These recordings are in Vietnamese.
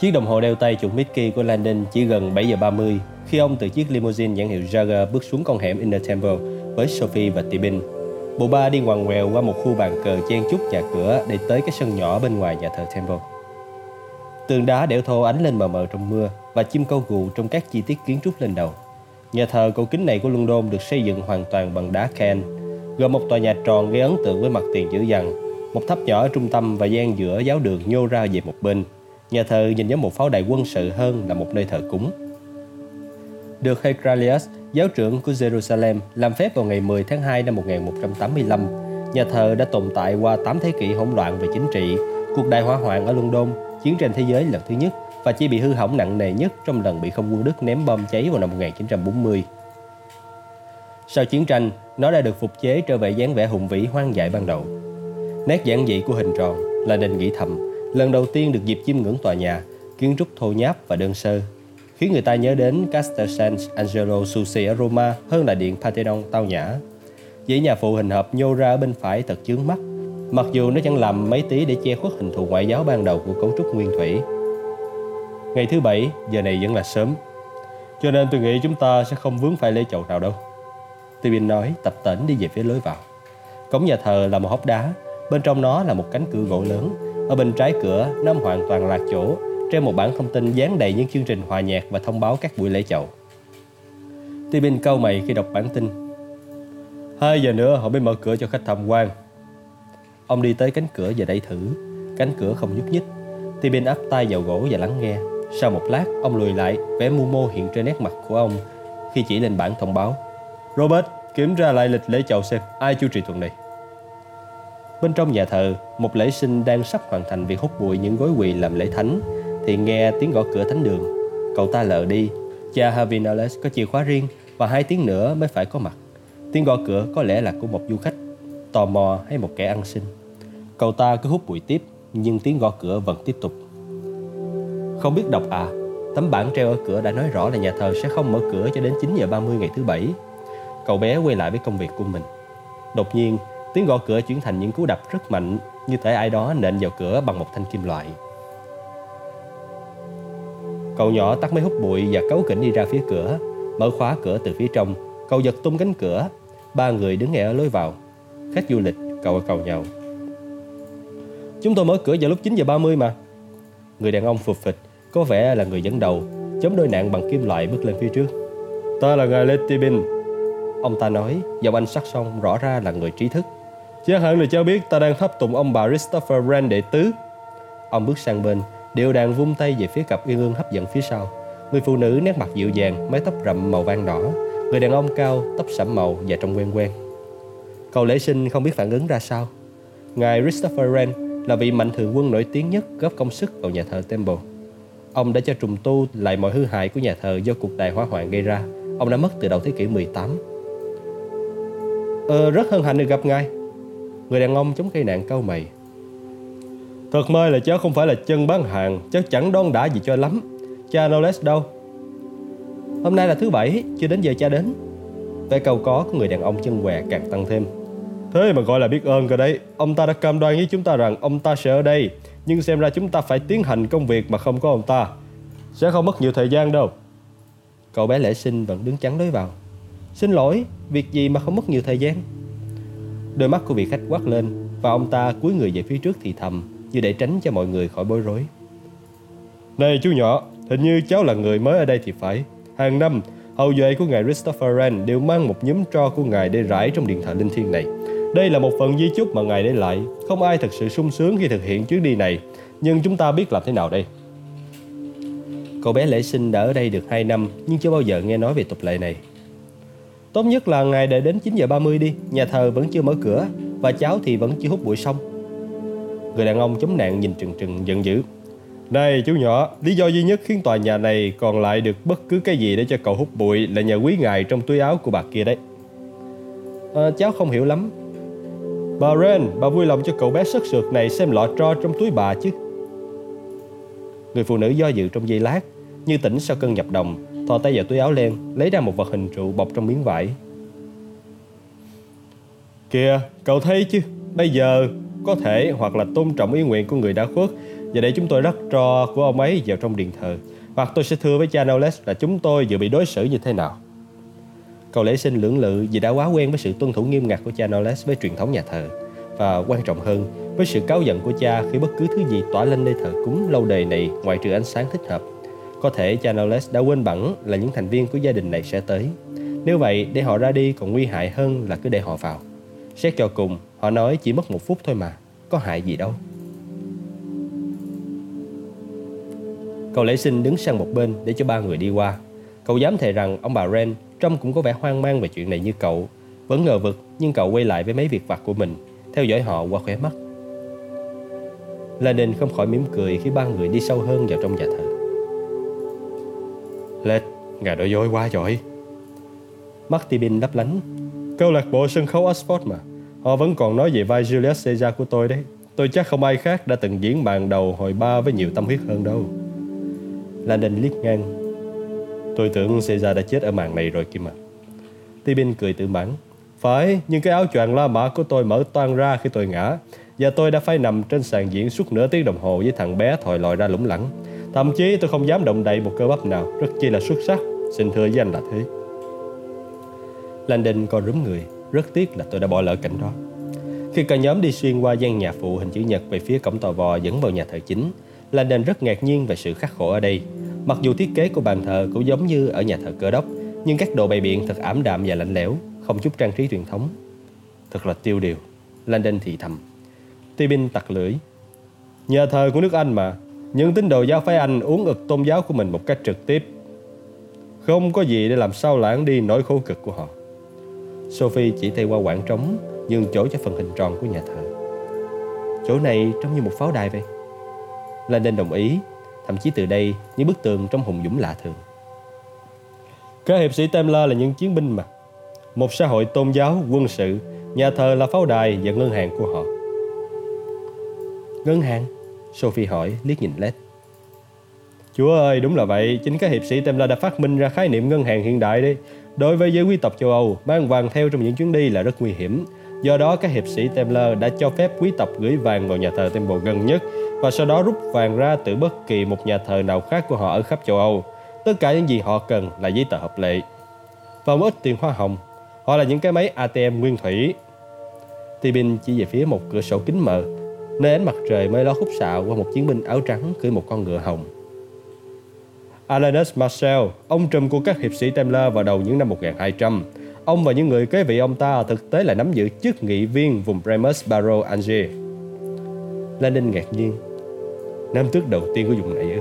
Chiếc đồng hồ đeo tay chuột Mickey của Landon chỉ gần 7 giờ 30 khi ông từ chiếc limousine nhãn hiệu Jaguar bước xuống con hẻm Inner Temple với Sophie và Tibin. Bộ ba đi ngoằn ngoèo qua một khu bàn cờ chen chúc nhà cửa để tới cái sân nhỏ bên ngoài nhà thờ Temple. Tường đá đẽo thô ánh lên mờ mờ trong mưa và chim câu gù trong các chi tiết kiến trúc lên đầu. Nhà thờ cổ kính này của London được xây dựng hoàn toàn bằng đá Ken, gồm một tòa nhà tròn gây ấn tượng với mặt tiền dữ dằn, một tháp nhỏ ở trung tâm và gian giữa giáo đường nhô ra về một bên. Nhà thờ nhìn giống một pháo đài quân sự hơn là một nơi thờ cúng. Được Heraclius, giáo trưởng của Jerusalem, làm phép vào ngày 10 tháng 2 năm 1185. Nhà thờ đã tồn tại qua 8 thế kỷ hỗn loạn về chính trị, cuộc đại hỏa hoạn ở London, chiến tranh thế giới lần thứ nhất và chỉ bị hư hỏng nặng nề nhất trong lần bị không quân Đức ném bom cháy vào năm 1940. Sau chiến tranh, nó đã được phục chế trở về dáng vẻ hùng vĩ hoang dại ban đầu. Nét giản dị của hình tròn là đền nghĩ thầm, lần đầu tiên được dịp chiêm ngưỡng tòa nhà, kiến trúc thô nháp và đơn sơ, khiến người ta nhớ đến Castel San Angelo Susi ở Roma hơn là điện Parthenon tao nhã. Dãy nhà phụ hình hợp nhô ra ở bên phải thật chướng mắt, mặc dù nó chẳng làm mấy tí để che khuất hình thù ngoại giáo ban đầu của cấu trúc nguyên thủy. Ngày thứ bảy, giờ này vẫn là sớm, cho nên tôi nghĩ chúng ta sẽ không vướng phải lễ chầu nào đâu. Tibin nói tập tỉnh đi về phía lối vào. Cổng nhà thờ là một hốc đá, bên trong nó là một cánh cửa gỗ lớn. Ở bên trái cửa, Nam hoàn toàn lạc chỗ, treo một bản thông tin dán đầy những chương trình hòa nhạc và thông báo các buổi lễ chầu. Tibin câu mày khi đọc bản tin. Hai giờ nữa họ mới mở cửa cho khách tham quan. Ông đi tới cánh cửa và đẩy thử. Cánh cửa không nhúc nhích. Tibin áp tay vào gỗ và lắng nghe. Sau một lát, ông lùi lại, vẻ mưu mô hiện trên nét mặt của ông khi chỉ lên bản thông báo. Robert, kiểm tra lại lịch lễ chầu xem ai chủ trì tuần này. Bên trong nhà thờ, một lễ sinh đang sắp hoàn thành việc hút bụi những gối quỳ làm lễ thánh thì nghe tiếng gõ cửa thánh đường. Cậu ta lờ đi, cha Havinales có chìa khóa riêng và hai tiếng nữa mới phải có mặt. Tiếng gõ cửa có lẽ là của một du khách, tò mò hay một kẻ ăn xin. Cậu ta cứ hút bụi tiếp, nhưng tiếng gõ cửa vẫn tiếp tục. Không biết đọc à, tấm bảng treo ở cửa đã nói rõ là nhà thờ sẽ không mở cửa cho đến 9 giờ 30 ngày thứ bảy. Cậu bé quay lại với công việc của mình. Đột nhiên, tiếng gõ cửa chuyển thành những cú đập rất mạnh như thể ai đó nện vào cửa bằng một thanh kim loại. Cậu nhỏ tắt máy hút bụi và cấu kỉnh đi ra phía cửa, mở khóa cửa từ phía trong. Cậu giật tung cánh cửa, ba người đứng nghe ở lối vào. Khách du lịch, cậu cầu nhau. Chúng tôi mở cửa vào lúc 9 giờ 30 mà. Người đàn ông phục phịch, có vẻ là người dẫn đầu, chống đôi nạn bằng kim loại bước lên phía trước. Ta là ngài Letibin. Ông ta nói, giọng anh sắc xong rõ ra là người trí thức. Chắc hẳn là cho biết ta đang thắp tụng ông bà Christopher Wren đệ tứ. Ông bước sang bên, đều đàn vung tay về phía cặp uyên ương hấp dẫn phía sau. Người phụ nữ nét mặt dịu dàng, mái tóc rậm màu vàng đỏ. Người đàn ông cao, tóc sẫm màu và trông quen quen. Cầu lễ sinh không biết phản ứng ra sao. Ngài Christopher Wren là vị mạnh thường quân nổi tiếng nhất góp công sức vào nhà thờ Temple. Ông đã cho trùng tu lại mọi hư hại của nhà thờ do cuộc đại hỏa hoạn gây ra. Ông đã mất từ đầu thế kỷ 18. Ờ, rất hân hạnh được gặp ngài. Người đàn ông chống cây nạn cau mày. Thật may là cháu không phải là chân bán hàng, cháu chẳng đón đã gì cho lắm. Cha Knowledge đâu? Hôm nay là thứ bảy, chưa đến giờ cha đến. Vẻ cầu có của người đàn ông chân què càng tăng thêm. Thế mà gọi là biết ơn cơ đấy Ông ta đã cam đoan với chúng ta rằng ông ta sẽ ở đây Nhưng xem ra chúng ta phải tiến hành công việc mà không có ông ta Sẽ không mất nhiều thời gian đâu Cậu bé lễ sinh vẫn đứng chắn đối vào Xin lỗi, việc gì mà không mất nhiều thời gian Đôi mắt của vị khách quát lên Và ông ta cúi người về phía trước thì thầm, Như để tránh cho mọi người khỏi bối rối Này chú nhỏ, Hình như cháu là người mới ở đây thì phải Hàng năm, Hậu duệ của ngài Christopher Wren đều mang một nhúm tro của ngài để rải trong điện thờ linh thiêng này đây là một phần di chúc mà Ngài để lại. Không ai thật sự sung sướng khi thực hiện chuyến đi này. Nhưng chúng ta biết làm thế nào đây? Cậu bé lễ sinh đã ở đây được 2 năm, nhưng chưa bao giờ nghe nói về tục lệ này. Tốt nhất là ngài đợi đến 9 giờ 30 đi, nhà thờ vẫn chưa mở cửa và cháu thì vẫn chưa hút bụi xong. Người đàn ông chống nạn nhìn trừng trừng giận dữ. Này chú nhỏ, lý do duy nhất khiến tòa nhà này còn lại được bất cứ cái gì để cho cậu hút bụi là nhờ quý ngài trong túi áo của bà kia đấy. À, cháu không hiểu lắm, Bà Ren, bà vui lòng cho cậu bé sất sượt này xem lọ tro trong túi bà chứ. Người phụ nữ do dự trong giây lát, như tỉnh sau cơn nhập đồng, thò tay vào túi áo len, lấy ra một vật hình trụ bọc trong miếng vải. Kìa, cậu thấy chứ, bây giờ có thể hoặc là tôn trọng ý nguyện của người đã khuất và để chúng tôi rắc tro của ông ấy vào trong điện thờ. Hoặc tôi sẽ thưa với cha Knowles là chúng tôi vừa bị đối xử như thế nào. Cậu lễ sinh lưỡng lự vì đã quá quen với sự tuân thủ nghiêm ngặt của cha Knowles với truyền thống nhà thờ và quan trọng hơn với sự cáo giận của cha khi bất cứ thứ gì tỏa lên nơi thờ cúng lâu đời này ngoại trừ ánh sáng thích hợp. Có thể cha Knowles đã quên bẵng là những thành viên của gia đình này sẽ tới. Nếu vậy, để họ ra đi còn nguy hại hơn là cứ để họ vào. Xét cho cùng, họ nói chỉ mất một phút thôi mà, có hại gì đâu. Cậu lễ sinh đứng sang một bên để cho ba người đi qua. Cậu dám thề rằng ông bà Ren trông cũng có vẻ hoang mang về chuyện này như cậu. Vẫn ngờ vực nhưng cậu quay lại với mấy việc vặt của mình, theo dõi họ qua khóe mắt. Lenin không khỏi mỉm cười khi ba người đi sâu hơn vào trong nhà thờ. Lết, ngài nói dối quá giỏi. Mắt Tibin lấp lánh. Câu lạc bộ sân khấu Oxford mà. Họ vẫn còn nói về vai Julius Caesar của tôi đấy. Tôi chắc không ai khác đã từng diễn bàn đầu hồi ba với nhiều tâm huyết hơn đâu. Landon liếc ngang. Tôi tưởng Caesar đã chết ở màn này rồi kia mà. Tibin cười tự mãn. Phải, nhưng cái áo choàng La Mã của tôi mở toan ra khi tôi ngã. Và tôi đã phải nằm trên sàn diễn suốt nửa tiếng đồng hồ với thằng bé thòi lòi ra lủng lẳng. Thậm chí tôi không dám động đậy một cơ bắp nào, rất chi là xuất sắc. Xin thưa với anh là thế. Landon co rúm người, rất tiếc là tôi đã bỏ lỡ cảnh đó. Khi cả nhóm đi xuyên qua gian nhà phụ hình chữ nhật về phía cổng tò vò dẫn vào nhà thờ chính, Landon rất ngạc nhiên về sự khắc khổ ở đây. Mặc dù thiết kế của bàn thờ cũng giống như ở nhà thờ cơ đốc, nhưng các đồ bày biện thật ảm đạm và lạnh lẽo, không chút trang trí truyền thống. Thật là tiêu điều, Landon thì thầm. Tibin tặc lưỡi. Nhà thờ của nước Anh mà, những tín đồ giáo phái Anh uống ực tôn giáo của mình một cách trực tiếp. Không có gì để làm sao lãng đi nỗi khổ cực của họ. Sophie chỉ tay qua quảng trống nhường chỗ cho phần hình tròn của nhà thờ. Chỗ này trông như một pháo đài vậy. Landon đồng ý, thậm chí từ đây những bức tường trong hùng dũng lạ thường. Các hiệp sĩ Templar là những chiến binh mà. Một xã hội tôn giáo, quân sự, nhà thờ là pháo đài và ngân hàng của họ. Ngân hàng? Sophie hỏi, liếc nhìn Led. Chúa ơi, đúng là vậy. Chính các hiệp sĩ Templar đã phát minh ra khái niệm ngân hàng hiện đại đi. Đối với giới quý tộc châu Âu, mang vàng theo trong những chuyến đi là rất nguy hiểm. Do đó, các hiệp sĩ Templar đã cho phép quý tộc gửi vàng vào nhà thờ Temple gần nhất và sau đó rút vàng ra từ bất kỳ một nhà thờ nào khác của họ ở khắp châu Âu. Tất cả những gì họ cần là giấy tờ hợp lệ. Và một ít tiền hoa hồng. Họ là những cái máy ATM nguyên thủy. Tibin chỉ về phía một cửa sổ kính mờ, nơi ánh mặt trời mới ló khúc xạ qua một chiến binh áo trắng cưỡi một con ngựa hồng. Alanus Marcel, ông trùm của các hiệp sĩ Templar vào đầu những năm 1200. Ông và những người kế vị ông ta thực tế là nắm giữ chức nghị viên vùng Bremus Barrow Angers. Lenin ngạc nhiên. Nam tước đầu tiên của vùng này ư?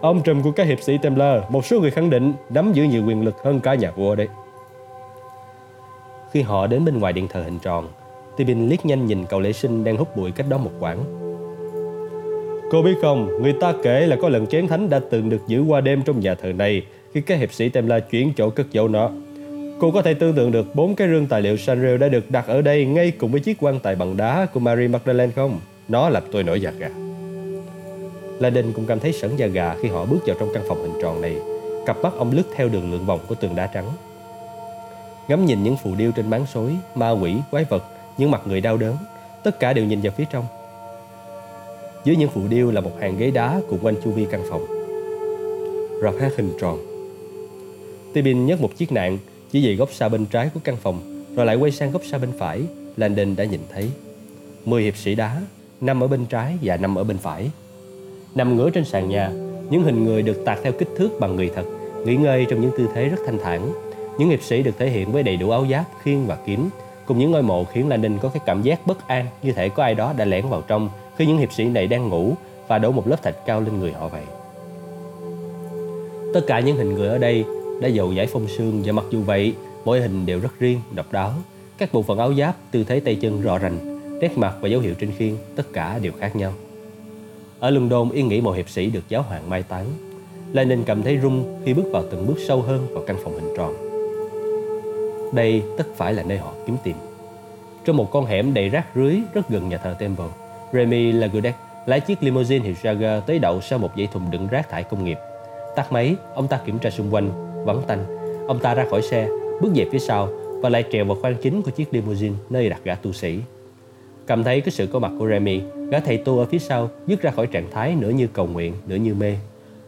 Ông trùm của các hiệp sĩ Templar, một số người khẳng định nắm giữ nhiều quyền lực hơn cả nhà vua đấy. Khi họ đến bên ngoài điện thờ hình tròn, Tibin liếc nhanh nhìn cậu lễ sinh đang hút bụi cách đó một quãng. Cô biết không, người ta kể là có lần chén thánh đã từng được giữ qua đêm trong nhà thờ này khi các hiệp sĩ Templar chuyển chỗ cất dấu nó. Cô có thể tưởng tượng được bốn cái rương tài liệu Sanrio đã được đặt ở đây ngay cùng với chiếc quan tài bằng đá của Mary Magdalene không? Nó làm tôi nổi da gà. Laden cũng cảm thấy sẵn da gà khi họ bước vào trong căn phòng hình tròn này. Cặp mắt ông lướt theo đường lượn vòng của tường đá trắng. Ngắm nhìn những phù điêu trên máng xối, ma quỷ, quái vật, những mặt người đau đớn, tất cả đều nhìn vào phía trong. Dưới những phù điêu là một hàng ghế đá cùng quanh chu vi căn phòng. Rạp hát hình tròn. Tibin nhấc một chiếc nạn chỉ về góc xa bên trái của căn phòng, rồi lại quay sang góc xa bên phải. Landon đã nhìn thấy mười hiệp sĩ đá, năm ở bên trái và năm ở bên phải. Nằm ngửa trên sàn nhà, những hình người được tạc theo kích thước bằng người thật, nghỉ ngơi trong những tư thế rất thanh thản. Những hiệp sĩ được thể hiện với đầy đủ áo giáp, khiên và kiếm, cùng những ngôi mộ khiến Landon có cái cảm giác bất an như thể có ai đó đã lẻn vào trong khi những hiệp sĩ này đang ngủ và đổ một lớp thạch cao lên người họ vậy. Tất cả những hình người ở đây đã dầu giải phong xương và mặc dù vậy, mỗi hình đều rất riêng, độc đáo. Các bộ phận áo giáp, tư thế tay chân rõ rành, nét mặt và dấu hiệu trên khiên, tất cả đều khác nhau. Ở London yên nghỉ một hiệp sĩ được giáo hoàng mai táng. Lenin cảm thấy rung khi bước vào từng bước sâu hơn vào căn phòng hình tròn. Đây tất phải là nơi họ kiếm tìm. Trong một con hẻm đầy rác rưới rất gần nhà thờ Temple, Remy Lagudec lái chiếc limousine hiệu Jaguar tới đậu sau một dãy thùng đựng rác thải công nghiệp. Tắt máy, ông ta kiểm tra xung quanh, vắng tanh. Ông ta ra khỏi xe, bước về phía sau và lại trèo vào khoang chính của chiếc limousine nơi đặt gã tu sĩ. Cảm thấy cái sự có mặt của Remy, gã thầy tu ở phía sau dứt ra khỏi trạng thái nửa như cầu nguyện, nửa như mê.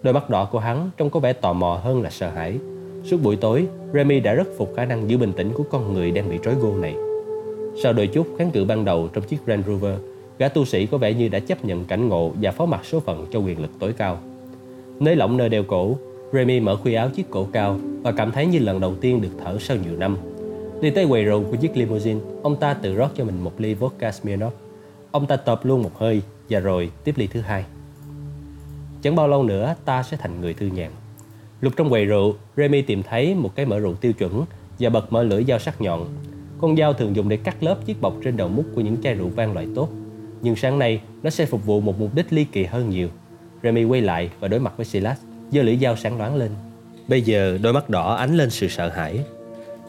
Đôi mắt đỏ của hắn trông có vẻ tò mò hơn là sợ hãi. Suốt buổi tối, Remy đã rất phục khả năng giữ bình tĩnh của con người đang bị trói gô này. Sau đôi chút kháng cự ban đầu trong chiếc Range Rover, gã tu sĩ có vẻ như đã chấp nhận cảnh ngộ và phó mặc số phận cho quyền lực tối cao. Nới lỏng nơi đeo cổ, Remy mở khuy áo chiếc cổ cao và cảm thấy như lần đầu tiên được thở sau nhiều năm. Đi tới quầy rượu của chiếc limousine, ông ta tự rót cho mình một ly vodka Smirnoff. Ông ta tập luôn một hơi và rồi tiếp ly thứ hai. Chẳng bao lâu nữa ta sẽ thành người thư nhàn. Lục trong quầy rượu, Remy tìm thấy một cái mở rượu tiêu chuẩn và bật mở lưỡi dao sắc nhọn. Con dao thường dùng để cắt lớp chiếc bọc trên đầu mút của những chai rượu vang loại tốt. Nhưng sáng nay, nó sẽ phục vụ một mục đích ly kỳ hơn nhiều. Remy quay lại và đối mặt với Silas, giơ lưỡi dao sáng loáng lên. Bây giờ, đôi mắt đỏ ánh lên sự sợ hãi.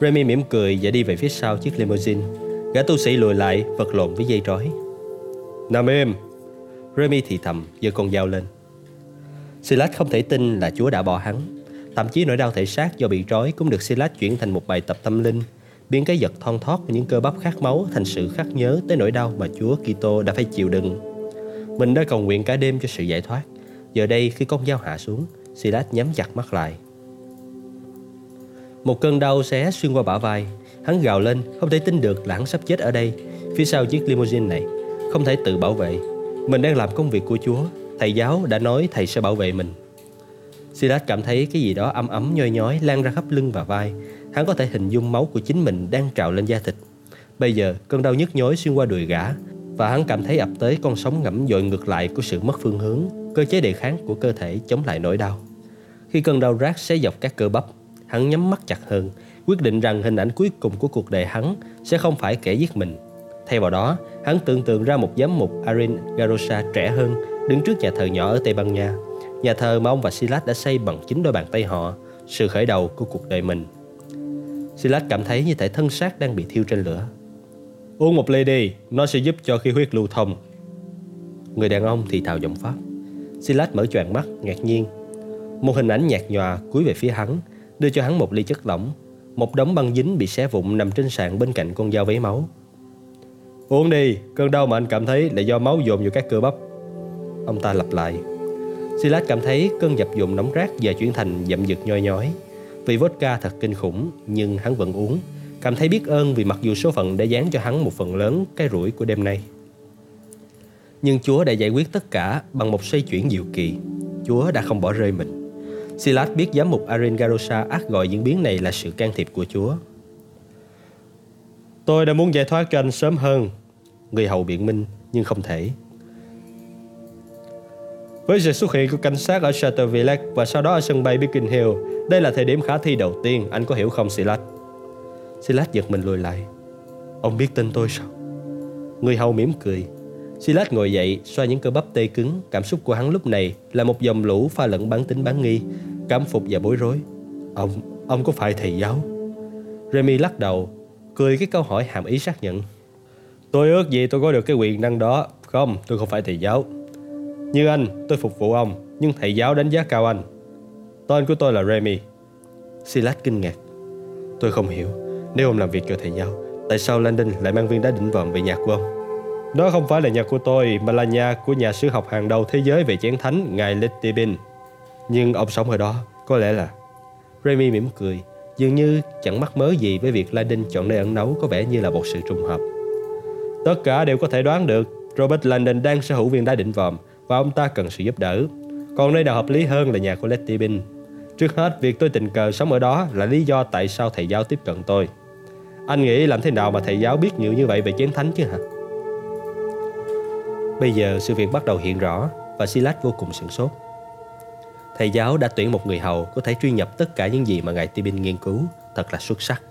Remy mỉm cười và đi về phía sau chiếc limousine. Gã tu sĩ lùi lại, vật lộn với dây trói. Nằm im! Remy thì thầm, giơ con dao lên. Silas không thể tin là Chúa đã bỏ hắn. Thậm chí nỗi đau thể xác do bị trói cũng được Silas chuyển thành một bài tập tâm linh, biến cái giật thon thót của những cơ bắp khát máu thành sự khắc nhớ tới nỗi đau mà Chúa Kitô đã phải chịu đựng. Mình đã cầu nguyện cả đêm cho sự giải thoát. Giờ đây khi con dao hạ xuống, Silas nhắm chặt mắt lại. Một cơn đau xé xuyên qua bả vai. Hắn gào lên, không thể tin được là hắn sắp chết ở đây, phía sau chiếc limousine này. Không thể tự bảo vệ. Mình đang làm công việc của Chúa. Thầy giáo đã nói thầy sẽ bảo vệ mình. Silas cảm thấy cái gì đó ấm ấm nhoi nhói lan ra khắp lưng và vai. Hắn có thể hình dung máu của chính mình đang trào lên da thịt. Bây giờ, cơn đau nhức nhối xuyên qua đùi gã và hắn cảm thấy ập tới con sóng ngẫm dội ngược lại của sự mất phương hướng, cơ chế đề kháng của cơ thể chống lại nỗi đau. Khi cơn đau rát xé dọc các cơ bắp, hắn nhắm mắt chặt hơn, quyết định rằng hình ảnh cuối cùng của cuộc đời hắn sẽ không phải kẻ giết mình. Thay vào đó, hắn tưởng tượng ra một giám mục Arin Garosa trẻ hơn đứng trước nhà thờ nhỏ ở Tây Ban Nha. Nhà thờ mà ông và Silas đã xây bằng chính đôi bàn tay họ, sự khởi đầu của cuộc đời mình. Silas cảm thấy như thể thân xác đang bị thiêu trên lửa. Uống một ly đi, nó sẽ giúp cho khí huyết lưu thông. Người đàn ông thì thào giọng Pháp. Silas mở choàng mắt, ngạc nhiên. Một hình ảnh nhạt nhòa cúi về phía hắn, đưa cho hắn một ly chất lỏng. Một đống băng dính bị xé vụn nằm trên sàn bên cạnh con dao vấy máu. Uống đi, cơn đau mà anh cảm thấy là do máu dồn vào các cơ bắp. Ông ta lặp lại. Silas cảm thấy cơn dập dồn nóng rát giờ chuyển thành dậm dực nhoi nhói. Vì vodka thật kinh khủng, nhưng hắn vẫn uống. Cảm thấy biết ơn vì mặc dù số phận đã dán cho hắn một phần lớn cái rủi của đêm nay. Nhưng Chúa đã giải quyết tất cả bằng một xoay chuyển diệu kỳ. Chúa đã không bỏ rơi mình. Silas biết giám mục Arin Garosa ác gọi diễn biến này là sự can thiệp của Chúa. Tôi đã muốn giải thoát cho anh sớm hơn. Người hầu biện minh, nhưng không thể. Với sự xuất hiện của cảnh sát ở Chateau Village và sau đó ở sân bay Beacon Hill, đây là thời điểm khả thi đầu tiên, anh có hiểu không Silas? Silas giật mình lùi lại. Ông biết tên tôi sao? Người hầu mỉm cười. Silas ngồi dậy, xoa những cơ bắp tê cứng. Cảm xúc của hắn lúc này là một dòng lũ pha lẫn bán tính bán nghi, cảm phục và bối rối. Ông, ông có phải thầy giáo? Remy lắc đầu, cười cái câu hỏi hàm ý xác nhận. Tôi ước gì tôi có được cái quyền năng đó. Không, tôi không phải thầy giáo. Như anh, tôi phục vụ ông, nhưng thầy giáo đánh giá cao anh. Tên của tôi là Remy. Silas kinh ngạc. Tôi không hiểu, nếu ông làm việc cho thầy giáo, tại sao Landon lại mang viên đá đỉnh vòm về nhà của ông? Đó không phải là nhà của tôi, mà là nhà của nhà sử học hàng đầu thế giới về chén thánh, ngài Littibin. Nhưng ông sống ở đó, có lẽ là... Remy mỉm cười, dường như chẳng mắc mớ gì với việc Landon chọn nơi ẩn nấu có vẻ như là một sự trùng hợp. Tất cả đều có thể đoán được, Robert Landon đang sở hữu viên đá đỉnh vòm và ông ta cần sự giúp đỡ. Còn nơi nào hợp lý hơn là nhà của Letibin. Trước hết, việc tôi tình cờ sống ở đó là lý do tại sao thầy giáo tiếp cận tôi. Anh nghĩ làm thế nào mà thầy giáo biết nhiều như vậy về chén thánh chứ hả? Bây giờ sự việc bắt đầu hiện rõ và Silas vô cùng sửng sốt. Thầy giáo đã tuyển một người hầu có thể truy nhập tất cả những gì mà ngài Tibin nghiên cứu, thật là xuất sắc.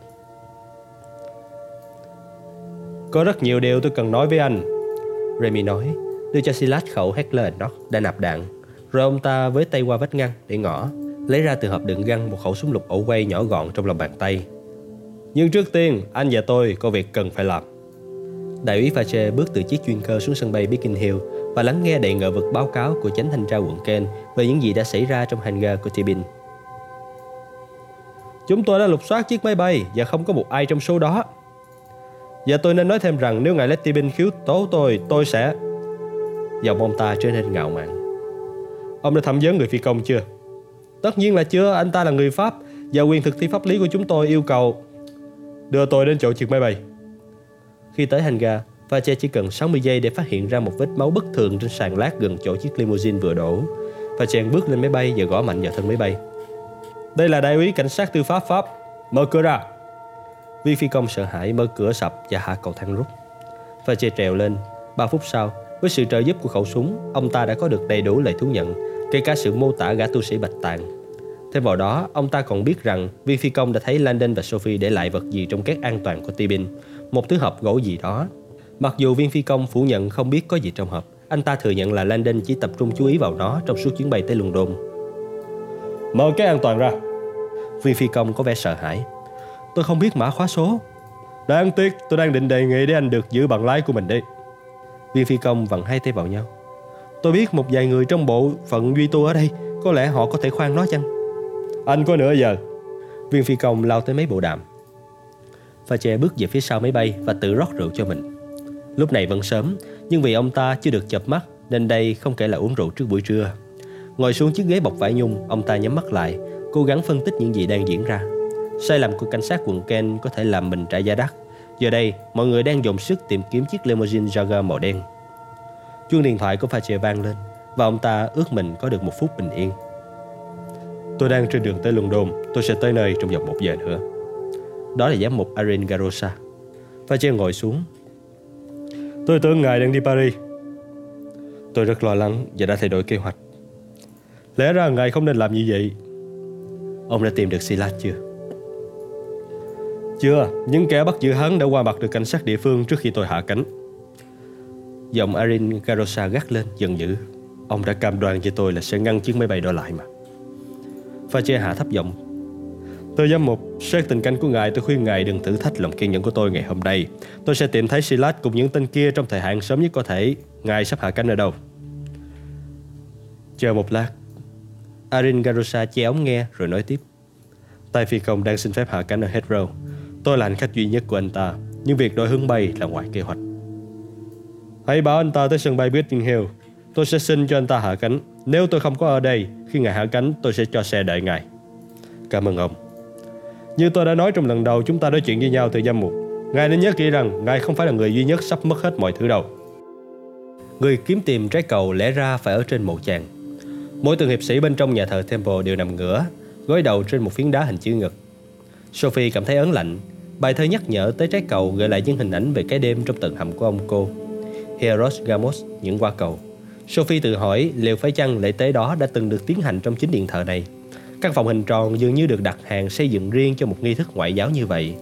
Có rất nhiều điều tôi cần nói với anh, Remy nói, đưa cho Silas khẩu Heckler đó đã nạp đạn. Rồi ông ta với tay qua vách ngăn để ngỏ, lấy ra từ hộp đựng găng một khẩu súng lục ổ quay nhỏ gọn trong lòng bàn tay. Nhưng trước tiên, anh và tôi có việc cần phải làm. Đại úy Fache bước từ chiếc chuyên cơ xuống sân bay Biggin Hill và lắng nghe đầy ngờ vực báo cáo của chánh thanh tra quận Ken về những gì đã xảy ra trong hành hangar của Tibin. Chúng tôi đã lục soát chiếc máy bay và không có một ai trong số đó. Và tôi nên nói thêm rằng nếu ngài Letty Bin khiếu tố tôi, tôi sẽ... Giọng ông ta trở nên ngạo mạn. Ông đã thẩm vấn người phi công chưa? Tất nhiên là chưa, anh ta là người Pháp và quyền thực thi pháp lý của chúng tôi yêu cầu đưa tôi đến chỗ trực máy bay. Khi tới hành ga, Vache chỉ cần 60 giây để phát hiện ra một vết máu bất thường trên sàn lát gần chỗ chiếc limousine vừa đổ. Và chàng bước lên máy bay và gõ mạnh vào thân máy bay. Đây là đại úy cảnh sát tư pháp Pháp. Mở cửa ra. Vi phi công sợ hãi mở cửa sập và hạ cầu thang rút. Vache trèo lên. 3 phút sau, với sự trợ giúp của khẩu súng, ông ta đã có được đầy đủ lời thú nhận, kể cả sự mô tả gã tu sĩ bạch tàng. Thêm vào đó, ông ta còn biết rằng viên phi công đã thấy Landon và Sophie để lại vật gì trong két an toàn của Tibin, một thứ hộp gỗ gì đó Mặc dù viên phi công phủ nhận không biết có gì trong hộp, anh ta thừa nhận là Landon chỉ tập trung chú ý vào nó trong suốt chuyến bay tới London. Mở cái an toàn ra. Viên phi công có vẻ sợ hãi. Tôi không biết mã khóa số. Đáng tiếc, tôi đang định đề nghị để anh được giữ bằng lái của mình đi. Viên phi công vặn hai tay vào nhau. Tôi biết một vài người trong bộ phận Duy Tu ở đây, có lẽ họ có thể khoan nó chăng? Anh có nửa giờ. Viên phi công lao tới mấy bộ đàm. Pha che bước về phía sau máy bay và tự rót rượu cho mình. Lúc này vẫn sớm, nhưng vì ông ta chưa được chập mắt nên đây không kể là uống rượu trước buổi trưa. Ngồi xuống chiếc ghế bọc vải nhung, ông ta nhắm mắt lại, cố gắng phân tích những gì đang diễn ra. Sai lầm của cảnh sát quận Ken có thể làm mình trả giá đắt. Giờ đây, mọi người đang dồn sức tìm kiếm chiếc limousine Jaguar màu đen. Chuông điện thoại của Fache vang lên và ông ta ước mình có được một phút bình yên. Tôi đang trên đường tới London, tôi sẽ tới nơi trong vòng một giờ nữa. Đó là giám mục Arin Garosa. Fache ngồi xuống, Tôi tưởng ngài đang đi Paris. Tôi rất lo lắng và đã thay đổi kế hoạch. Lẽ ra ngài không nên làm như vậy. Ông đã tìm được Silas chưa? Chưa, những kẻ bắt giữ hắn đã qua mặt được cảnh sát địa phương trước khi tôi hạ cánh. Giọng Arin Garosa gắt lên giận dữ. Ông đã cam đoan với tôi là sẽ ngăn chiếc máy bay đó lại mà. Pha che hạ thấp giọng Tôi giám mục, xét tình cảnh của ngài tôi khuyên ngài đừng thử thách lòng kiên nhẫn của tôi ngày hôm nay. Tôi sẽ tìm thấy Silas cùng những tên kia trong thời hạn sớm nhất có thể. Ngài sắp hạ cánh ở đâu? Chờ một lát. Arin garosa che ống nghe rồi nói tiếp. Tay phi công đang xin phép hạ cánh ở Heathrow. Tôi là hành khách duy nhất của anh ta, nhưng việc đổi hướng bay là ngoài kế hoạch. Hãy bảo anh ta tới sân bay Bidding Hill. Tôi sẽ xin cho anh ta hạ cánh. Nếu tôi không có ở đây, khi ngài hạ cánh, tôi sẽ cho xe đợi ngài. Cảm ơn ông. Như tôi đã nói trong lần đầu chúng ta nói chuyện với nhau từ giam mục Ngài nên nhớ kỹ rằng Ngài không phải là người duy nhất sắp mất hết mọi thứ đâu Người kiếm tìm trái cầu lẽ ra phải ở trên mộ chàng Mỗi từng hiệp sĩ bên trong nhà thờ Temple đều nằm ngửa Gối đầu trên một phiến đá hình chữ ngực Sophie cảm thấy ấn lạnh Bài thơ nhắc nhở tới trái cầu gợi lại những hình ảnh về cái đêm trong tầng hầm của ông cô Hieros Gamos, những qua cầu Sophie tự hỏi liệu phải chăng lễ tế đó đã từng được tiến hành trong chính điện thờ này Căn phòng hình tròn dường như được đặt hàng xây dựng riêng cho một nghi thức ngoại giáo như vậy.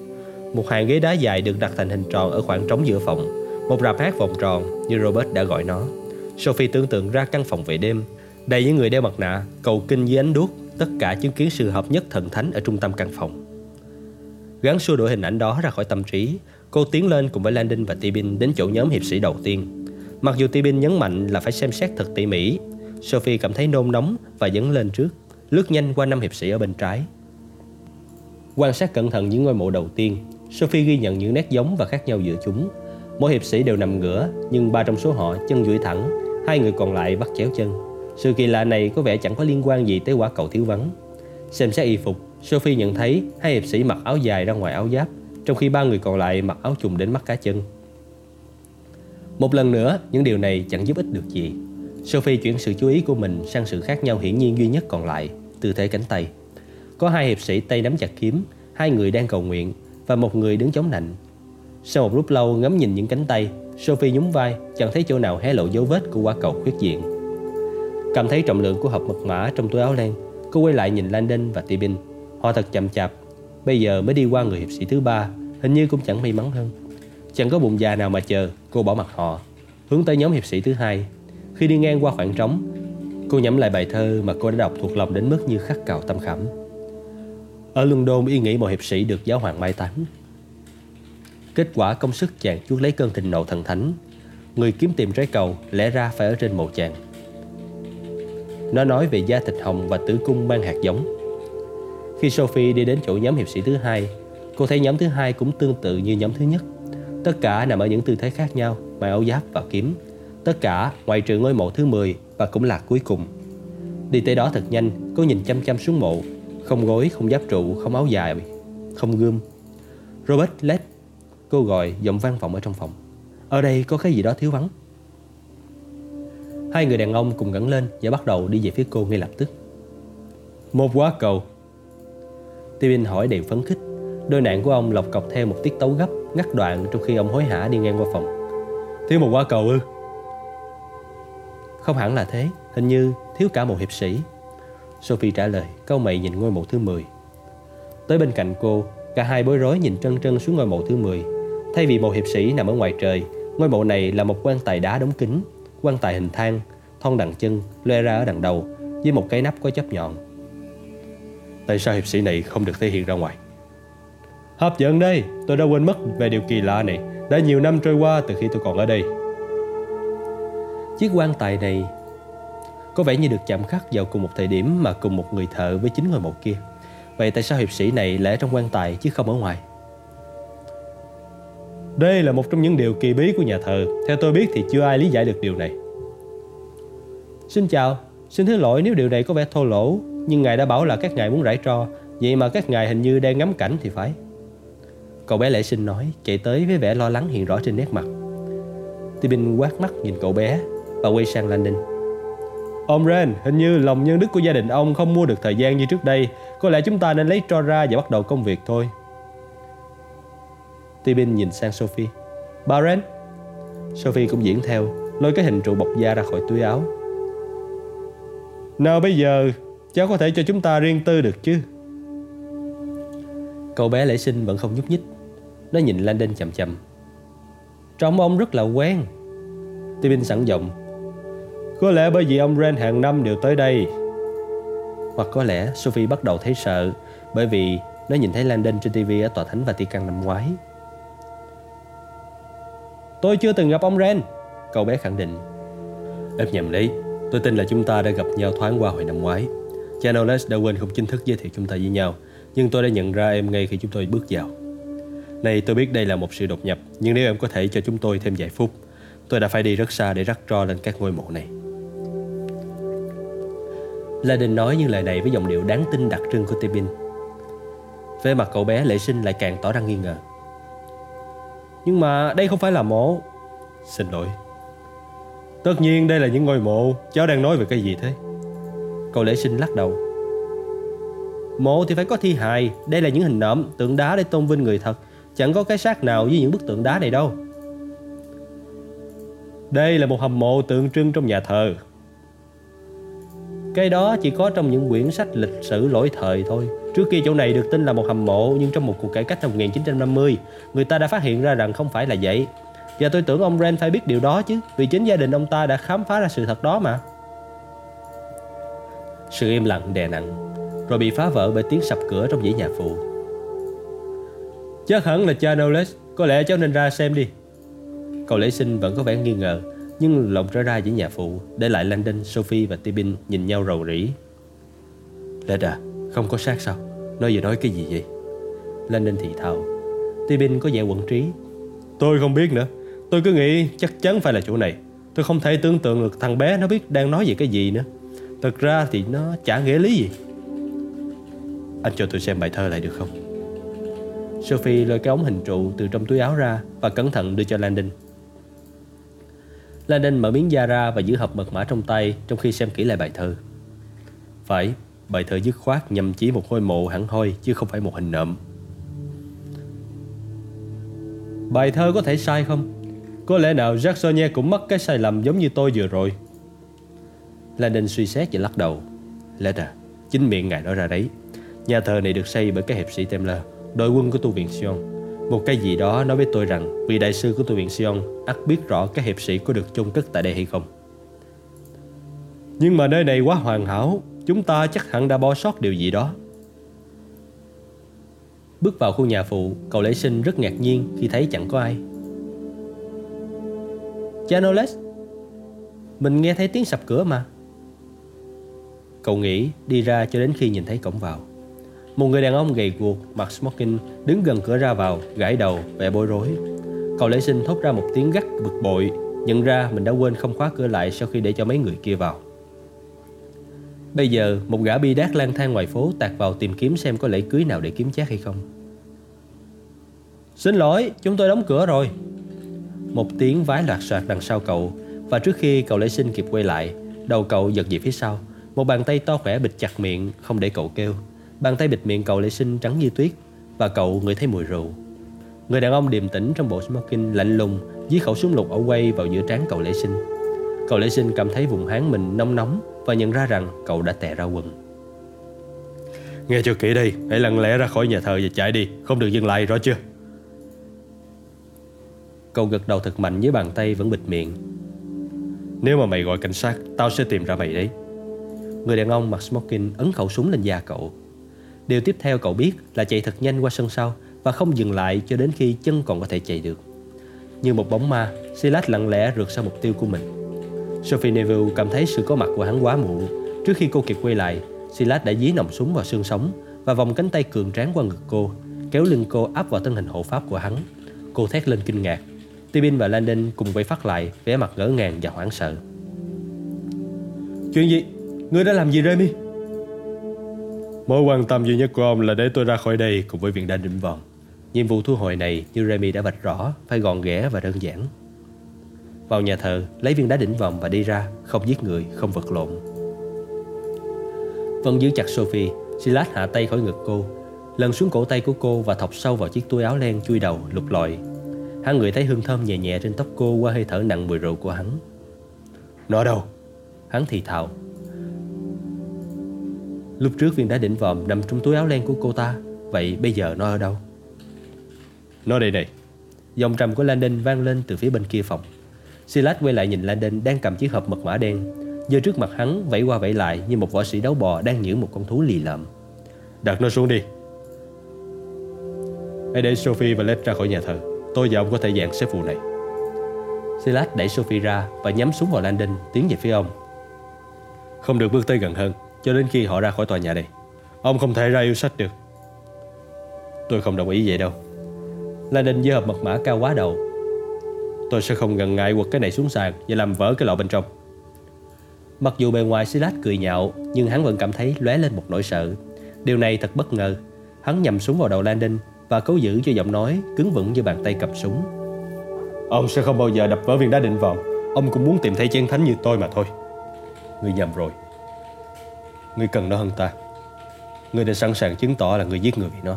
Một hàng ghế đá dài được đặt thành hình tròn ở khoảng trống giữa phòng. Một rạp hát vòng tròn như Robert đã gọi nó. Sophie tưởng tượng ra căn phòng về đêm, đầy những người đeo mặt nạ, cầu kinh dưới ánh đuốc, tất cả chứng kiến sự hợp nhất thần thánh ở trung tâm căn phòng. Gắn xua đuổi hình ảnh đó ra khỏi tâm trí, cô tiến lên cùng với Landin và Tibin đến chỗ nhóm hiệp sĩ đầu tiên. Mặc dù Tibin nhấn mạnh là phải xem xét thật tỉ mỉ, Sophie cảm thấy nôn nóng và dấn lên trước lướt nhanh qua năm hiệp sĩ ở bên trái. Quan sát cẩn thận những ngôi mộ đầu tiên, Sophie ghi nhận những nét giống và khác nhau giữa chúng. Mỗi hiệp sĩ đều nằm ngửa, nhưng ba trong số họ chân duỗi thẳng, hai người còn lại bắt chéo chân. Sự kỳ lạ này có vẻ chẳng có liên quan gì tới quả cầu thiếu vắng. Xem xét y phục, Sophie nhận thấy hai hiệp sĩ mặc áo dài ra ngoài áo giáp, trong khi ba người còn lại mặc áo trùng đến mắt cá chân. Một lần nữa, những điều này chẳng giúp ích được gì. Sophie chuyển sự chú ý của mình sang sự khác nhau hiển nhiên duy nhất còn lại – tư thế cánh tay. Có hai hiệp sĩ tay nắm chặt kiếm, hai người đang cầu nguyện và một người đứng chống nạnh. Sau một lúc lâu ngắm nhìn những cánh tay, Sophie nhún vai, chẳng thấy chỗ nào hé lộ dấu vết của quả cầu khuyết diện. Cảm thấy trọng lượng của hộp mật mã trong túi áo len, cô quay lại nhìn Landon và Tibin. Họ thật chậm chạp, bây giờ mới đi qua người hiệp sĩ thứ ba, hình như cũng chẳng may mắn hơn. Chẳng có bụng già nào mà chờ, cô bỏ mặt họ, hướng tới nhóm hiệp sĩ thứ hai. Khi đi ngang qua khoảng trống, Cô nhẩm lại bài thơ mà cô đã đọc thuộc lòng đến mức như khắc cào tâm khảm. Ở London yên nghĩ một hiệp sĩ được giáo hoàng mai táng. Kết quả công sức chàng chuốt lấy cơn thịnh nộ thần thánh. Người kiếm tìm trái cầu lẽ ra phải ở trên mộ chàng. Nó nói về da thịt hồng và tử cung mang hạt giống. Khi Sophie đi đến chỗ nhóm hiệp sĩ thứ hai, cô thấy nhóm thứ hai cũng tương tự như nhóm thứ nhất. Tất cả nằm ở những tư thế khác nhau, mang áo giáp và kiếm. Tất cả ngoại trừ ngôi mộ thứ 10 và cũng là cuối cùng. Đi tới đó thật nhanh, cô nhìn chăm chăm xuống mộ. Không gối, không giáp trụ, không áo dài, không gươm. Robert Led, cô gọi giọng vang vọng ở trong phòng. Ở đây có cái gì đó thiếu vắng. Hai người đàn ông cùng ngẩng lên và bắt đầu đi về phía cô ngay lập tức. Một quả cầu. Tibin hỏi đầy phấn khích. Đôi nạn của ông lọc cọc theo một tiết tấu gấp, ngắt đoạn trong khi ông hối hả đi ngang qua phòng. Thiếu một quả cầu ư? Không hẳn là thế, hình như thiếu cả một hiệp sĩ. Sophie trả lời, câu mày nhìn ngôi mộ thứ 10. Tới bên cạnh cô, cả hai bối rối nhìn trân trân xuống ngôi mộ thứ 10. Thay vì một hiệp sĩ nằm ở ngoài trời, ngôi mộ này là một quan tài đá đóng kín, quan tài hình thang, thon đằng chân, loe ra ở đằng đầu, với một cái nắp có chấp nhọn. Tại sao hiệp sĩ này không được thể hiện ra ngoài? Hấp dẫn đây, tôi đã quên mất về điều kỳ lạ này. Đã nhiều năm trôi qua từ khi tôi còn ở đây. Chiếc quan tài này có vẻ như được chạm khắc vào cùng một thời điểm mà cùng một người thợ với chính ngôi mộ kia. Vậy tại sao hiệp sĩ này lại ở trong quan tài chứ không ở ngoài? Đây là một trong những điều kỳ bí của nhà thờ. Theo tôi biết thì chưa ai lý giải được điều này. Xin chào, xin thứ lỗi nếu điều này có vẻ thô lỗ, nhưng ngài đã bảo là các ngài muốn rải tro, vậy mà các ngài hình như đang ngắm cảnh thì phải. Cậu bé lễ sinh nói, chạy tới với vẻ lo lắng hiện rõ trên nét mặt. Tibin quát mắt nhìn cậu bé và quay sang Landon. Ông Ren, hình như lòng nhân đức của gia đình ông không mua được thời gian như trước đây. Có lẽ chúng ta nên lấy tro ra và bắt đầu công việc thôi. Tibin nhìn sang Sophie. Bà Ren. Sophie cũng diễn theo, lôi cái hình trụ bọc da ra khỏi túi áo. Nào bây giờ, cháu có thể cho chúng ta riêng tư được chứ? Cậu bé lễ sinh vẫn không nhúc nhích. Nó nhìn Landon chậm chậm. Trông ông rất là quen. Tibin sẵn giọng có lẽ bởi vì ông Ren hàng năm đều tới đây Hoặc có lẽ Sophie bắt đầu thấy sợ Bởi vì nó nhìn thấy Landon trên TV ở tòa thánh Vatican năm ngoái Tôi chưa từng gặp ông Ren Cậu bé khẳng định Em nhầm đấy Tôi tin là chúng ta đã gặp nhau thoáng qua hồi năm ngoái Chanoles đã quên không chính thức giới thiệu chúng ta với nhau, Nhưng tôi đã nhận ra em ngay khi chúng tôi bước vào Này, tôi biết đây là một sự đột nhập, Nhưng nếu em có thể cho chúng tôi thêm vài phút, Tôi đã phải đi rất xa để rắc tro lên các ngôi mộ này La Đình nói những lời này với giọng điệu đáng tin đặc trưng của Tebin. Về mặt cậu bé lệ sinh lại càng tỏ ra nghi ngờ. Nhưng mà đây không phải là mộ. Xin lỗi. Tất nhiên đây là những ngôi mộ. Cháu đang nói về cái gì thế? Cậu lễ sinh lắc đầu. Mộ thì phải có thi hài. Đây là những hình nộm, tượng đá để tôn vinh người thật. Chẳng có cái xác nào với những bức tượng đá này đâu. Đây là một hầm mộ tượng trưng trong nhà thờ cái đó chỉ có trong những quyển sách lịch sử lỗi thời thôi. Trước kia chỗ này được tin là một hầm mộ nhưng trong một cuộc cải cách năm 1950, người ta đã phát hiện ra rằng không phải là vậy. Và tôi tưởng ông Ren phải biết điều đó chứ, vì chính gia đình ông ta đã khám phá ra sự thật đó mà. Sự im lặng đè nặng, rồi bị phá vỡ bởi tiếng sập cửa trong dãy nhà phụ. Chắc hẳn là cha Knowles, có lẽ cháu nên ra xem đi. Cậu lễ sinh vẫn có vẻ nghi ngờ nhưng lộng trở ra dãy nhà phụ Để lại Landon, Sophie và Tibin nhìn nhau rầu rĩ. Leda, à, không có xác sao? Nói vừa nói cái gì vậy? Landon thì thào. Tibin có vẻ quẩn trí. Tôi không biết nữa. Tôi cứ nghĩ chắc chắn phải là chỗ này. Tôi không thể tưởng tượng được thằng bé nó biết đang nói về cái gì nữa. Thật ra thì nó chả nghĩa lý gì Anh cho tôi xem bài thơ lại được không Sophie lôi cái ống hình trụ từ trong túi áo ra Và cẩn thận đưa cho Landon Landon mở miếng da ra và giữ hộp mật mã trong tay trong khi xem kỹ lại bài thơ. Phải, bài thơ dứt khoát nhằm chỉ một ngôi mộ hẳn hoi chứ không phải một hình nộm. Bài thơ có thể sai không? Có lẽ nào Jacksonia cũng mắc cái sai lầm giống như tôi vừa rồi? Lenin suy xét và lắc đầu. Letter, chính miệng ngài nói ra đấy. Nhà thờ này được xây bởi các hiệp sĩ Templar, đội quân của tu viện Sion một cái gì đó nói với tôi rằng vị đại sư của tu viện Sion ắt biết rõ các hiệp sĩ có được chôn cất tại đây hay không. Nhưng mà nơi này quá hoàn hảo, chúng ta chắc hẳn đã bỏ sót điều gì đó. Bước vào khu nhà phụ, cậu lễ sinh rất ngạc nhiên khi thấy chẳng có ai. Chanoles, mình nghe thấy tiếng sập cửa mà. Cậu nghĩ đi ra cho đến khi nhìn thấy cổng vào. Một người đàn ông gầy guộc, mặc smoking, đứng gần cửa ra vào, gãi đầu, vẻ bối rối. Cậu lễ sinh thốt ra một tiếng gắt bực bội Nhận ra mình đã quên không khóa cửa lại Sau khi để cho mấy người kia vào Bây giờ một gã bi đát lang thang ngoài phố Tạt vào tìm kiếm xem có lễ cưới nào để kiếm chát hay không Xin lỗi chúng tôi đóng cửa rồi Một tiếng vái loạt soạt đằng sau cậu Và trước khi cậu lễ sinh kịp quay lại Đầu cậu giật về phía sau một bàn tay to khỏe bịt chặt miệng Không để cậu kêu. Bàn tay bịt miệng cậu lễ sinh trắng như tuyết Và cậu ngửi thấy mùi rượu. Người đàn ông điềm tĩnh trong bộ smoking lạnh lùng Dí khẩu súng lục ổ quay vào giữa trán cậu lễ sinh. Cậu lễ sinh cảm thấy vùng háng mình nóng nóng Và nhận ra rằng cậu đã tè ra quần. Nghe cho kỹ đi Hãy lặng lẽ ra khỏi nhà thờ và chạy đi Không được dừng lại rõ chưa? Cậu gật đầu thật mạnh với bàn tay vẫn bịt miệng. Nếu mà mày gọi cảnh sát Tao sẽ tìm ra mày đấy Người đàn ông mặc smoking ấn khẩu súng lên da cậu. Điều tiếp theo cậu biết là chạy thật nhanh qua sân sau Và không dừng lại cho đến khi chân còn có thể chạy được. Như một bóng ma, Silas lặng lẽ rượt sang mục tiêu của mình. Sophie Neville cảm thấy sự có mặt của hắn quá muộn. Trước khi cô kịp quay lại, Silas đã dí nòng súng vào xương sống Và vòng cánh tay cường tráng qua ngực cô, Kéo lưng cô áp vào thân hình hộ pháp của hắn. Cô thét lên kinh ngạc. Tibin và Landon cùng quay phát lại, vẻ mặt ngỡ ngàng và hoảng sợ. Chuyện gì? Ngươi đã làm gì Remy? Mối quan tâm duy nhất của ông là để tôi ra khỏi đây cùng với viện đa định vòn Nhiệm vụ thu hồi này như Remy đã vạch rõ Phải gọn ghẽ và đơn giản. Vào nhà thờ lấy viên đá đỉnh vòng và đi ra Không giết người, không vật lộn. Vẫn giữ chặt Sophie Silas hạ tay khỏi ngực cô Lần xuống cổ tay của cô và thọc sâu vào chiếc túi áo len chui đầu lục lọi. Hắn ngửi thấy hương thơm nhẹ nhẹ trên tóc cô qua hơi thở nặng mùi rượu của hắn. Nó đâu? Hắn thì thào Lúc trước viên đá đỉnh vòm nằm trong túi áo len của cô ta Vậy bây giờ nó ở đâu? Nó đây này. Dòng trầm của Landon vang lên từ phía bên kia phòng. Silas quay lại nhìn Landon đang cầm chiếc hộp mật mã đen. Giờ trước mặt hắn vẫy qua vẫy lại như một võ sĩ đấu bò đang giữ một con thú lì lợm. Đặt nó xuống đi. Hãy để Sophie và Led ra khỏi nhà thờ. Tôi và ông có thể dàn xếp vụ này. Silas đẩy Sophie ra và nhắm súng vào Landon tiến về phía ông. Không được bước tới gần hơn Cho đến khi họ ra khỏi tòa nhà này Ông không thể ra yêu sách được Tôi không đồng ý vậy đâu Landon giơ hộp mật mã cao quá đầu Tôi sẽ không ngần ngại quật cái này xuống sàn Và làm vỡ cái lọ bên trong Mặc dù bề ngoài Silas cười nhạo Nhưng hắn vẫn cảm thấy lóe lên một nỗi sợ Điều này thật bất ngờ Hắn nhầm súng vào đầu Landon và cố giữ cho giọng nói cứng vững như bàn tay cầm súng. Ông sẽ không bao giờ đập vỡ viên đá định vọng. Ông cũng muốn tìm thấy chân thánh như tôi mà thôi. Ngươi nhầm rồi. Ngươi cần nó hơn ta. Ngươi đã sẵn sàng chứng tỏ là ngươi giết người vì nó.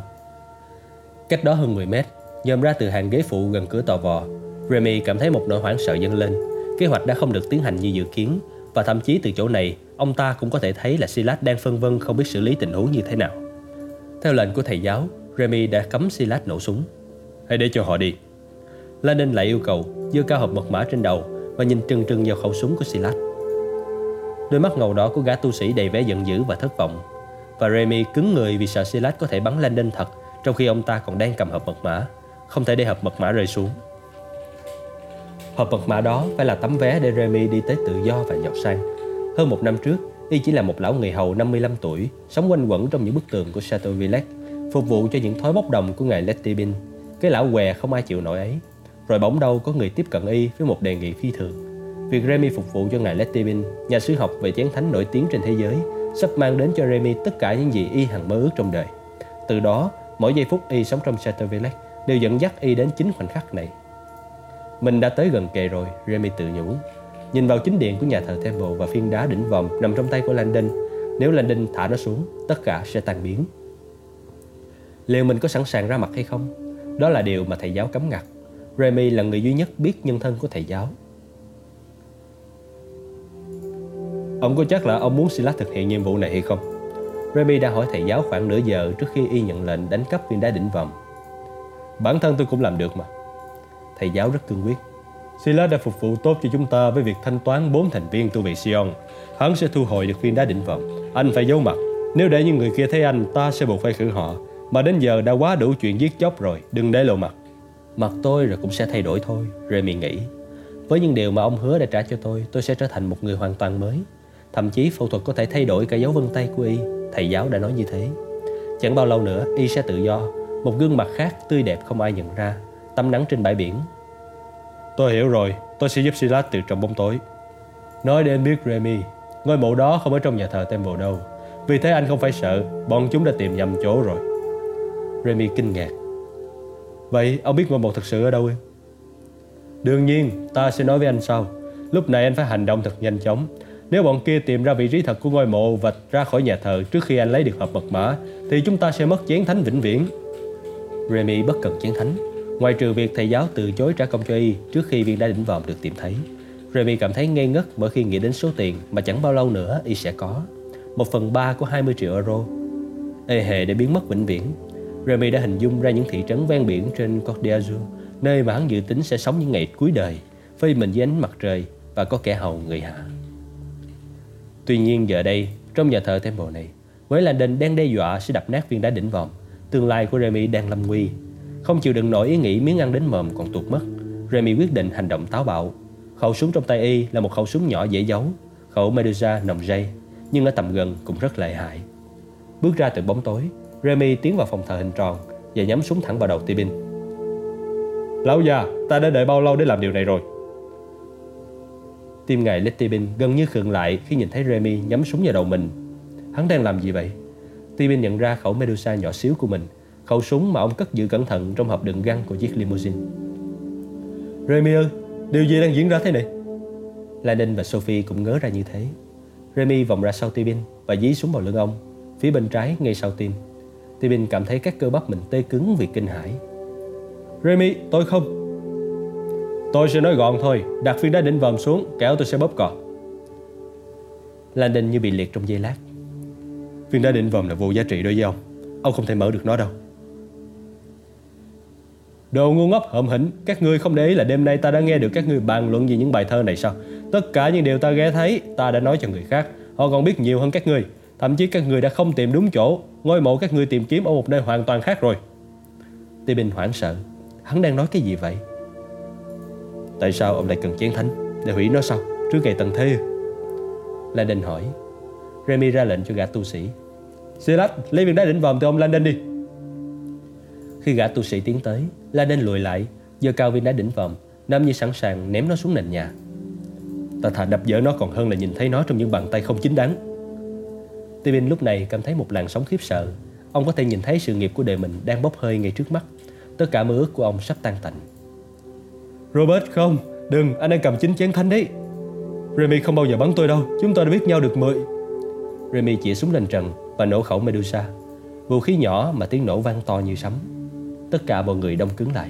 Cách đó hơn 10 mét, nhòm ra từ hàng ghế phụ gần cửa tòa vò, Remy cảm thấy một nỗi hoảng sợ dâng lên. Kế hoạch đã không được tiến hành như dự kiến và thậm chí từ chỗ này, ông ta cũng có thể thấy là Silas đang phân vân không biết xử lý tình huống như thế nào. Theo lệnh của thầy giáo, Remy đã cấm Silas nổ súng. Hãy để cho họ đi. Landon lại yêu cầu, dơ cao hộp mật mã trên đầu và nhìn trừng trừng vào khẩu súng của Silas. Đôi mắt ngầu đỏ của gã tu sĩ đầy vẻ giận dữ và thất vọng. Và Remy cứng người vì sợ Silas có thể bắn Landon thật trong khi ông ta còn đang cầm hộp mật mã, không thể để hộp mật mã rơi xuống. Hộp mật mã đó phải là tấm vé để Remy đi tới tự do và giàu sang. Hơn một năm trước, y chỉ là một lão người hầu 55 tuổi, sống quanh quẩn trong những bức tường của Chateau Villette phục vụ cho những thói bốc đồng của ngài Letty Cái lão què không ai chịu nổi ấy. Rồi bỗng đâu có người tiếp cận y với một đề nghị phi thường. Việc Remy phục vụ cho ngài Letty nhà sứ học về chén thánh nổi tiếng trên thế giới, sắp mang đến cho Remy tất cả những gì y hằng mơ ước trong đời. Từ đó, mỗi giây phút y sống trong Chateau Villette đều dẫn dắt y đến chính khoảnh khắc này. Mình đã tới gần kề rồi, Remy tự nhủ. Nhìn vào chính điện của nhà thờ Temple và phiên đá đỉnh vòm nằm trong tay của Landon. Nếu Landon thả nó xuống, tất cả sẽ tan biến. Liệu mình có sẵn sàng ra mặt hay không? Đó là điều mà thầy giáo cấm ngặt. Remy là người duy nhất biết nhân thân của thầy giáo. Ông có chắc là ông muốn Silas thực hiện nhiệm vụ này hay không? Remy đã hỏi thầy giáo khoảng nửa giờ trước khi y nhận lệnh đánh cắp viên đá đỉnh vòng. Bản thân tôi cũng làm được mà. Thầy giáo rất cương quyết. Silas đã phục vụ tốt cho chúng ta với việc thanh toán bốn thành viên tu viện Sion. Hắn sẽ thu hồi được viên đá đỉnh vòng. Anh phải giấu mặt. Nếu để những người kia thấy anh, ta sẽ buộc phải khử họ. Mà đến giờ đã quá đủ chuyện giết chóc rồi Đừng để lộ mặt Mặt tôi rồi cũng sẽ thay đổi thôi Remy nghĩ Với những điều mà ông hứa đã trả cho tôi Tôi sẽ trở thành một người hoàn toàn mới Thậm chí phẫu thuật có thể thay đổi cả dấu vân tay của y Thầy giáo đã nói như thế Chẳng bao lâu nữa y sẽ tự do Một gương mặt khác tươi đẹp không ai nhận ra Tắm nắng trên bãi biển Tôi hiểu rồi, tôi sẽ giúp Silas từ trong bóng tối. Nói đến biết Remy, ngôi mộ đó không ở trong nhà thờ Temple đâu. Vì thế anh không phải sợ, bọn chúng đã tìm nhầm chỗ rồi. Remy kinh ngạc. Vậy ông biết ngôi mộ thật sự ở đâu em? Đương nhiên, ta sẽ nói với anh sau. Lúc này anh phải hành động thật nhanh chóng. Nếu bọn kia tìm ra vị trí thật của ngôi mộ và ra khỏi nhà thờ trước khi anh lấy được hộp mật mã, thì chúng ta sẽ mất chén thánh vĩnh viễn. Remy bất cần chén thánh, ngoài trừ việc thầy giáo từ chối trả công cho y trước khi viên đá đỉnh vòm được tìm thấy. Remy cảm thấy ngây ngất mỗi khi nghĩ đến số tiền mà chẳng bao lâu nữa y sẽ có. Một phần ba của 20 triệu euro. Ê hề để biến mất vĩnh viễn. Remy đã hình dung ra những thị trấn ven biển trên Côte d'Azur, nơi mà hắn dự tính sẽ sống những ngày cuối đời, phơi mình dưới ánh mặt trời và có kẻ hầu người hạ. Tuy nhiên giờ đây, trong nhà thờ Temple này, với Landon đang đe dọa sẽ đập nát viên đá đỉnh vòm, tương lai của Remy đang lâm nguy. Không chịu đựng nổi ý nghĩ miếng ăn đến mồm còn tuột mất, Remy quyết định hành động táo bạo. Khẩu súng trong tay y là một khẩu súng nhỏ dễ giấu, khẩu Medusa nòng dây, nhưng ở tầm gần cũng rất lợi hại. Bước ra từ bóng tối, Remy tiến vào phòng thờ hình tròn và nhắm súng thẳng vào đầu Tibin. Lão già, ta đã đợi bao lâu để làm điều này rồi? Tim ngài Letibin gần như khựng lại khi nhìn thấy Remy nhắm súng vào đầu mình. Hắn đang làm gì vậy? Tibin nhận ra khẩu Medusa nhỏ xíu của mình, khẩu súng mà ông cất giữ cẩn thận trong hộp đựng găng của chiếc limousine. Remy ơi, điều gì đang diễn ra thế này? Landon và Sophie cũng ngớ ra như thế. Remy vòng ra sau Tibin và dí súng vào lưng ông, phía bên trái ngay sau tim. Tibin cảm thấy các cơ bắp mình tê cứng vì kinh hãi. Remy, tôi không. Tôi sẽ nói gọn thôi, đặt viên đá đỉnh vòm xuống, kéo tôi sẽ bóp cò. Landon như bị liệt trong giây lát. Viên đá đỉnh vòm là vô giá trị đối với ông. Ông không thể mở được nó đâu. Đồ ngu ngốc hợm hỉnh, các ngươi không để ý là đêm nay ta đã nghe được các ngươi bàn luận về những bài thơ này sao? Tất cả những điều ta ghé thấy, ta đã nói cho người khác. Họ còn biết nhiều hơn các ngươi. Thậm chí các ngươi đã không tìm đúng chỗ, ngôi mộ các ngươi tìm kiếm ở một nơi hoàn toàn khác rồi. Tê Bình hoảng sợ, hắn đang nói cái gì vậy? Tại sao ông lại cần chén thánh Để hủy nó sao Trước ngày tận thế? Landon hỏi. Remy ra lệnh cho gã tu sĩ. Silas, lấy viên đá đỉnh vòm từ ông Landon đi. Khi gã tu sĩ tiến tới, Landon lùi lại, giơ cao viên đá đỉnh vòm Nam như sẵn sàng ném nó xuống nền nhà. Ta thà đập vỡ nó còn hơn là nhìn thấy nó trong những bàn tay không chính đáng. Steven lúc này cảm thấy một làn sóng khiếp sợ. Ông có thể nhìn thấy sự nghiệp của đời mình đang bốc hơi ngay trước mắt. Tất cả mơ ước của ông sắp tan tành. Robert không, đừng, anh đang cầm chính chén thánh đấy. Remy không bao giờ bắn tôi đâu, chúng tôi đã biết nhau được mười. Remy chỉ súng lên trần và nổ khẩu Medusa. Vũ khí nhỏ mà tiếng nổ vang to như sấm. Tất cả mọi người đông cứng lại.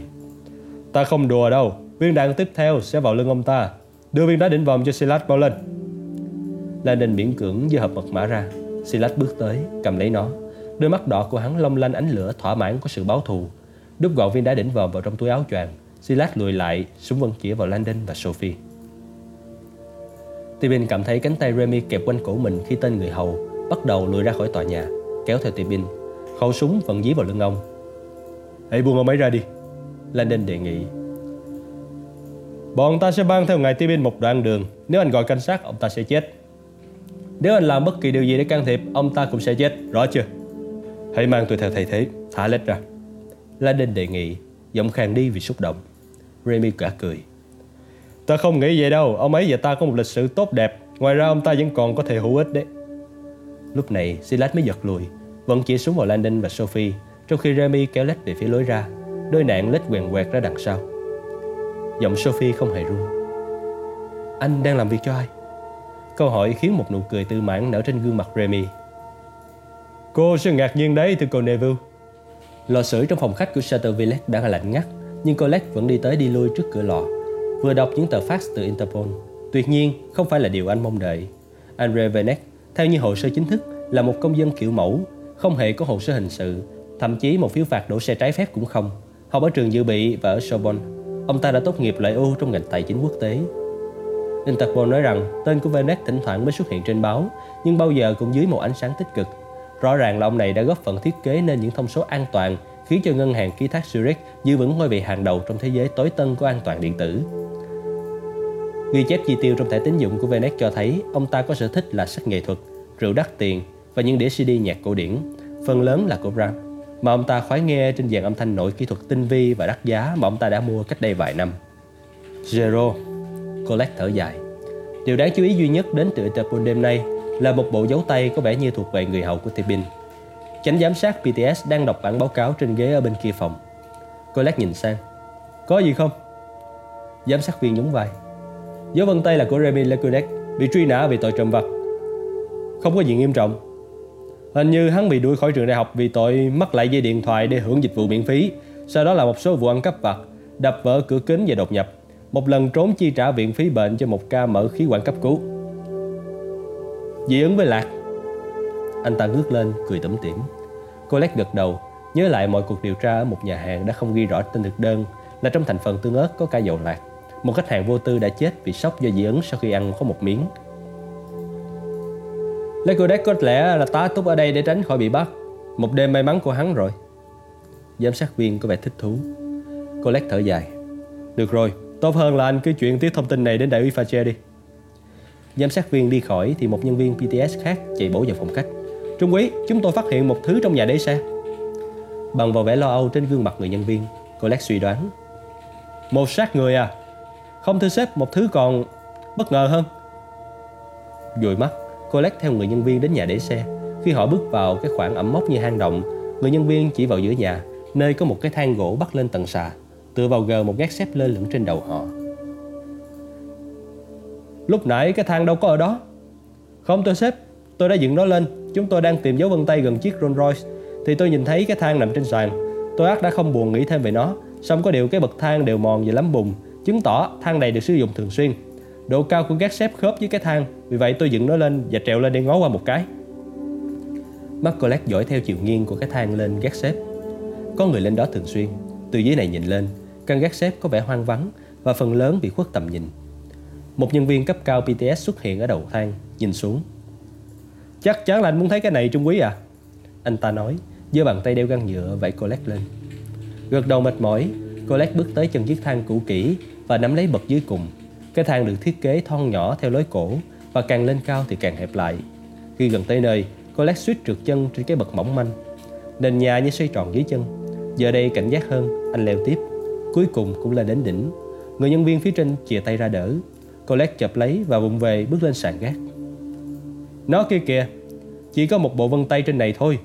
Ta không đùa đâu, viên đạn tiếp theo sẽ vào lưng ông ta. Đưa viên đá đỉnh vòng cho Silas bao lên. Landon miễn cưỡng giơ hộp mật mã ra. Silas bước tới, cầm lấy nó. Đôi mắt đỏ của hắn long lanh ánh lửa thỏa mãn có sự báo thù. Đút gọn viên đá đỉnh vòm vào trong túi áo choàng Silas lùi lại, súng vẫn chĩa vào Landon và Sophie. Tibin cảm thấy cánh tay Remy kẹp quanh cổ mình khi tên người hầu bắt đầu lùi ra khỏi tòa nhà, kéo theo Tibin. Khẩu súng vẫn dí vào lưng ông. Hãy buông ông ấy ra đi, Landon đề nghị. Bọn ta sẽ mang theo ngài Tibin một đoạn đường. Nếu anh gọi cảnh sát, ông ta sẽ chết. Nếu anh làm bất kỳ điều gì để can thiệp, ông ta cũng sẽ chết, rõ chưa? Hãy mang tôi theo thầy thế, thả lết ra. Landon đề nghị, giọng khàn đi vì xúc động. Remy cả cười. Ta không nghĩ vậy đâu, ông ấy và ta có một lịch sử tốt đẹp. Ngoài ra ông ta vẫn còn có thể hữu ích đấy. Lúc này Silas mới giật lùi, vẫn chỉ xuống vào Landon và Sophie, trong khi Remy kéo lách về phía lối ra, đôi nạn lết quèn quẹt ra đằng sau. Giọng Sophie không hề run. Anh đang làm việc cho ai? Câu hỏi khiến một nụ cười tư mãn nở trên gương mặt Remy. Cô sẽ ngạc nhiên đấy thưa cô Neville. Lò sưởi trong phòng khách của Chateau Villette đã lạnh ngắt nhưng Colette vẫn đi tới đi lui trước cửa lò, vừa đọc những tờ fax từ Interpol. Tuyệt nhiên, không phải là điều anh mong đợi. Andre Venek, theo như hồ sơ chính thức, là một công dân kiểu mẫu, không hề có hồ sơ hình sự, thậm chí một phiếu phạt đổ xe trái phép cũng không. Học ở trường dự bị và ở Sorbonne, ông ta đã tốt nghiệp loại ưu trong ngành tài chính quốc tế. Interpol nói rằng tên của Venek thỉnh thoảng mới xuất hiện trên báo, nhưng bao giờ cũng dưới một ánh sáng tích cực. Rõ ràng là ông này đã góp phần thiết kế nên những thông số an toàn khiến cho ngân hàng ký thác Zurich giữ vững ngôi vị hàng đầu trong thế giới tối tân của an toàn điện tử. Ghi chép chi tiêu trong thẻ tín dụng của Venet cho thấy ông ta có sở thích là sách nghệ thuật, rượu đắt tiền và những đĩa CD nhạc cổ điển, phần lớn là của Brahms, mà ông ta khoái nghe trên dàn âm thanh nội kỹ thuật tinh vi và đắt giá mà ông ta đã mua cách đây vài năm. Zero Colette thở dài Điều đáng chú ý duy nhất đến từ Interpol đêm nay là một bộ dấu tay có vẻ như thuộc về người hầu của Tibin. Chánh giám sát PTS đang đọc bản báo cáo trên ghế ở bên kia phòng. Colette nhìn sang. Có gì không? Giám sát viên nhún vai. Dấu vân tay là của Remy Lecunek, bị truy nã vì tội trộm vật. Không có gì nghiêm trọng. Hình như hắn bị đuổi khỏi trường đại học vì tội mắc lại dây điện thoại để hưởng dịch vụ miễn phí. Sau đó là một số vụ ăn cắp vặt, đập vỡ cửa kính và đột nhập. Một lần trốn chi trả viện phí bệnh cho một ca mở khí quản cấp cứu. Dị ứng với Lạc Anh ta ngước lên cười tủm tỉm Colette gật đầu Nhớ lại mọi cuộc điều tra ở một nhà hàng đã không ghi rõ tên thực đơn Là trong thành phần tương ớt có cả dầu lạc. Một khách hàng vô tư đã chết vì sốc do dị ứng sau khi ăn có một miếng. Legodeck có lẽ là tá túc ở đây để tránh khỏi bị bắt. Một đêm may mắn của hắn rồi. Giám sát viên có vẻ thích thú. Colette thở dài. Được rồi, tốt hơn là anh cứ chuyển tiếp thông tin này đến đại úy Fache đi. Giám sát viên đi khỏi thì một nhân viên PTS khác chạy bổ vào phòng khách. Trung úy, chúng tôi phát hiện một thứ trong nhà đế xe. Bằng vào vẻ lo âu trên gương mặt người nhân viên, Colette suy đoán. Một sát người à? Không thưa sếp, một thứ còn bất ngờ hơn. Dùi mắt, Colette theo người nhân viên đến nhà để xe. Khi họ bước vào cái khoảng ẩm mốc như hang động, người nhân viên chỉ vào giữa nhà, nơi có một cái thang gỗ bắt lên tầng xà, tựa vào gờ một gác xếp lơ lửng trên đầu họ. Lúc nãy cái thang đâu có ở đó Không tôi sếp Tôi đã dựng nó lên Chúng tôi đang tìm dấu vân tay gần chiếc Rolls Royce. Thì tôi nhìn thấy cái thang nằm trên sàn. Tôi ác đã không buồn nghĩ thêm về nó. Xong có điều cái bậc thang đều mòn và lắm bùn Chứng tỏ thang này được sử dụng thường xuyên. Độ cao của gác xếp khớp với cái thang. Vì vậy tôi dựng nó lên và trèo lên để ngó qua một cái. Mắt Colette dõi theo chiều nghiêng của cái thang lên gác xếp. Có người lên đó thường xuyên. Từ dưới này nhìn lên Căn gác xếp có vẻ hoang vắng Và phần lớn bị khuất tầm nhìn. Một nhân viên cấp cao PTS xuất hiện ở đầu thang, nhìn xuống. Chắc chắn là anh muốn thấy cái này Trung Quý à? Anh ta nói, giơ bàn tay đeo găng nhựa vẫy Colette lên. Gật đầu mệt mỏi, Colette bước tới chân chiếc thang cũ kỹ và nắm lấy bậc dưới cùng. Cái thang được thiết kế thon nhỏ theo lối cổ và càng lên cao thì càng hẹp lại. Khi gần tới nơi, Colette suýt trượt chân trên cái bậc mỏng manh. Nền nhà như xoay tròn dưới chân. Giờ đây cảnh giác hơn, anh leo tiếp. Cuối cùng cũng lên đến đỉnh. Người nhân viên phía trên chìa tay ra đỡ, Colette chập lấy và vụng về bước lên sàn gác. Nó kia kìa, chỉ có một bộ vân tay trên này thôi.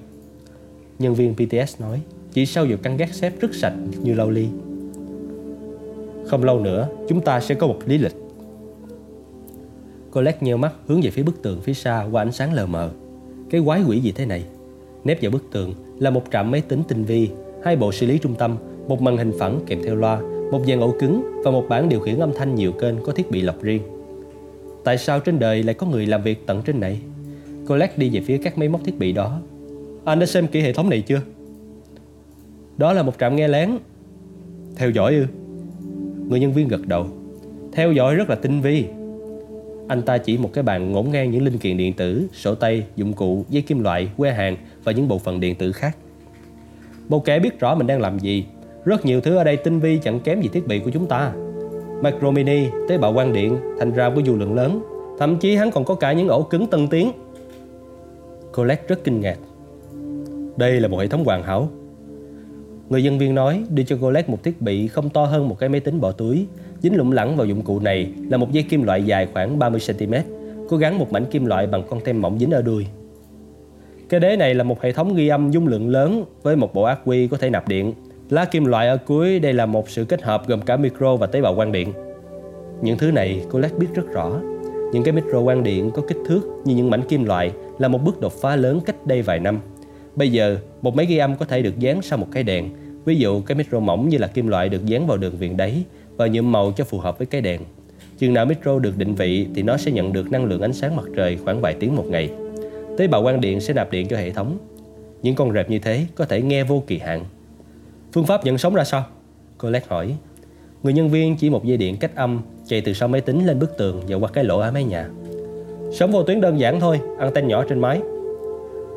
Nhân viên PTS nói, chỉ sau giờ căn gác xếp rất sạch như lau ly. Không lâu nữa, chúng ta sẽ có một lý lịch. Colette nheo mắt hướng về phía bức tường phía xa qua ánh sáng lờ mờ. Cái quái quỷ gì thế này? Nép vào bức tường là một trạm máy tính tinh vi, hai bộ xử lý trung tâm, một màn hình phẳng kèm theo loa một dàn ổ cứng và một bảng điều khiển âm thanh nhiều kênh có thiết bị lọc riêng. Tại sao trên đời lại có người làm việc tận trên này? Colette đi về phía các máy móc thiết bị đó. Anh đã xem kỹ hệ thống này chưa? Đó là một trạm nghe lén. Theo dõi ư? Người nhân viên gật đầu. Theo dõi rất là tinh vi. Anh ta chỉ một cái bàn ngổn ngang những linh kiện điện tử, sổ tay, dụng cụ, dây kim loại, que hàng và những bộ phận điện tử khác. Một kẻ biết rõ mình đang làm gì rất nhiều thứ ở đây tinh vi chẳng kém gì thiết bị của chúng ta. Micro mini, tế bào quang điện, thành ra với dù lượng lớn. Thậm chí hắn còn có cả những ổ cứng tân tiến. Colette rất kinh ngạc. Đây là một hệ thống hoàn hảo. Người dân viên nói đưa cho Colette một thiết bị không to hơn một cái máy tính bỏ túi. Dính lủng lẳng vào dụng cụ này là một dây kim loại dài khoảng 30cm, có gắn một mảnh kim loại bằng con tem mỏng dính ở đuôi. Cái đế này là một hệ thống ghi âm dung lượng lớn với một bộ ác quy có thể nạp điện Lá kim loại ở cuối đây là một sự kết hợp gồm cả micro và tế bào quang điện. Những thứ này Colette biết rất rõ. Những cái micro quang điện có kích thước như những mảnh kim loại là một bước đột phá lớn cách đây vài năm. Bây giờ, một máy ghi âm có thể được dán sau một cái đèn. Ví dụ cái micro mỏng như là kim loại được dán vào đường viền đáy và nhuộm màu cho phù hợp với cái đèn. Chừng nào micro được định vị thì nó sẽ nhận được năng lượng ánh sáng mặt trời khoảng vài tiếng một ngày. Tế bào quang điện sẽ nạp điện cho hệ thống. Những con rệp như thế có thể nghe vô kỳ hạn Phương pháp nhận sóng ra sao? Colette hỏi. Người nhân viên chỉ một dây điện cách âm chạy từ sau máy tính lên bức tường và qua cái lỗ ở mái nhà. Sóng vô tuyến đơn giản thôi, anten nhỏ trên máy.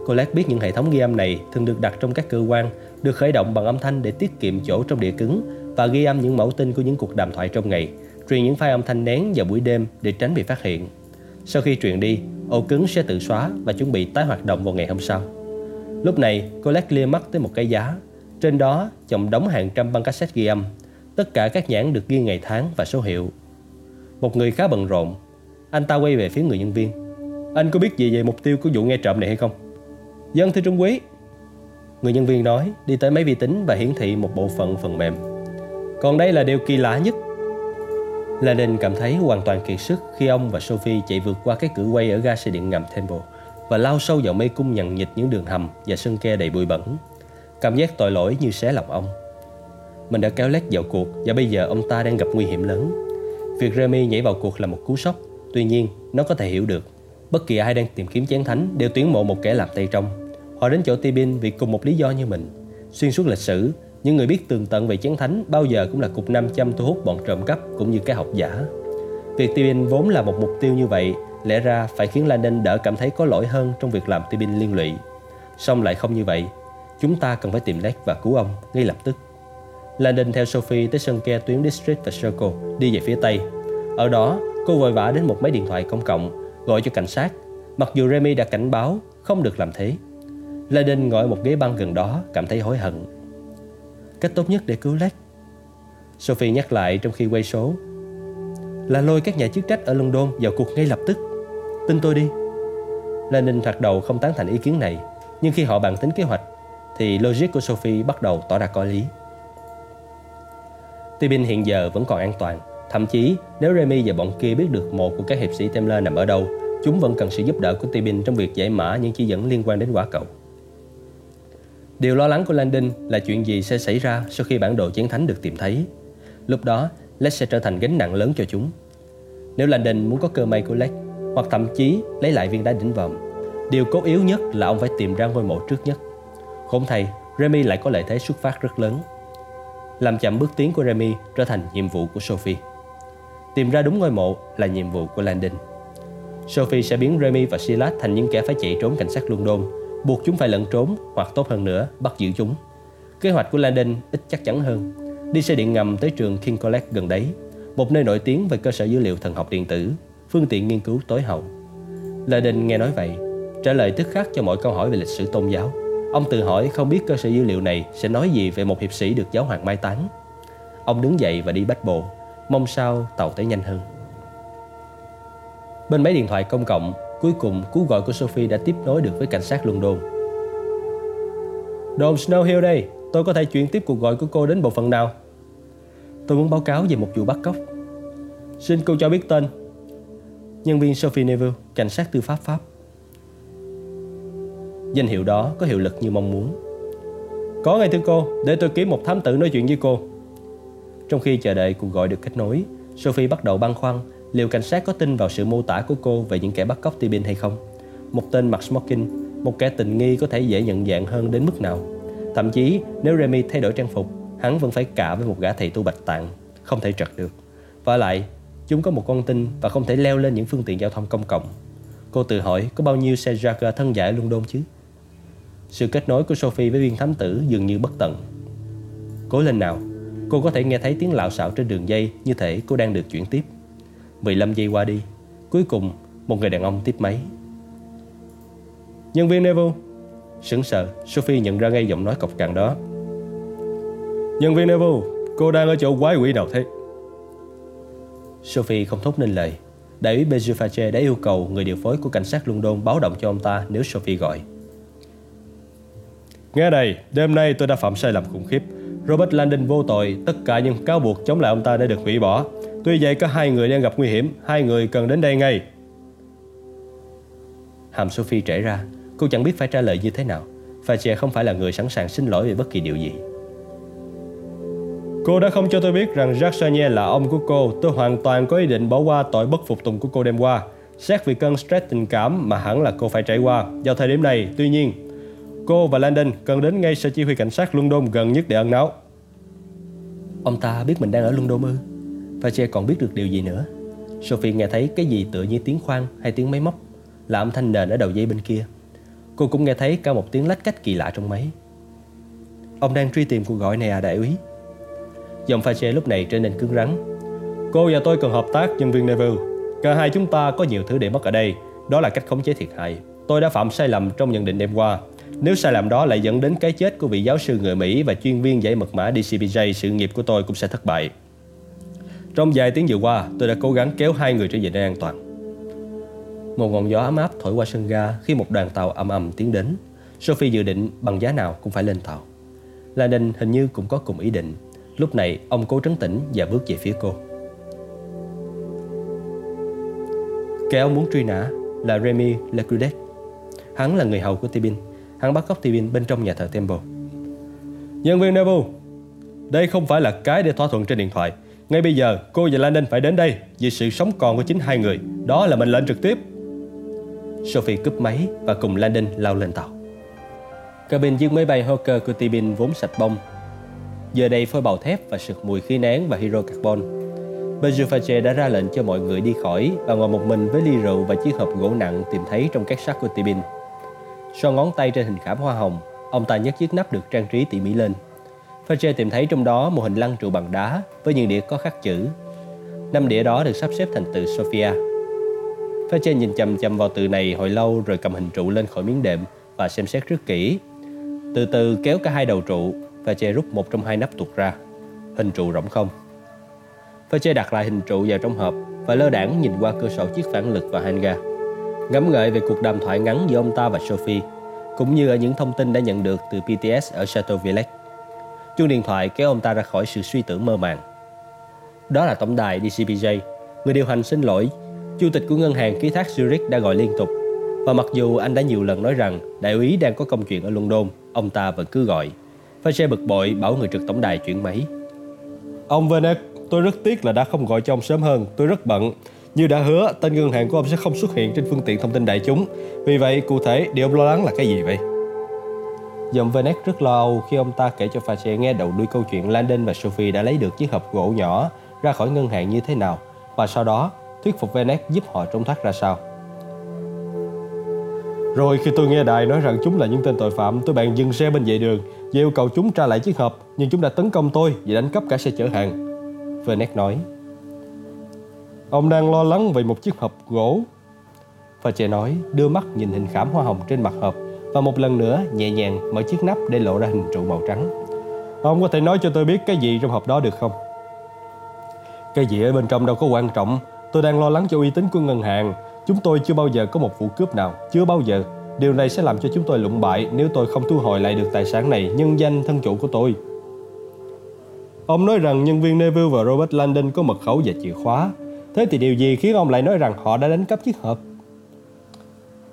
Colette biết những hệ thống ghi âm này thường được đặt trong các cơ quan, được khởi động bằng âm thanh để tiết kiệm chỗ trong đĩa cứng và ghi âm những mẫu tin của những cuộc đàm thoại trong ngày, truyền những file âm thanh nén vào buổi đêm để tránh bị phát hiện. Sau khi truyền đi, ổ cứng sẽ tự xóa và chuẩn bị tái hoạt động vào ngày hôm sau. Lúc này, Colette lia mắt tới một cái giá trên đó chồng đóng hàng trăm băng cassette ghi âm. Tất cả các nhãn được ghi ngày tháng và số hiệu. Một người khá bận rộn. Anh ta quay về phía người nhân viên. Anh có biết gì về mục tiêu của vụ nghe trộm này hay không? Dân thưa Trung Quý. Người nhân viên nói, đi tới máy vi tính và hiển thị một bộ phận phần mềm. Còn đây là điều kỳ lạ nhất. La Đình cảm thấy hoàn toàn kiệt sức khi ông và Sophie chạy vượt qua cái cửa quay ở ga xe điện ngầm Temple và lao sâu vào mê cung nhằn nhịt những đường hầm và sân ke đầy bụi bẩn. Cảm giác tội lỗi như xé lòng ông. Mình đã kéo lét vào cuộc và bây giờ ông ta đang gặp nguy hiểm lớn. Việc Remy nhảy vào cuộc là một cú sốc, tuy nhiên nó có thể hiểu được. Bất kỳ ai đang tìm kiếm chén thánh đều tuyển mộ một kẻ làm tay trong. Họ đến chỗ Tibin vì cùng một lý do như mình. Xuyên suốt lịch sử, những người biết tường tận về chén thánh bao giờ cũng là cục nam châm thu hút bọn trộm cắp cũng như cái học giả. Việc Tibin vốn là một mục tiêu như vậy, lẽ ra phải khiến Landon đỡ cảm thấy có lỗi hơn trong việc làm Tibin liên lụy. Song lại không như vậy, chúng ta cần phải tìm Lake và cứu ông ngay lập tức. Landon theo Sophie tới sân ke tuyến District và Circle đi về phía Tây. Ở đó, cô vội vã đến một máy điện thoại công cộng, gọi cho cảnh sát, mặc dù Remy đã cảnh báo không được làm thế. Landon ngồi một ghế băng gần đó, cảm thấy hối hận. Cách tốt nhất để cứu Lex, Sophie nhắc lại trong khi quay số Là lôi các nhà chức trách ở London vào cuộc ngay lập tức Tin tôi đi Lenin thoạt đầu không tán thành ý kiến này Nhưng khi họ bàn tính kế hoạch Thì logic của Sophie bắt đầu tỏ ra có lý Tibin hiện giờ vẫn còn an toàn Thậm chí nếu Remy và bọn kia biết được một của các hiệp sĩ Templar nằm ở đâu Chúng vẫn cần sự giúp đỡ của Tibin trong việc giải mã những chỉ dẫn liên quan đến quả cầu Điều lo lắng của Landon là chuyện gì sẽ xảy ra sau khi bản đồ chiến thánh được tìm thấy. Lúc đó, Lex sẽ trở thành gánh nặng lớn cho chúng. Nếu Landon muốn có cơ may của Lex, hoặc thậm chí lấy lại viên đá đỉnh vòm, điều cốt yếu nhất là ông phải tìm ra ngôi mộ trước nhất. Khốn thay, Remy lại có lợi thế xuất phát rất lớn. Làm chậm bước tiến của Remy trở thành nhiệm vụ của Sophie. Tìm ra đúng ngôi mộ là nhiệm vụ của Landon. Sophie sẽ biến Remy và Silas thành những kẻ phải chạy trốn cảnh sát London buộc chúng phải lẫn trốn hoặc tốt hơn nữa bắt giữ chúng. Kế hoạch của Landon ít chắc chắn hơn. Đi xe điện ngầm tới trường King College gần đấy, một nơi nổi tiếng về cơ sở dữ liệu thần học điện tử, phương tiện nghiên cứu tối hậu. Landon nghe nói vậy, trả lời tức khắc cho mọi câu hỏi về lịch sử tôn giáo. Ông tự hỏi không biết cơ sở dữ liệu này sẽ nói gì về một hiệp sĩ được giáo hoàng mai táng. Ông đứng dậy và đi bách bộ, mong sao tàu tới nhanh hơn. Bên máy điện thoại công cộng, Cuối cùng, cú gọi của Sophie đã tiếp nối được với cảnh sát London. Đồn Snow Hill đây, tôi có thể chuyển tiếp cuộc gọi của cô đến bộ phận nào? Tôi muốn báo cáo về một vụ bắt cóc. Xin cô cho biết tên. Nhân viên Sophie Neville, cảnh sát tư pháp Pháp. Danh hiệu đó có hiệu lực như mong muốn. Có ngay thưa cô, để tôi kiếm một thám tử nói chuyện với cô. Trong khi chờ đợi cuộc gọi được kết nối, Sophie bắt đầu băn khoăn liệu cảnh sát có tin vào sự mô tả của cô về những kẻ bắt cóc Tibin hay không? Một tên mặc smoking, một kẻ tình nghi có thể dễ nhận dạng hơn đến mức nào? Thậm chí nếu Remy thay đổi trang phục, hắn vẫn phải cạ với một gã thầy tu bạch tạng, không thể trật được. Và lại, chúng có một con tin và không thể leo lên những phương tiện giao thông công cộng. Cô tự hỏi có bao nhiêu xe Jaguar thân giải London chứ? Sự kết nối của Sophie với viên thám tử dường như bất tận. Cố lên nào, cô có thể nghe thấy tiếng lạo xạo trên đường dây như thể cô đang được chuyển tiếp. 15 giây qua đi Cuối cùng một người đàn ông tiếp máy Nhân viên Neville Sững sờ Sophie nhận ra ngay giọng nói cọc cằn đó Nhân viên Neville Cô đang ở chỗ quái quỷ nào thế Sophie không thốt nên lời Đại úy Bejufache đã yêu cầu người điều phối của cảnh sát London báo động cho ông ta nếu Sophie gọi. Nghe đây, đêm nay tôi đã phạm sai lầm khủng khiếp. Robert Landon vô tội, tất cả những cáo buộc chống lại ông ta đã được hủy bỏ. Tuy vậy có hai người đang gặp nguy hiểm Hai người cần đến đây ngay. Hàm Sophie trễ ra Cô chẳng biết phải trả lời như thế nào. Và chị không phải là người sẵn sàng xin lỗi về bất kỳ điều gì. Cô đã không cho tôi biết rằng Jacques Sagnier là ông của cô. Tôi hoàn toàn có ý định bỏ qua tội bất phục tùng của cô đêm qua. Xét vì cơn stress tình cảm mà hẳn là cô phải trải qua. Vào thời điểm này, tuy nhiên Cô và Landon cần đến ngay sở chỉ huy cảnh sát London gần nhất để ẩn náu Ông ta biết mình đang ở London ư? Che còn biết được điều gì nữa? Sophie nghe thấy cái gì tựa như tiếng khoan hay tiếng máy móc, Là âm thanh nền ở đầu dây bên kia. Cô cũng nghe thấy cả một tiếng lách cách kỳ lạ trong máy. Ông đang truy tìm cuộc gọi này à đại úy? Giọng Fache lúc này trở nên cứng rắn. Cô và tôi cần hợp tác nhân viên Neville Cả hai chúng ta có nhiều thứ để mất ở đây. Đó là cách khống chế thiệt hại. Tôi đã phạm sai lầm trong nhận định đêm qua. Nếu sai lầm đó lại dẫn đến cái chết của vị giáo sư người Mỹ và chuyên viên giải mật mã DCBJ, sự nghiệp của tôi cũng sẽ thất bại. Trong vài tiếng vừa qua, tôi đã cố gắng kéo hai người trở về nơi an toàn. Một ngọn gió ấm áp thổi qua sân ga khi một đoàn tàu ầm ầm tiến đến. Sophie dự định bằng giá nào cũng phải lên tàu. Landon hình như cũng có cùng ý định. Lúc này, ông cố trấn tĩnh và bước về phía cô. Kẻ ông muốn truy nã là Remy Lecrudet. Hắn là người hầu của Tibin. Hắn bắt cóc Tibin bên trong nhà thờ Temple. Nhân viên Neville, đây không phải là cái để thỏa thuận trên điện thoại. Ngay bây giờ, cô và Landon phải đến đây vì sự sống còn của chính hai người. Đó là mệnh lệnh trực tiếp. Sophie cúp máy và cùng Landon lao lên tàu. Cabin chiếc máy bay Hawker của Tibin vốn sạch bông. Giờ đây phơi bào thép và sực mùi khí nén và hydrocarbon. Bejufache đã ra lệnh cho mọi người đi khỏi và ngồi một mình với ly rượu và chiếc hộp gỗ nặng tìm thấy trong các xác của Tibin. So ngón tay trên hình khảm hoa hồng, ông ta nhấc chiếc nắp được trang trí tỉ mỉ lên. Fache tìm thấy trong đó một hình lăng trụ bằng đá với những đĩa có khắc chữ. Năm đĩa đó được sắp xếp thành từ Sophia. Fache nhìn chầm chầm vào từ này hồi lâu rồi cầm hình trụ lên khỏi miếng đệm và xem xét rất kỹ. Từ từ kéo cả hai đầu trụ, Fache rút một trong hai nắp tuột ra. Hình trụ rỗng không. Fache đặt lại hình trụ vào trong hộp và lơ đảng nhìn qua cửa sổ chiếc phản lực và hanga. Ngẫm ngợi về cuộc đàm thoại ngắn giữa ông ta và Sophie, cũng như ở những thông tin đã nhận được từ PTS ở Chateau Villette. Chuông điện thoại kéo ông ta ra khỏi sự suy tưởng mơ màng. Đó là tổng đài DCBJ. Người điều hành xin lỗi. Chủ tịch của ngân hàng ký thác Zurich đã gọi liên tục. Và mặc dù anh đã nhiều lần nói rằng đại úy đang có công chuyện ở London, ông ta vẫn cứ gọi. Fache bực bội bảo người trực tổng đài chuyển máy. Ông Venek, tôi rất tiếc là đã không gọi cho ông sớm hơn. Tôi rất bận. Như đã hứa, tên ngân hàng của ông sẽ không xuất hiện trên phương tiện thông tin đại chúng. Vì vậy, cụ thể, điều ông lo lắng là cái gì vậy? Giọng Venet rất lo âu khi ông ta kể cho Fache nghe đầu đuôi câu chuyện Landon và Sophie đã lấy được chiếc hộp gỗ nhỏ ra khỏi ngân hàng như thế nào và sau đó thuyết phục Venet giúp họ trốn thoát ra sao. Rồi khi tôi nghe đài nói rằng chúng là những tên tội phạm, tôi bèn dừng xe bên vệ đường và yêu cầu chúng trả lại chiếc hộp, nhưng chúng đã tấn công tôi và đánh cắp cả xe chở hàng. Venet nói. Ông đang lo lắng về một chiếc hộp gỗ. Và trẻ nói, đưa mắt nhìn hình khảm hoa hồng trên mặt hộp và một lần nữa nhẹ nhàng mở chiếc nắp để lộ ra hình trụ màu trắng. Ông có thể nói cho tôi biết cái gì trong hộp đó được không? Cái gì ở bên trong đâu có quan trọng. Tôi đang lo lắng cho uy tín của ngân hàng. Chúng tôi chưa bao giờ có một vụ cướp nào, chưa bao giờ. Điều này sẽ làm cho chúng tôi lụng bại nếu tôi không thu hồi lại được tài sản này nhân danh thân chủ của tôi. Ông nói rằng nhân viên Neville và Robert Landon có mật khẩu và chìa khóa. Thế thì điều gì khiến ông lại nói rằng họ đã đánh cắp chiếc hộp?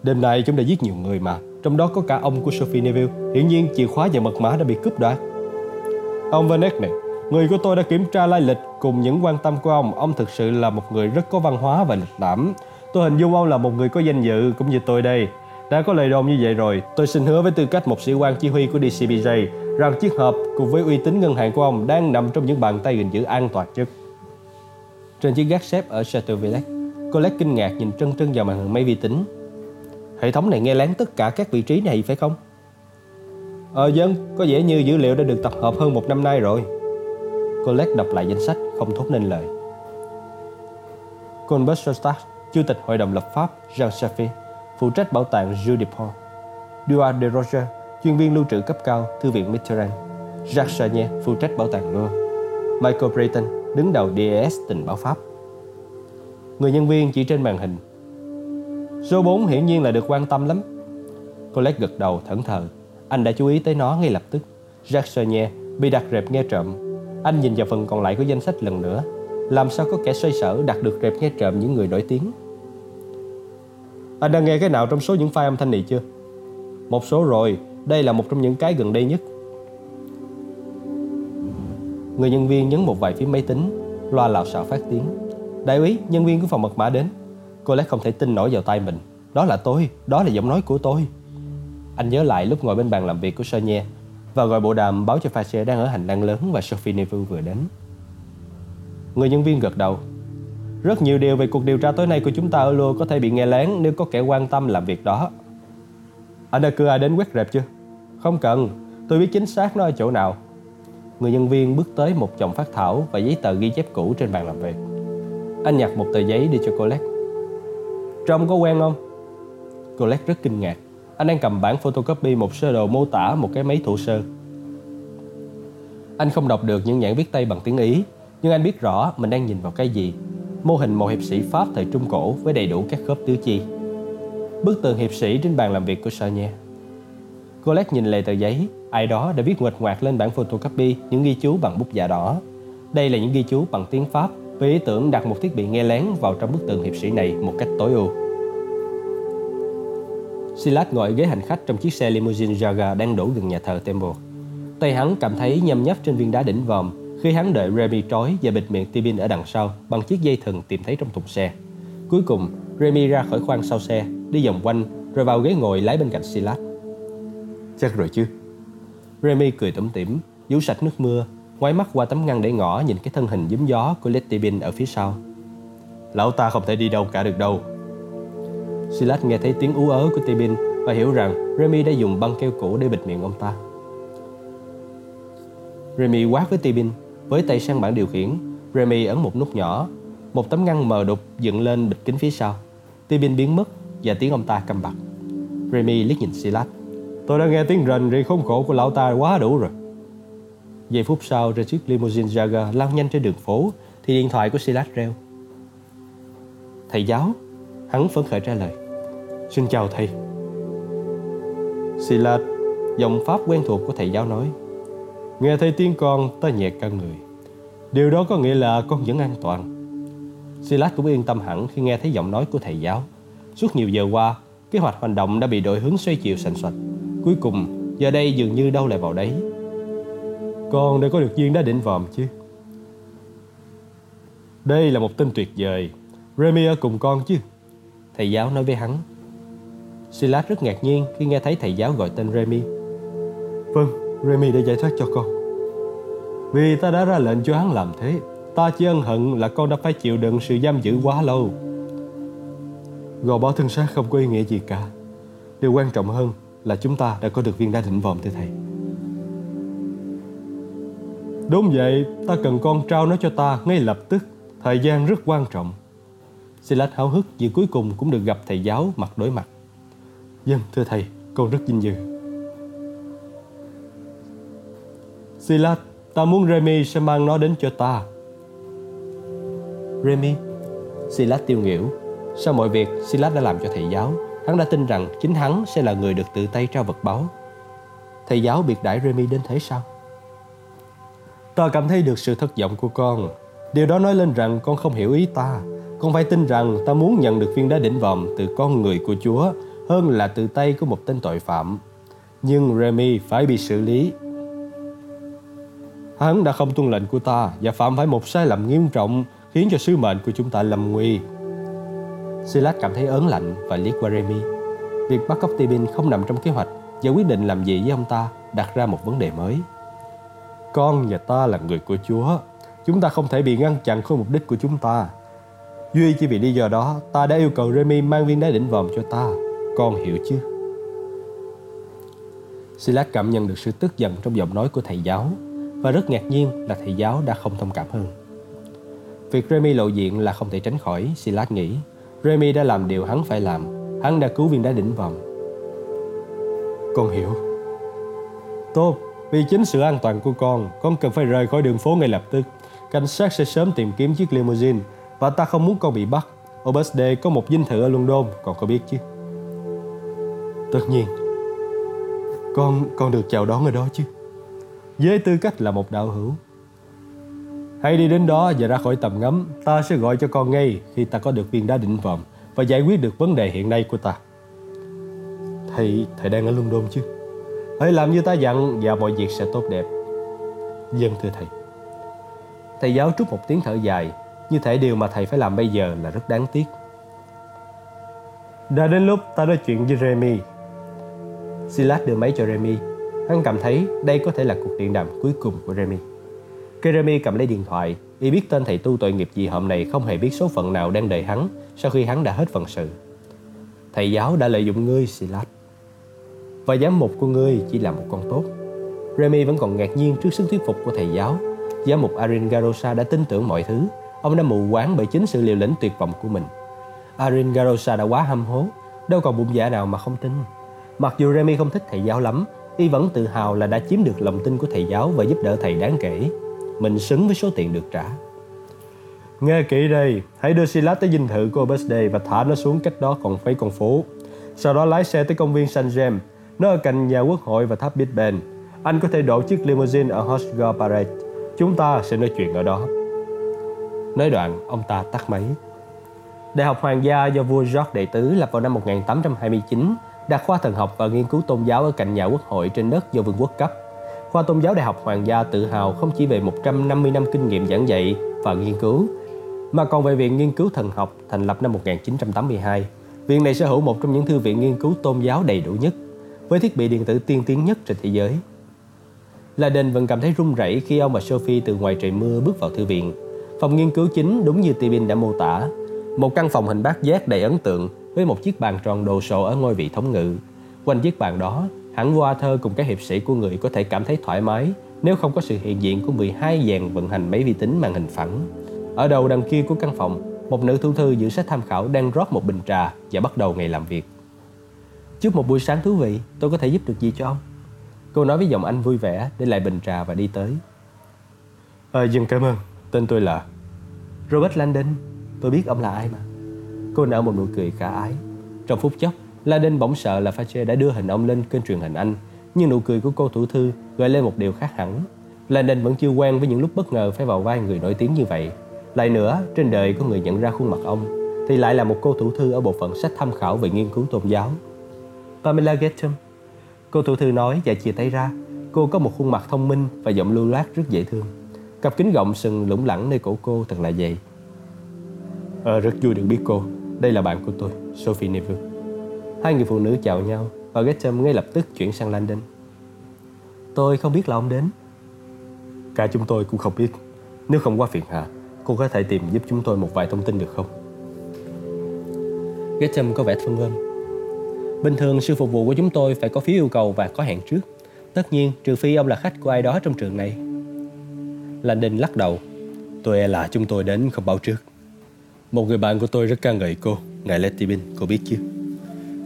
Đêm nay chúng đã giết nhiều người mà trong đó có cả ông của Sophie Neville. Hiển nhiên chìa khóa và mật mã đã bị cướp đoạt. Ông Vanek này, người của tôi đã kiểm tra lai lịch cùng những quan tâm của ông. Ông thực sự là một người rất có văn hóa và lịch lãm. Tôi hình dung ông là một người có danh dự cũng như tôi đây. Đã có lời đồn như vậy rồi, tôi xin hứa với tư cách một sĩ quan chỉ huy của DCBJ rằng chiếc hộp cùng với uy tín ngân hàng của ông đang nằm trong những bàn tay gìn giữ an toàn nhất. Trên chiếc gác xếp ở Chateau Villette, Colette kinh ngạc nhìn trân trân vào màn hình máy vi tính Hệ thống này nghe lén tất cả các vị trí này phải không? Ờ dân, có vẻ như dữ liệu đã được tập hợp hơn một năm nay rồi. Colette đọc lại danh sách, không thốt nên lời. Colbert Sostak, Chủ tịch Hội đồng lập pháp Jean Chaffee, phụ trách bảo tàng Jules Dupont. Duarte de Roger, chuyên viên lưu trữ cấp cao, Thư viện Mitterrand. Jacques Chagnet, phụ trách bảo tàng Louvre. Michael Brayton, đứng đầu DES tình báo Pháp. Người nhân viên chỉ trên màn hình Số 4 hiển nhiên là được quan tâm lắm. Colette gật đầu thẫn thờ. Anh đã chú ý tới nó ngay lập tức. Jacques Sonnier bị đặt rệp nghe trộm. Anh nhìn vào phần còn lại của danh sách lần nữa. Làm sao có kẻ xoay sở đặt được rệp nghe trộm những người nổi tiếng? Anh đã nghe cái nào trong số những file âm thanh này chưa? Một số rồi, đây là một trong những cái gần đây nhất. Người nhân viên nhấn một vài phím máy tính, loa lào xạo phát tiếng. Đại úy, nhân viên của phòng mật mã đến. Cô lẽ không thể tin nổi vào tay mình Đó là tôi, đó là giọng nói của tôi Anh nhớ lại lúc ngồi bên bàn làm việc của Sonia Và gọi bộ đàm báo cho Fache đang ở hành lang lớn Và Sophie Neville vừa đến Người nhân viên gật đầu Rất nhiều điều về cuộc điều tra tối nay của chúng ta ở Lua Có thể bị nghe lén nếu có kẻ quan tâm làm việc đó Anh đã cử ai đến quét rẹp chưa? Không cần, tôi biết chính xác nó ở chỗ nào Người nhân viên bước tới một chồng phát thảo và giấy tờ ghi chép cũ trên bàn làm việc. Anh nhặt một tờ giấy đi cho Colette. Trông có quen không? Colette rất kinh ngạc. Anh đang cầm bản photocopy một sơ đồ mô tả một cái máy thủ sơ. Anh không đọc được những nhãn viết tay bằng tiếng Ý, nhưng anh biết rõ mình đang nhìn vào cái gì. Mô hình một hiệp sĩ Pháp thời Trung Cổ với đầy đủ các khớp tứ chi. Bức tường hiệp sĩ trên bàn làm việc của Sonia. Colette nhìn lề tờ giấy, ai đó đã viết nguệch ngoạc lên bản photocopy những ghi chú bằng bút dạ đỏ. Đây là những ghi chú bằng tiếng Pháp với ý tưởng đặt một thiết bị nghe lén vào trong bức tường hiệp sĩ này một cách tối ưu. Silas ngồi ghế hành khách trong chiếc xe limousine Jaguar đang đổ gần nhà thờ Temple. Tay hắn cảm thấy nhâm nhấp trên viên đá đỉnh vòm khi hắn đợi Remy trói và bịt miệng Tibin ở đằng sau bằng chiếc dây thừng tìm thấy trong thùng xe. Cuối cùng, Remy ra khỏi khoang sau xe, đi vòng quanh rồi vào ghế ngồi lái bên cạnh Silas. Chắc rồi chứ. Remy cười tủm tỉm, vú sạch nước mưa, ngoái mắt qua tấm ngăn để ngỏ nhìn cái thân hình giấm gió của Letty Bin ở phía sau. Lão ta không thể đi đâu cả được đâu. Silas nghe thấy tiếng ú ớ của Tibin và hiểu rằng Remy đã dùng băng keo cũ để bịt miệng ông ta. Remy quát với Tibin, với tay sang bảng điều khiển. Remy ấn một nút nhỏ, một tấm ngăn mờ đục dựng lên bịt kính phía sau. Tibin biến mất và tiếng ông ta câm bặt. Remy liếc nhìn Silas. Tôi đã nghe tiếng rền rì khốn khổ của lão ta quá đủ rồi. Giây phút sau, ra chiếc limousine Jaguar lao nhanh trên đường phố thì điện thoại của Silas reo. Thầy giáo, hắn phấn khởi trả lời. Xin chào thầy. Silas, giọng pháp quen thuộc của thầy giáo nói. Nghe thấy tiếng con, ta nhẹ cả người. Điều đó có nghĩa là con vẫn an toàn. Silas cũng yên tâm hẳn khi nghe thấy giọng nói của thầy giáo. Suốt nhiều giờ qua, kế hoạch hành động đã bị đổi hướng xoay chiều sành soạch. Cuối cùng, giờ đây dường như đâu lại vào đấy. Con đã có được duyên đã định vòm chứ? Đây là một tin tuyệt vời. Remy ở cùng con chứ? Thầy giáo nói với hắn. Silas rất ngạc nhiên khi nghe thấy thầy giáo gọi tên Remy. Vâng, Remy đã giải thoát cho con. Vì ta đã ra lệnh cho hắn làm thế. Ta chỉ ân hận là con đã phải chịu đựng sự giam giữ quá lâu. Gò bó thân xác không có ý nghĩa gì cả. Điều quan trọng hơn là chúng ta đã có được viên đá định vòm thưa thầy. Đúng vậy, ta cần con trao nó cho ta ngay lập tức. Thời gian rất quan trọng. Silas háo hức vì cuối cùng cũng được gặp thầy giáo mặt đối mặt. Dân, thưa thầy, con rất vinh dự. Silas, ta muốn Remy sẽ mang nó đến cho ta. Remy? Silas tiêu nghỉu. Sau mọi việc Silas đã làm cho thầy giáo, hắn đã tin rằng chính hắn sẽ là người được tự tay trao vật báu. Thầy giáo biệt đãi Remy đến thế sao? Ta cảm thấy được sự thất vọng của con. Điều đó nói lên rằng con không hiểu ý ta. Con phải tin rằng ta muốn nhận được viên đá đỉnh vòm từ con người của Chúa hơn là từ tay của một tên tội phạm. Nhưng Remy phải bị xử lý. Hắn đã không tuân lệnh của ta và phạm phải một sai lầm nghiêm trọng khiến cho sứ mệnh của chúng ta lầm nguy. Silas cảm thấy ớn lạnh và liếc qua Remy. Việc bắt cóc Tibin không nằm trong kế hoạch và quyết định làm gì với ông ta đặt ra một vấn đề mới. Con và ta là người của Chúa. Chúng ta không thể bị ngăn chặn khỏi mục đích của chúng ta. Duy chỉ vì lý do đó, ta đã yêu cầu Remy mang viên đá đỉnh vòm cho ta. Con hiểu chứ? Silas cảm nhận được sự tức giận trong giọng nói của thầy giáo và rất ngạc nhiên là thầy giáo đã không thông cảm hơn. Việc Remy lộ diện là không thể tránh khỏi, Silas nghĩ. Remy đã làm điều hắn phải làm. Hắn đã cứu viên đá đỉnh vòm. Con hiểu. Tốt, vì chính sự an toàn của con, con cần phải rời khỏi đường phố ngay lập tức. Cảnh sát sẽ sớm tìm kiếm chiếc limousine và ta không muốn con bị bắt. Obesde có một dinh thự ở London, con có biết chứ? Tất nhiên. Con con được chào đón ở đó chứ. Với tư cách là một đạo hữu. Hãy đi đến đó và ra khỏi tầm ngắm. Ta sẽ gọi cho con ngay khi ta có được viên đá định vọng và giải quyết được vấn đề hiện nay của ta. Thầy, thầy đang ở London chứ? Hãy làm như ta dặn và mọi việc sẽ tốt đẹp. Dân thưa thầy. Thầy giáo trút một tiếng thở dài, như thể điều mà thầy phải làm bây giờ là rất đáng tiếc. Đã đến lúc ta nói chuyện với Remy. Silas đưa máy cho Remy. Hắn cảm thấy đây có thể là cuộc điện đàm cuối cùng của Remy. Jeremy cầm lấy điện thoại, y biết tên thầy tu tội nghiệp gì hôm này không hề biết số phận nào đang đợi hắn sau khi hắn đã hết phận sự. Thầy giáo đã lợi dụng ngươi, Silas và giám mục của ngươi chỉ là một con tốt. Remy vẫn còn ngạc nhiên trước sức thuyết phục của thầy giáo. Giám mục Arin Garosa đã tin tưởng mọi thứ. Ông đã mù quáng bởi chính sự liều lĩnh tuyệt vọng của mình. Arin Garosa đã quá hâm hố, đâu còn bụng dạ nào mà không tin. Mặc dù Remy không thích thầy giáo lắm, y vẫn tự hào là đã chiếm được lòng tin của thầy giáo và giúp đỡ thầy đáng kể. Mình xứng với số tiền được trả. Nghe kỹ đây, hãy đưa Silas tới dinh thự của Birthday và thả nó xuống cách đó còn mấy con phố. Sau đó lái xe tới công viên San James, nó ở cạnh nhà quốc hội và tháp Big Ben. Anh có thể đổ chiếc limousine ở Hosgar Parade. Chúng ta sẽ nói chuyện ở đó. Nói đoạn, ông ta tắt máy. Đại học Hoàng gia do vua George Đệ Tứ lập vào năm 1829 đặt khoa thần học và nghiên cứu tôn giáo ở cạnh nhà quốc hội trên đất do vương quốc cấp. Khoa tôn giáo Đại học Hoàng gia tự hào không chỉ về 150 năm kinh nghiệm giảng dạy và nghiên cứu, mà còn về Viện Nghiên cứu Thần học thành lập năm 1982. Viện này sở hữu một trong những thư viện nghiên cứu tôn giáo đầy đủ nhất, với thiết bị điện tử tiên tiến nhất trên thế giới. Laden vẫn cảm thấy run rẩy khi ông và Sophie từ ngoài trời mưa bước vào thư viện. Phòng nghiên cứu chính đúng như Tibin đã mô tả, một căn phòng hình bát giác đầy ấn tượng với một chiếc bàn tròn đồ sộ ở ngôi vị thống ngự. Quanh chiếc bàn đó, hẳn qua thơ cùng các hiệp sĩ của người có thể cảm thấy thoải mái nếu không có sự hiện diện của 12 dàn vận hành máy vi tính màn hình phẳng. Ở đầu đằng kia của căn phòng, một nữ thư thư giữ sách tham khảo đang rót một bình trà và bắt đầu ngày làm việc. Chúc một buổi sáng thú vị, tôi có thể giúp được gì cho ông? Cô nói với giọng anh vui vẻ để lại bình trà và đi tới. Ờ, à, dừng cảm ơn, tên tôi là Robert Landon, tôi biết ông là ai mà. Cô nở một nụ cười khả ái. Trong phút chốc, La đinh bỗng sợ là Fache đã đưa hình ông lên kênh truyền hình Anh, nhưng nụ cười của cô thủ thư gợi lên một điều khác hẳn. La đinh vẫn chưa quen với những lúc bất ngờ phải vào vai người nổi tiếng như vậy. Lại nữa, trên đời có người nhận ra khuôn mặt ông, thì lại là một cô thủ thư ở bộ phận sách tham khảo về nghiên cứu tôn giáo. Pamela Getham, cô thủ thư nói và chia tay ra. Cô có một khuôn mặt thông minh và giọng lưu loát rất dễ thương. Cặp kính gọng sừng lủng lẳng nơi cổ cô thật là dày. À, rất vui được biết cô. Đây là bạn của tôi, Sophie Neville. Hai người phụ nữ chào nhau và Gretchen ngay lập tức chuyển sang London. Tôi không biết là ông đến. Cả chúng tôi cũng không biết. Nếu không quá phiền hà, cô có thể tìm giúp chúng tôi một vài thông tin được không? Gretchen có vẻ phân vân. Bình thường sư phục vụ của chúng tôi phải có phiếu yêu cầu và có hẹn trước. Tất nhiên, trừ phi ông là khách của ai đó trong trường này. Landon lắc đầu. Tôi e là chúng tôi đến không báo trước. Một người bạn của tôi rất ca ngợi cô, ngài Letty cô biết chứ?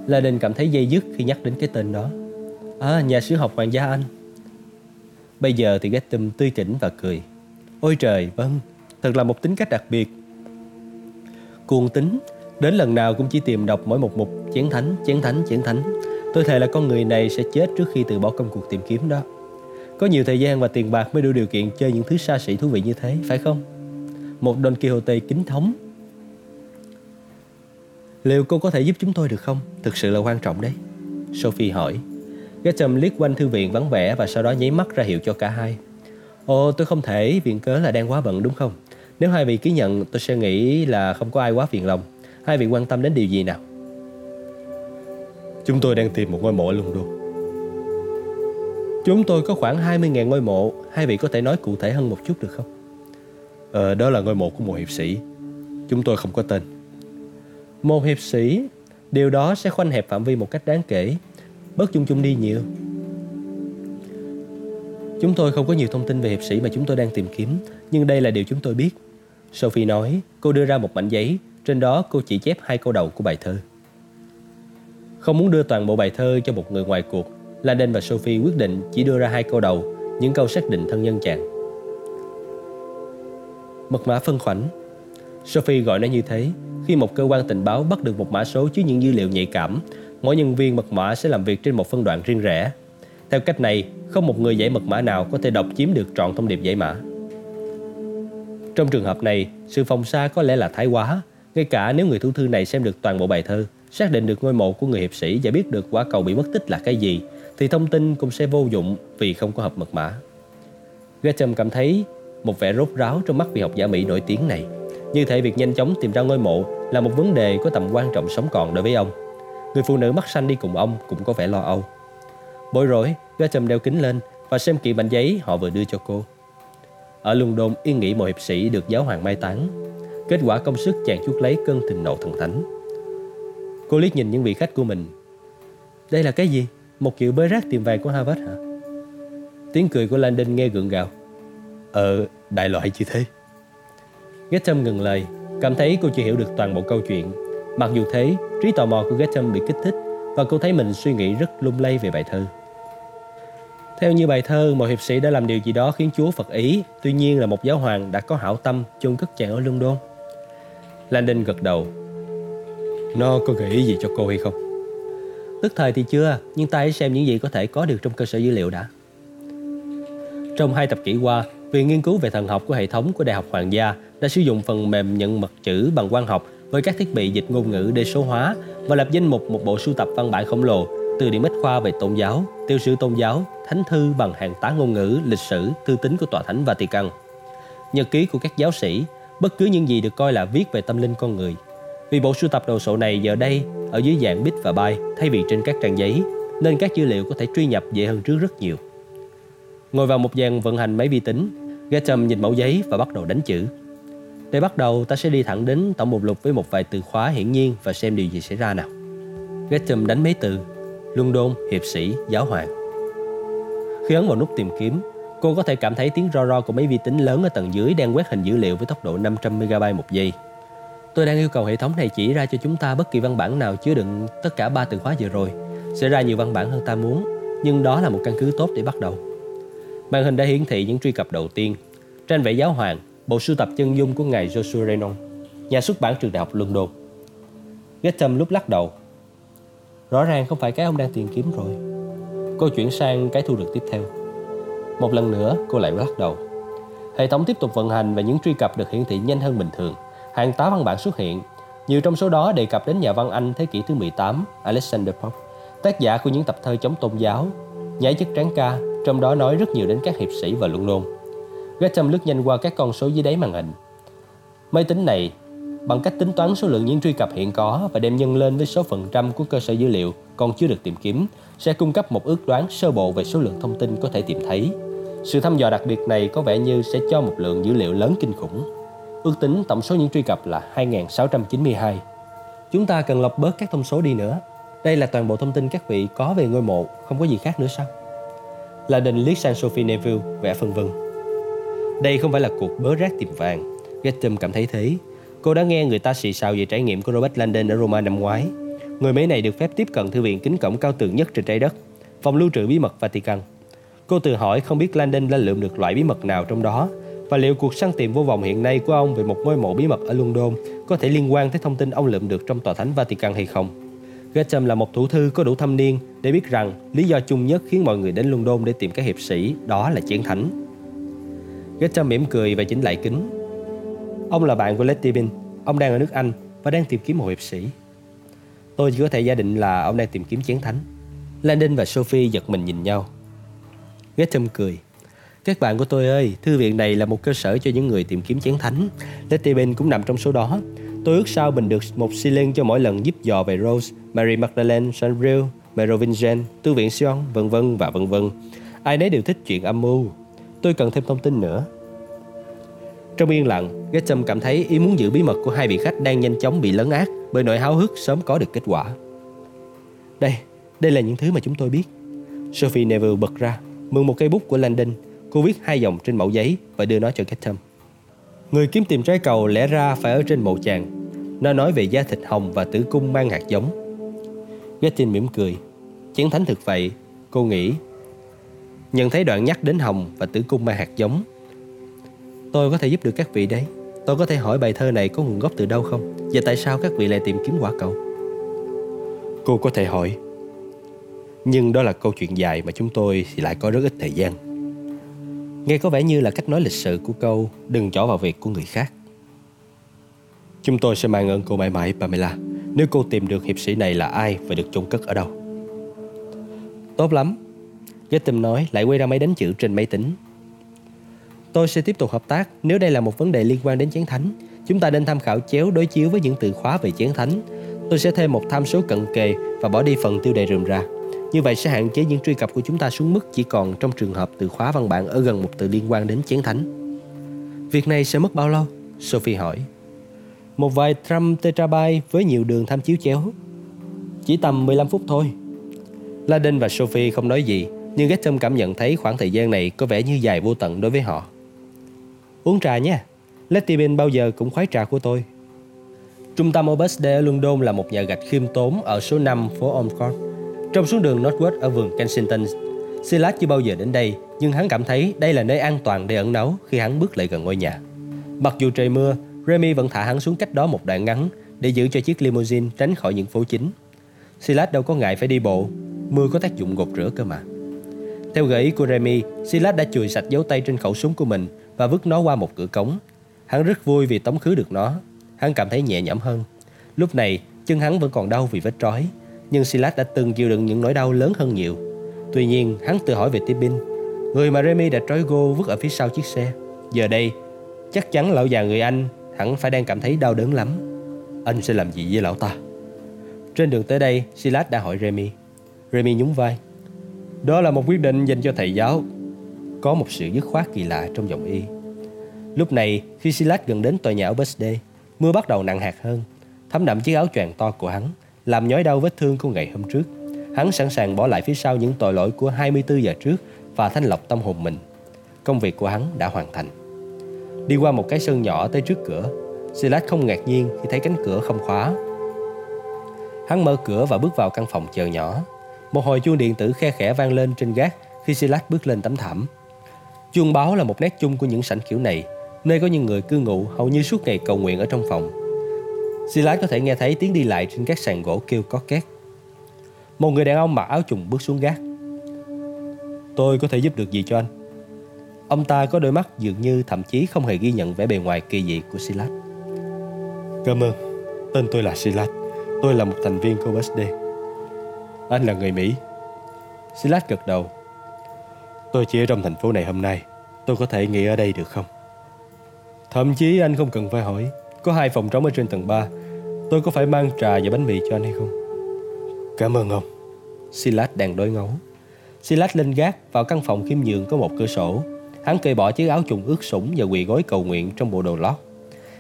Landon cảm thấy dây dứt khi nhắc đến cái tên đó. À, nhà sử học Hoàng gia Anh. Bây giờ thì Getham tươi tỉnh và cười. Ôi trời, vâng, thật là một tính cách đặc biệt. Cuồng tính, đến lần nào cũng chỉ tìm đọc mỗi một mục chén thánh, chén thánh, chén thánh. Tôi thề là con người này sẽ chết trước khi từ bỏ công cuộc tìm kiếm đó. Có nhiều thời gian và tiền bạc mới đủ điều kiện chơi những thứ xa xỉ thú vị như thế, phải không? Một Don Quixote kính thống. Liệu cô có thể giúp chúng tôi được không? Thực sự là quan trọng đấy. Sophie hỏi. Getham liếc quanh thư viện vắng vẻ và sau đó nháy mắt ra hiệu cho cả hai. Ồ, tôi không thể, viện cớ là đang quá bận đúng không? Nếu hai vị ký nhận, tôi sẽ nghĩ là không có ai quá phiền lòng. Hai vị quan tâm đến điều gì nào? Chúng tôi đang tìm một ngôi mộ ở London. Chúng tôi có khoảng 20.000 ngôi mộ. Hai vị có thể nói cụ thể hơn một chút được không? Ờ, đó là ngôi mộ của một hiệp sĩ. Chúng tôi không có tên. Một hiệp sĩ, điều đó sẽ khoanh hẹp phạm vi một cách đáng kể. Bớt chung chung đi nhiều. Chúng tôi không có nhiều thông tin về hiệp sĩ mà chúng tôi đang tìm kiếm, nhưng đây là điều chúng tôi biết. Sophie nói, cô đưa ra một mảnh giấy, trên đó cô chỉ chép hai câu đầu của bài thơ. Không muốn đưa toàn bộ bài thơ cho một người ngoài cuộc, Landon và Sophie quyết định chỉ đưa ra hai câu đầu, những câu xác định thân nhân chàng. Mật mã phân khoảnh Sophie gọi nó như thế. Khi một cơ quan tình báo bắt được một mã số chứa những dữ liệu nhạy cảm Mỗi nhân viên mật mã sẽ làm việc trên một phân đoạn riêng rẽ. Theo cách này, không một người giải mật mã nào có thể đọc chiếm được trọn thông điệp giải mã. Trong trường hợp này, sự phòng xa có lẽ là thái quá. Ngay cả nếu người thủ thư này xem được toàn bộ bài thơ Xác định được ngôi mộ của người hiệp sĩ và biết được quả cầu bị mất tích là cái gì Thì thông tin cũng sẽ vô dụng vì không có hợp mật mã. Gretchen cảm thấy một vẻ rốt ráo trong mắt vị học giả Mỹ nổi tiếng này. Như thể việc nhanh chóng tìm ra ngôi mộ là một vấn đề có tầm quan trọng sống còn đối với ông. Người phụ nữ mắt xanh đi cùng ông cũng có vẻ lo âu. Bối rối, Gresham đeo kính lên và xem kỹ bản giấy họ vừa đưa cho cô. Ở London yên nghỉ một hiệp sĩ được giáo hoàng mai táng. Kết quả công sức chàng chuốt lấy cơn thịnh nộ thần thánh. Cô liếc nhìn những vị khách của mình. Đây là cái gì? Một kiểu bới rác tìm vàng của Harvard hả? Tiếng cười của Landon nghe gượng gạo. Ờ, đại loại như thế. Getham ngừng lời, cảm thấy cô chưa hiểu được toàn bộ câu chuyện. Mặc dù thế, trí tò mò của Getham bị kích thích và cô thấy mình suy nghĩ rất lung lay về bài thơ. Theo như bài thơ, một hiệp sĩ đã làm điều gì đó khiến Chúa phật ý, tuy nhiên là một giáo hoàng đã có hảo tâm chôn cất chàng ở London. Landon gật đầu. Nó có gợi ý gì cho cô hay không? Tức thời thì chưa, nhưng ta hãy xem những gì có thể có được trong cơ sở dữ liệu đã. Trong hai tập kỷ qua, Viện nghiên cứu về thần học của hệ thống của Đại học Hoàng gia đã sử dụng phần mềm nhận mật chữ bằng quang học với các thiết bị dịch ngôn ngữ để số hóa và lập danh mục một bộ sưu tập văn bản khổng lồ từ điểm bách khoa về tôn giáo, tiêu sử tôn giáo, thánh thư bằng hàng tá ngôn ngữ, lịch sử, thư tín của tòa thánh Vatican. Nhật ký của các giáo sĩ, bất cứ những gì được coi là viết về tâm linh con người. Vì bộ sưu tập đồ sộ này giờ đây ở dưới dạng bit và byte thay vì trên các trang giấy, nên các dữ liệu có thể truy nhập dễ hơn trước rất nhiều. Ngồi vào một dàn vận hành máy vi tính, Gatham nhìn mẫu giấy và bắt đầu đánh chữ. Để bắt đầu, ta sẽ đi thẳng đến tổng mục lục với một vài từ khóa hiển nhiên và xem điều gì xảy ra nào. Gatham đánh mấy từ London, hiệp sĩ, giáo hoàng. Khi ấn vào nút tìm kiếm, cô có thể cảm thấy tiếng ro ro của mấy vi tính lớn ở tầng dưới đang quét hình dữ liệu với tốc độ 500 MB một giây. Tôi đang yêu cầu hệ thống này chỉ ra cho chúng ta bất kỳ văn bản nào chứa đựng tất cả ba từ khóa vừa rồi. Sẽ ra nhiều văn bản hơn ta muốn, nhưng đó là một căn cứ tốt để bắt đầu. Màn hình đã hiển thị những truy cập đầu tiên. Tranh vẽ giáo hoàng, bộ sưu tập chân dung của ngài Joshua Renon, nhà xuất bản trường đại học London. Getham lúc lắc đầu. Rõ ràng không phải cái ông đang tìm kiếm rồi. Cô chuyển sang cái thu được tiếp theo. Một lần nữa, cô lại lắc đầu. Hệ thống tiếp tục vận hành và những truy cập được hiển thị nhanh hơn bình thường. Hàng tá văn bản xuất hiện. Nhiều trong số đó đề cập đến nhà văn Anh thế kỷ thứ 18, Alexander Pope, tác giả của những tập thơ chống tôn giáo, nhảy chất tráng ca, trong đó nói rất nhiều đến các hiệp sĩ và luận nôn. Gresham lướt nhanh qua các con số dưới đáy màn hình. Máy tính này, bằng cách tính toán số lượng những truy cập hiện có và đem nhân lên với số phần trăm của cơ sở dữ liệu còn chưa được tìm kiếm, sẽ cung cấp một ước đoán sơ bộ về số lượng thông tin có thể tìm thấy. Sự thăm dò đặc biệt này có vẻ như sẽ cho một lượng dữ liệu lớn kinh khủng. Ước tính tổng số những truy cập là 2.692. Chúng ta cần lọc bớt các thông số đi nữa. Đây là toàn bộ thông tin các vị có về ngôi mộ, không có gì khác nữa sao? là đình liếc sang Sophie Neville vẻ phân vân. Đây không phải là cuộc bớ rác tìm vàng. Getham cảm thấy thế. Cô đã nghe người ta xì xào về trải nghiệm của Robert Landon ở Roma năm ngoái. Người Mỹ này được phép tiếp cận thư viện kính cổng cao tường nhất trên trái đất, phòng lưu trữ bí mật Vatican. Cô tự hỏi không biết Landon đã lượm được loại bí mật nào trong đó và liệu cuộc săn tìm vô vọng hiện nay của ông về một ngôi mộ bí mật ở London có thể liên quan tới thông tin ông lượm được trong tòa thánh Vatican hay không. Gresham là một thủ thư có đủ thâm niên để biết rằng lý do chung nhất khiến mọi người đến London để tìm các hiệp sĩ đó là chiến thánh. Gresham mỉm cười và chỉnh lại kính. Ông là bạn của Letty Bin, ông đang ở nước Anh và đang tìm kiếm một hiệp sĩ. Tôi chỉ có thể giả định là ông đang tìm kiếm chiến thánh. Landon và Sophie giật mình nhìn nhau. Gresham cười. Các bạn của tôi ơi, thư viện này là một cơ sở cho những người tìm kiếm chén thánh. Letty Bin cũng nằm trong số đó. Tôi ước sao mình được một xi lên cho mỗi lần giúp dò về Rose, Mary Magdalene, Sanrio, Merovingian, Thư viện Sion, vân vân và vân vân. Ai nấy đều thích chuyện âm mưu. Tôi cần thêm thông tin nữa. Trong yên lặng, Gresham cảm thấy ý muốn giữ bí mật của hai vị khách đang nhanh chóng bị lấn át bởi nỗi háo hức sớm có được kết quả. Đây, đây là những thứ mà chúng tôi biết. Sophie Neville bật ra, mượn một cây bút của Landon. Cô viết hai dòng trên mẫu giấy và đưa nó cho Gresham. Người kiếm tìm trái cầu lẽ ra phải ở trên mộ chàng. Nó nói về da thịt hồng và tử cung mang hạt giống. Gettin mỉm cười. Chén thánh thực vậy, cô nghĩ. Nhận thấy đoạn nhắc đến hồng và tử cung mang hạt giống. Tôi có thể giúp được các vị đấy. Tôi có thể hỏi bài thơ này có nguồn gốc từ đâu không? Và tại sao các vị lại tìm kiếm quả cầu? Cô có thể hỏi. Nhưng đó là câu chuyện dài mà chúng tôi thì lại có rất ít thời gian. Nghe có vẻ như là cách nói lịch sự của câu đừng trỏ vào việc của người khác. Chúng tôi sẽ mang ơn cô mãi mãi Pamela nếu cô tìm được hiệp sĩ này là ai và được chôn cất ở đâu. Tốt lắm. Gatham nói lại quay ra máy đánh chữ trên máy tính. Tôi sẽ tiếp tục hợp tác nếu đây là một vấn đề liên quan đến chén thánh. Chúng ta nên tham khảo chéo đối chiếu với những từ khóa về chén thánh. Tôi sẽ thêm một tham số cận kề và bỏ đi phần tiêu đề rườm ra. Như vậy sẽ hạn chế những truy cập của chúng ta xuống mức chỉ còn trong trường hợp từ khóa văn bản ở gần một từ liên quan đến chén thánh. Việc này sẽ mất bao lâu? Sophie hỏi. Một vài trăm terabyte với nhiều đường tham chiếu chéo. Chỉ tầm 15 phút thôi. Laden và Sophie không nói gì, nhưng Gatom cảm nhận thấy khoảng thời gian này có vẻ như dài vô tận đối với họ. Uống trà nhé. Letty bean bao giờ cũng khoái trà của tôi. Trung tâm Opus Dei ở London là một nhà gạch khiêm tốn ở số 5 phố Omcourt Trong xuống đường Northwood ở vườn Kensington, Silas chưa bao giờ đến đây, nhưng hắn cảm thấy đây là nơi an toàn để ẩn náu khi hắn bước lại gần ngôi nhà. Mặc dù trời mưa, Remy vẫn thả hắn xuống cách đó một đoạn ngắn để giữ cho chiếc limousine tránh khỏi những phố chính. Silas đâu có ngại phải đi bộ, mưa có tác dụng gột rửa cơ mà. Theo gợi ý của Remy, Silas đã chùi sạch dấu tay trên khẩu súng của mình và vứt nó qua một cửa cống. Hắn rất vui vì tống khứ được nó. Hắn cảm thấy nhẹ nhõm hơn. Lúc này, chân hắn vẫn còn đau vì vết trói, nhưng Silas đã từng chịu đựng những nỗi đau lớn hơn nhiều. Tuy nhiên, hắn tự hỏi về Tippin, người mà Remy đã trói gô vứt ở phía sau chiếc xe. Giờ đây, chắc chắn lão già người Anh hẳn phải đang cảm thấy đau đớn lắm. Anh sẽ làm gì với lão ta? Trên đường tới đây, Silas đã hỏi Remy. Remy nhún vai. Đó là một quyết định dành cho thầy giáo. Có một sự dứt khoát kỳ lạ trong giọng y. Lúc này, khi Silas gần đến tòa nhà ở Birthday, mưa bắt đầu nặng hạt hơn, thấm đậm chiếc áo choàng to của hắn, làm nhói đau vết thương của ngày hôm trước. Hắn sẵn sàng bỏ lại phía sau những tội lỗi của 24 giờ trước và thanh lọc tâm hồn mình. Công việc của hắn đã hoàn thành. Đi qua một cái sân nhỏ tới trước cửa, Silas không ngạc nhiên khi thấy cánh cửa không khóa. Hắn mở cửa và bước vào căn phòng chờ nhỏ. Một hồi chuông điện tử khe khẽ vang lên trên gác khi Silas bước lên tấm thảm. Chuông báo là một nét chung của những sảnh kiểu này, nơi có những người cư ngụ hầu như suốt ngày cầu nguyện ở trong phòng. Silas có thể nghe thấy tiếng đi lại trên các sàn gỗ kêu có két. Một người đàn ông mặc áo trùng bước xuống gác. Tôi có thể giúp được gì cho anh? Ông ta có đôi mắt dường như thậm chí không hề ghi nhận vẻ bề ngoài kỳ dị của Silas. Cảm ơn, tên tôi là Silas. Tôi là một thành viên của BSD. Anh là người Mỹ. Silas gật đầu. Tôi chỉ ở trong thành phố này hôm nay. Tôi có thể nghỉ ở đây được không? Thậm chí anh không cần phải hỏi. Có hai phòng trống ở trên tầng 3. Tôi có phải mang trà và bánh mì cho anh hay không? Cảm ơn ông. Silas đang đối ngấu. Silas lên gác vào căn phòng khiêm nhường có một cửa sổ. Hắn cởi bỏ chiếc áo trùng ướt sũng và quỳ gối cầu nguyện trong bộ đồ lót.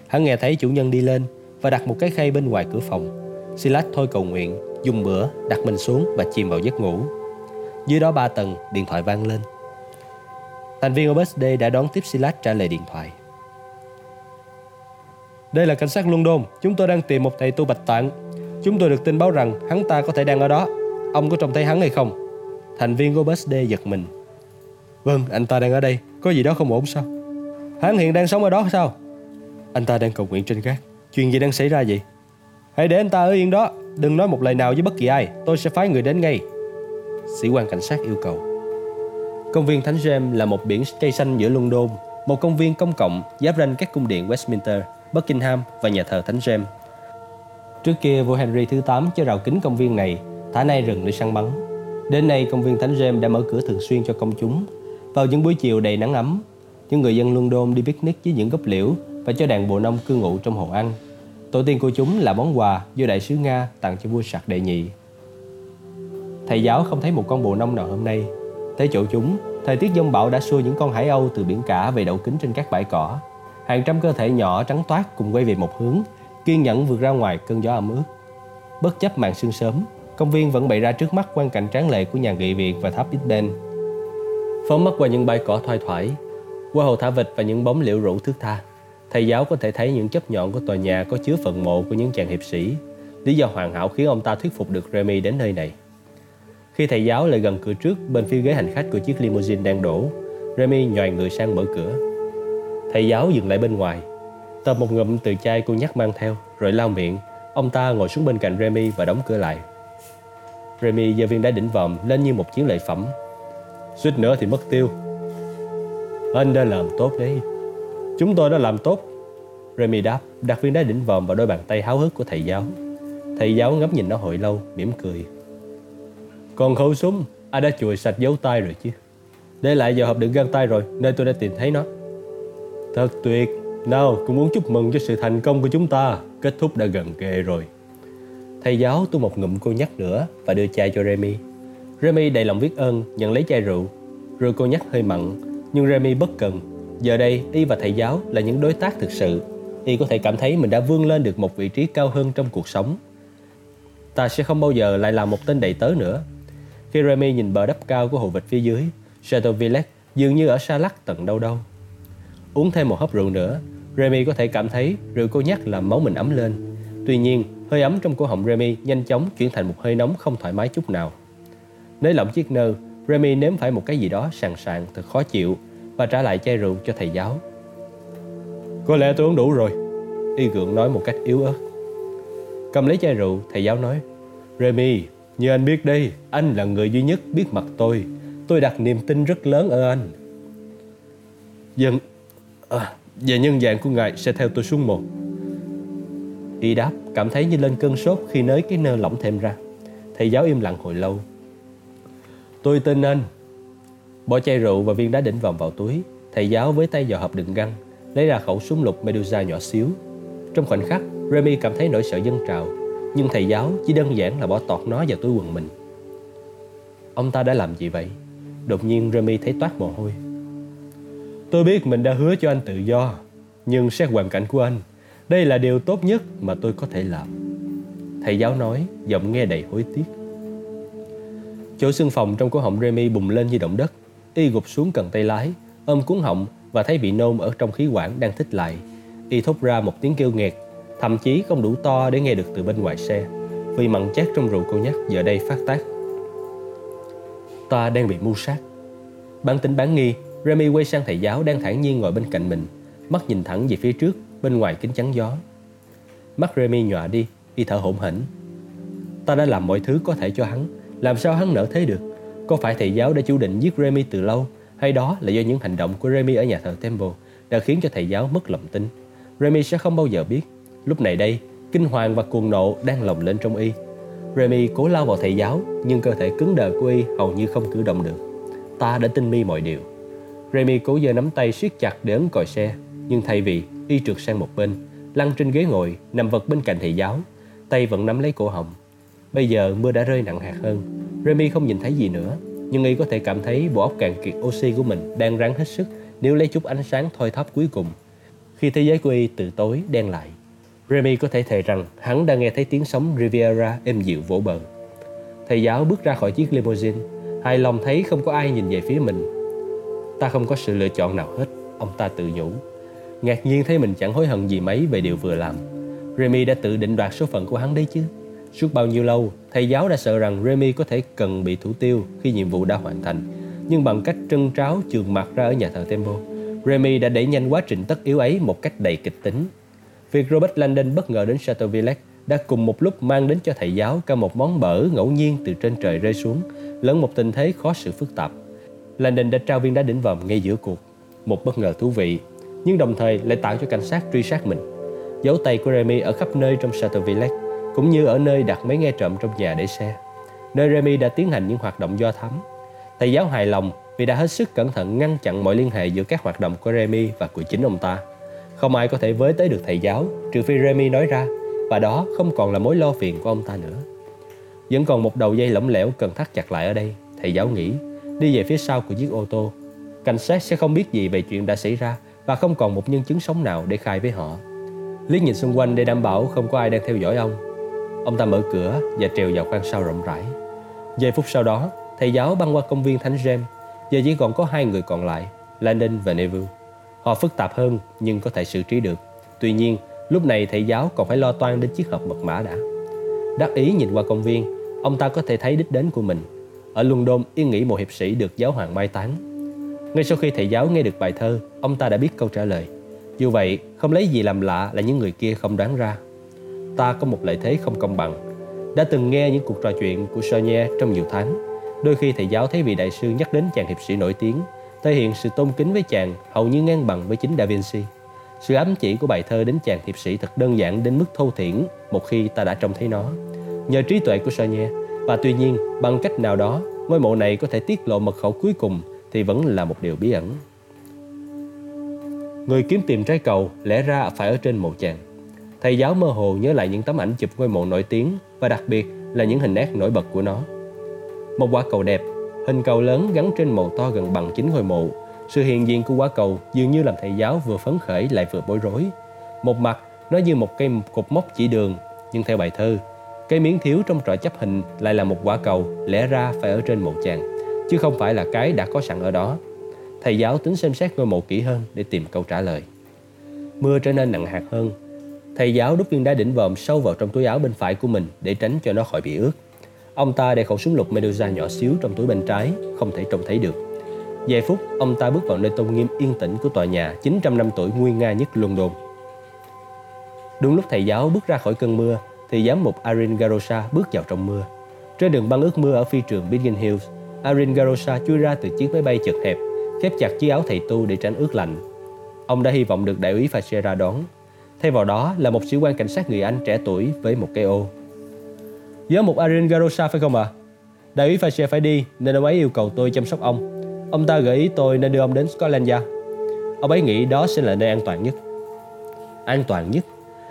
Hắn nghe thấy chủ nhân đi lên và đặt một cái khay bên ngoài cửa phòng. Silas thôi cầu nguyện, dùng bữa, đặt mình xuống và chìm vào giấc ngủ. Dưới đó ba tầng, điện thoại vang lên. Thành viên OBSD đã đón tiếp Silas trả lời điện thoại. Đây là cảnh sát London, chúng tôi đang tìm một thầy tu bạch tạng. Chúng tôi được tin báo rằng hắn ta có thể đang ở đó. Ông có trông thấy hắn hay không? Thành viên OBSD giật mình. Vâng, anh ta đang ở đây. Có gì đó không ổn sao? Hắn hiện đang sống ở đó sao? Anh ta đang cầu nguyện trên gác. Chuyện gì đang xảy ra vậy? Hãy để anh ta ở yên đó. Đừng nói một lời nào với bất kỳ ai. Tôi sẽ phái người đến ngay. Sĩ quan cảnh sát yêu cầu. Công viên Thánh James là một biển cây xanh giữa London, một công viên công cộng giáp ranh các cung điện Westminster, Buckingham và nhà thờ Thánh James. Trước kia vua Henry thứ 8 cho rào kính công viên này, thả nay rừng để săn bắn. Đến nay công viên Thánh James đã mở cửa thường xuyên cho công chúng. Vào những buổi chiều đầy nắng ấm, những người dân London đi picnic với những gốc liễu và cho đàn bồ nông cư ngụ trong hồ ăn. Tổ tiên của chúng là món quà do đại sứ Nga tặng cho vua Sạc đệ nhị. Thầy giáo không thấy một con bồ nông nào hôm nay. Tới chỗ chúng, thời tiết giông bão đã xua những con hải âu từ biển cả về đậu kính trên các bãi cỏ. Hàng trăm cơ thể nhỏ trắng toát cùng quay về một hướng, kiên nhẫn vượt ra ngoài cơn gió ẩm ướt. Bất chấp màn sương sớm, công viên vẫn bày ra trước mắt quan cảnh tráng lệ của nhà nghị viện và tháp Big Ben. Phóng mắt qua những bãi cỏ thoai thoải, qua hồ thả vịt và những bóng liễu rủ thước tha thầy giáo có thể thấy những chấp nhọn của tòa nhà có chứa phần mộ của những chàng hiệp sĩ. Lý do hoàn hảo khiến ông ta thuyết phục được Remy đến nơi này. Khi thầy giáo lại gần cửa trước bên phía ghế hành khách của chiếc limousine đang đổ, Remy nhòi người sang mở cửa. Thầy giáo dừng lại bên ngoài, tập một ngụm từ chai cô nhắc mang theo, rồi lau miệng. Ông ta ngồi xuống bên cạnh Remy và đóng cửa lại. Remy giơ viên đá đỉnh vòm lên như một chiến lợi phẩm. Suýt nữa thì mất tiêu. Anh đã làm tốt đấy. Chúng tôi đã làm tốt. Remy đáp, đặt viên đá đỉnh vòm vào đôi bàn tay háo hức của thầy giáo. Thầy giáo ngắm nhìn nó hồi lâu, mỉm cười. Còn khẩu súng, ai đã chùi sạch dấu tay rồi chứ? Để lại vào hộp đựng găng tay rồi, nơi tôi đã tìm thấy nó. Thật tuyệt. Nào, cũng muốn chúc mừng cho sự thành công của chúng ta. Kết thúc đã gần kề rồi. Thầy giáo tu một ngụm cô nhắc nữa và đưa chai cho Remy. Remy đầy lòng biết ơn nhận lấy chai rượu. Rượu cô nhắc hơi mặn, nhưng Remy bất cần Giờ đây, y và thầy giáo là những đối tác thực sự. Y có thể cảm thấy mình đã vươn lên được một vị trí cao hơn trong cuộc sống. Ta sẽ không bao giờ lại là một tên đầy tớ nữa. Khi Remy nhìn bờ đắp cao của hồ vịt phía dưới, Chateau Villette dường như ở xa lắc tận đâu đâu. Uống thêm một hớp rượu nữa, Remy có thể cảm thấy rượu cô nhắc làm máu mình ấm lên. Tuy nhiên, hơi ấm trong cổ họng Remy nhanh chóng chuyển thành một hơi nóng không thoải mái chút nào. Nới lỏng chiếc nơ, Remy nếm phải một cái gì đó sàn sàn thật khó chịu và trả lại chai rượu cho thầy giáo. Có lẽ tôi uống đủ rồi, Y gượng nói một cách yếu ớt. Cầm lấy chai rượu, thầy giáo nói, Remy, như anh biết đây, anh là người duy nhất biết mặt tôi. Tôi đặt niềm tin rất lớn ở anh. Dân, à, và nhân dạng của ngài sẽ theo tôi xuống một. Y đáp, cảm thấy như lên cơn sốt khi nới cái nơ lỏng thêm ra. Thầy giáo im lặng hồi lâu. Tôi tin anh. Bỏ chai rượu và viên đá đỉnh vòng vào túi. Thầy giáo với tay vào hộp đựng găng, lấy ra khẩu súng lục Medusa nhỏ xíu. Trong khoảnh khắc, Remy cảm thấy nỗi sợ dân trào, nhưng thầy giáo chỉ đơn giản là bỏ tọt nó vào túi quần mình. Ông ta đã làm gì vậy? Đột nhiên Remy thấy toát mồ hôi. Tôi biết mình đã hứa cho anh tự do, nhưng xét hoàn cảnh của anh, đây là điều tốt nhất mà tôi có thể làm. Thầy giáo nói, giọng nghe đầy hối tiếc. Chỗ xương phòng trong cổ họng Remy bùng lên như động đất. Y gục xuống cần tay lái, ôm cuốn họng và thấy bị nôn ở trong khí quản đang thích lại. Y thốt ra một tiếng kêu nghẹt, thậm chí không đủ to để nghe được từ bên ngoài xe, vì mặn chát trong rượu cô nhắc giờ đây phát tác. Ta đang bị mưu sát. Bản tính bán nghi, Remy quay sang thầy giáo đang thản nhiên ngồi bên cạnh mình, mắt nhìn thẳng về phía trước, bên ngoài kính chắn gió. Mắt Remy nhòa đi, y thở hổn hển. Ta đã làm mọi thứ có thể cho hắn, làm sao hắn nỡ thế được? Có phải thầy giáo đã chủ định giết Remy từ lâu, hay đó là do những hành động của Remy ở nhà thờ Temple đã khiến cho thầy giáo mất lòng tin? Remy sẽ không bao giờ biết. Lúc này đây, kinh hoàng và cuồng nộ đang lồng lên trong y. Remy cố lao vào thầy giáo, nhưng cơ thể cứng đờ của y hầu như không cử động được. Ta đã tin mi mọi điều. Remy cố giơ nắm tay siết chặt để ấn còi xe, nhưng thay vì y trượt sang một bên, lăn trên ghế ngồi, nằm vật bên cạnh thầy giáo, tay vẫn nắm lấy cổ họng. Bây giờ mưa đã rơi nặng hạt hơn, Remy không nhìn thấy gì nữa, nhưng y có thể cảm thấy bộ óc cạn kiệt oxy của mình đang ráng hết sức nếu lấy chút ánh sáng thoi thóp cuối cùng khi thế giới của y từ tối đen lại. Remy có thể thề rằng hắn đang nghe thấy tiếng sóng Riviera êm dịu vỗ bờ. Thầy giáo bước ra khỏi chiếc limousine, hài lòng thấy không có ai nhìn về phía mình. Ta không có sự lựa chọn nào hết, ông ta tự nhủ. Ngạc nhiên thấy mình chẳng hối hận gì mấy về điều vừa làm. Remy đã tự định đoạt số phận của hắn đấy chứ. Suốt bao nhiêu lâu, thầy giáo đã sợ rằng Remy có thể cần bị thủ tiêu khi nhiệm vụ đã hoàn thành. Nhưng bằng cách trân tráo trường mặt ra ở nhà thờ Temple, Remy đã đẩy nhanh quá trình tất yếu ấy một cách đầy kịch tính. Việc Robert Landon bất ngờ đến Chateau Villette đã cùng một lúc mang đến cho thầy giáo cả một món bở ngẫu nhiên từ trên trời rơi xuống, lẫn một tình thế khó xử phức tạp. Landon đã trao viên đá đỉnh vòm ngay giữa cuộc, một bất ngờ thú vị, nhưng đồng thời lại tạo cho cảnh sát truy sát mình. Dấu tay của Remy ở khắp nơi trong Chateau Villette, cũng như ở nơi đặt máy nghe trộm trong nhà để xe, nơi Remy đã tiến hành những hoạt động do thám. Thầy giáo hài lòng vì đã hết sức cẩn thận ngăn chặn mọi liên hệ giữa các hoạt động của Remy và của chính ông ta. Không ai có thể với tới được thầy giáo trừ phi Remy nói ra và đó không còn là mối lo phiền của ông ta nữa. Vẫn còn một đầu dây lỏng lẻo cần thắt chặt lại ở đây, thầy giáo nghĩ, đi về phía sau của chiếc ô tô. Cảnh sát sẽ không biết gì về chuyện đã xảy ra và không còn một nhân chứng sống nào để khai với họ. Liếc nhìn xung quanh để đảm bảo không có ai đang theo dõi ông. Ông ta mở cửa và trèo vào khoang sau rộng rãi. Giây phút sau đó, thầy giáo băng qua công viên Thánh James Giờ chỉ còn có hai người còn lại, Landon và Neville. Họ phức tạp hơn nhưng có thể xử trí được. Tuy nhiên, lúc này thầy giáo còn phải lo toan đến chiếc hộp mật mã đã. Đắc ý nhìn qua công viên, ông ta có thể thấy đích đến của mình. Ở London yên nghỉ một hiệp sĩ được giáo hoàng mai táng. Ngay sau khi thầy giáo nghe được bài thơ, ông ta đã biết câu trả lời. Dù vậy, không lấy gì làm lạ là những người kia không đoán ra. Ta có một lợi thế không công bằng. Đã từng nghe những cuộc trò chuyện của Sonia trong nhiều tháng Đôi khi thầy giáo thấy vị đại sư nhắc đến chàng hiệp sĩ nổi tiếng, thể hiện sự tôn kính với chàng hầu như ngang bằng với chính Da Vinci. Sự ám chỉ của bài thơ đến chàng hiệp sĩ thật đơn giản đến mức thô thiển một khi ta đã trông thấy nó. Nhờ trí tuệ của Sonia, và tuy nhiên bằng cách nào đó, ngôi mộ này có thể tiết lộ mật khẩu cuối cùng thì vẫn là một điều bí ẩn. Người kiếm tìm trái cầu lẽ ra phải ở trên mộ chàng. Thầy giáo mơ hồ nhớ lại những tấm ảnh chụp ngôi mộ nổi tiếng và đặc biệt là những hình nét nổi bật của nó. Một quả cầu đẹp, hình cầu lớn gắn trên mộ to gần bằng chính ngôi mộ. Sự hiện diện của quả cầu dường như làm thầy giáo vừa phấn khởi lại vừa bối rối. Một mặt, nó như một cây cột mốc chỉ đường, nhưng theo bài thơ, cây miếng thiếu trong trò chấp hình lại là một quả cầu lẽ ra phải ở trên mộ chàng, chứ không phải là cái đã có sẵn ở đó. Thầy giáo tính xem xét ngôi mộ kỹ hơn để tìm câu trả lời. Mưa trở nên nặng hạt hơn. Thầy giáo đút viên đá đỉnh vòm sâu vào trong túi áo bên phải của mình để tránh cho nó khỏi bị ướt. Ông ta để khẩu súng lục Medusa nhỏ xíu trong túi bên trái, không thể trông thấy được. Vài phút, ông ta bước vào nơi tôn nghiêm yên tĩnh của tòa nhà 900 năm tuổi nguy nga nhất London. Đúng lúc thầy giáo bước ra khỏi cơn mưa, thì giám mục Arin Garosa bước vào trong mưa. Trên đường băng ướt mưa ở phi trường Biggin Hills, Arin Garosa chui ra từ chiếc máy bay chật hẹp, khép chặt chiếc áo thầy tu để tránh ướt lạnh. Ông đã hy vọng được đại úy Fache đón. Thay vào đó là một sĩ quan cảnh sát người Anh trẻ tuổi với một cây ô. Giám mục Arin Garosa phải không ạ? À? Đại úy Fache phải đi nên ông ấy yêu cầu tôi chăm sóc ông. Ông ta gợi ý tôi nên đưa ông đến Scotland Yard. Ông ấy nghĩ đó sẽ là nơi an toàn nhất. An toàn nhất?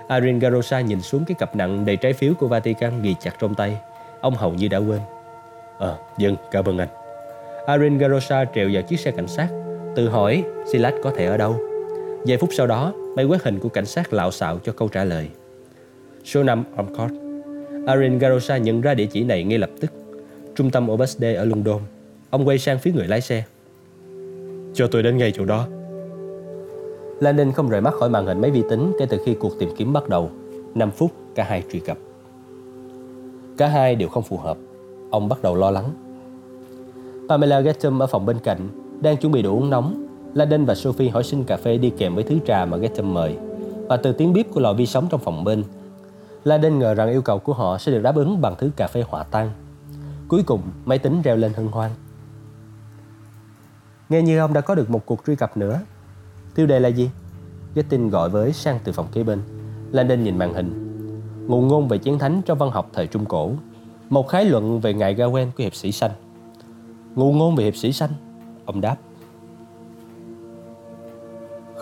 Arin Garosa nhìn xuống cái cặp nặng đầy trái phiếu của Vatican ghi chặt trong tay. Ông hầu như đã quên. Ờ, dân, cảm ơn anh. Arin Garosa trèo vào chiếc xe cảnh sát, tự hỏi Silas có thể ở đâu. Vài phút sau đó, máy quét hình của cảnh sát lạo xạo cho câu trả lời. Số 5 Ormcourt. Arin Garosa nhận ra địa chỉ này ngay lập tức. Trung tâm Obasde ở London. Ông quay sang phía người lái xe. Cho tôi đến ngay chỗ đó. Landon không rời mắt khỏi màn hình máy vi tính kể từ khi cuộc tìm kiếm bắt đầu. 5 phút, cả hai truy cập. Cả hai đều không phù hợp. Ông bắt đầu lo lắng. Pamela Getham ở phòng bên cạnh đang chuẩn bị đồ uống nóng. Laden và Sophie hỏi xin cà phê đi kèm với thứ trà mà Gatham mời. Và từ tiếng bíp của lò vi sóng trong phòng bên, Laden ngờ rằng yêu cầu của họ sẽ được đáp ứng bằng thứ cà phê hỏa tan. Cuối cùng, máy tính reo lên hân hoan. Nghe như ông đã có được một cuộc truy cập nữa. Tiêu đề là gì? Gettin gọi với sang từ phòng kế bên. Landon nhìn màn hình. Ngụ ngôn về chiến thánh trong văn học thời Trung Cổ. Một khái luận về ngài Gawain của hiệp sĩ xanh. Ngụ ngôn về hiệp sĩ xanh. Ông đáp.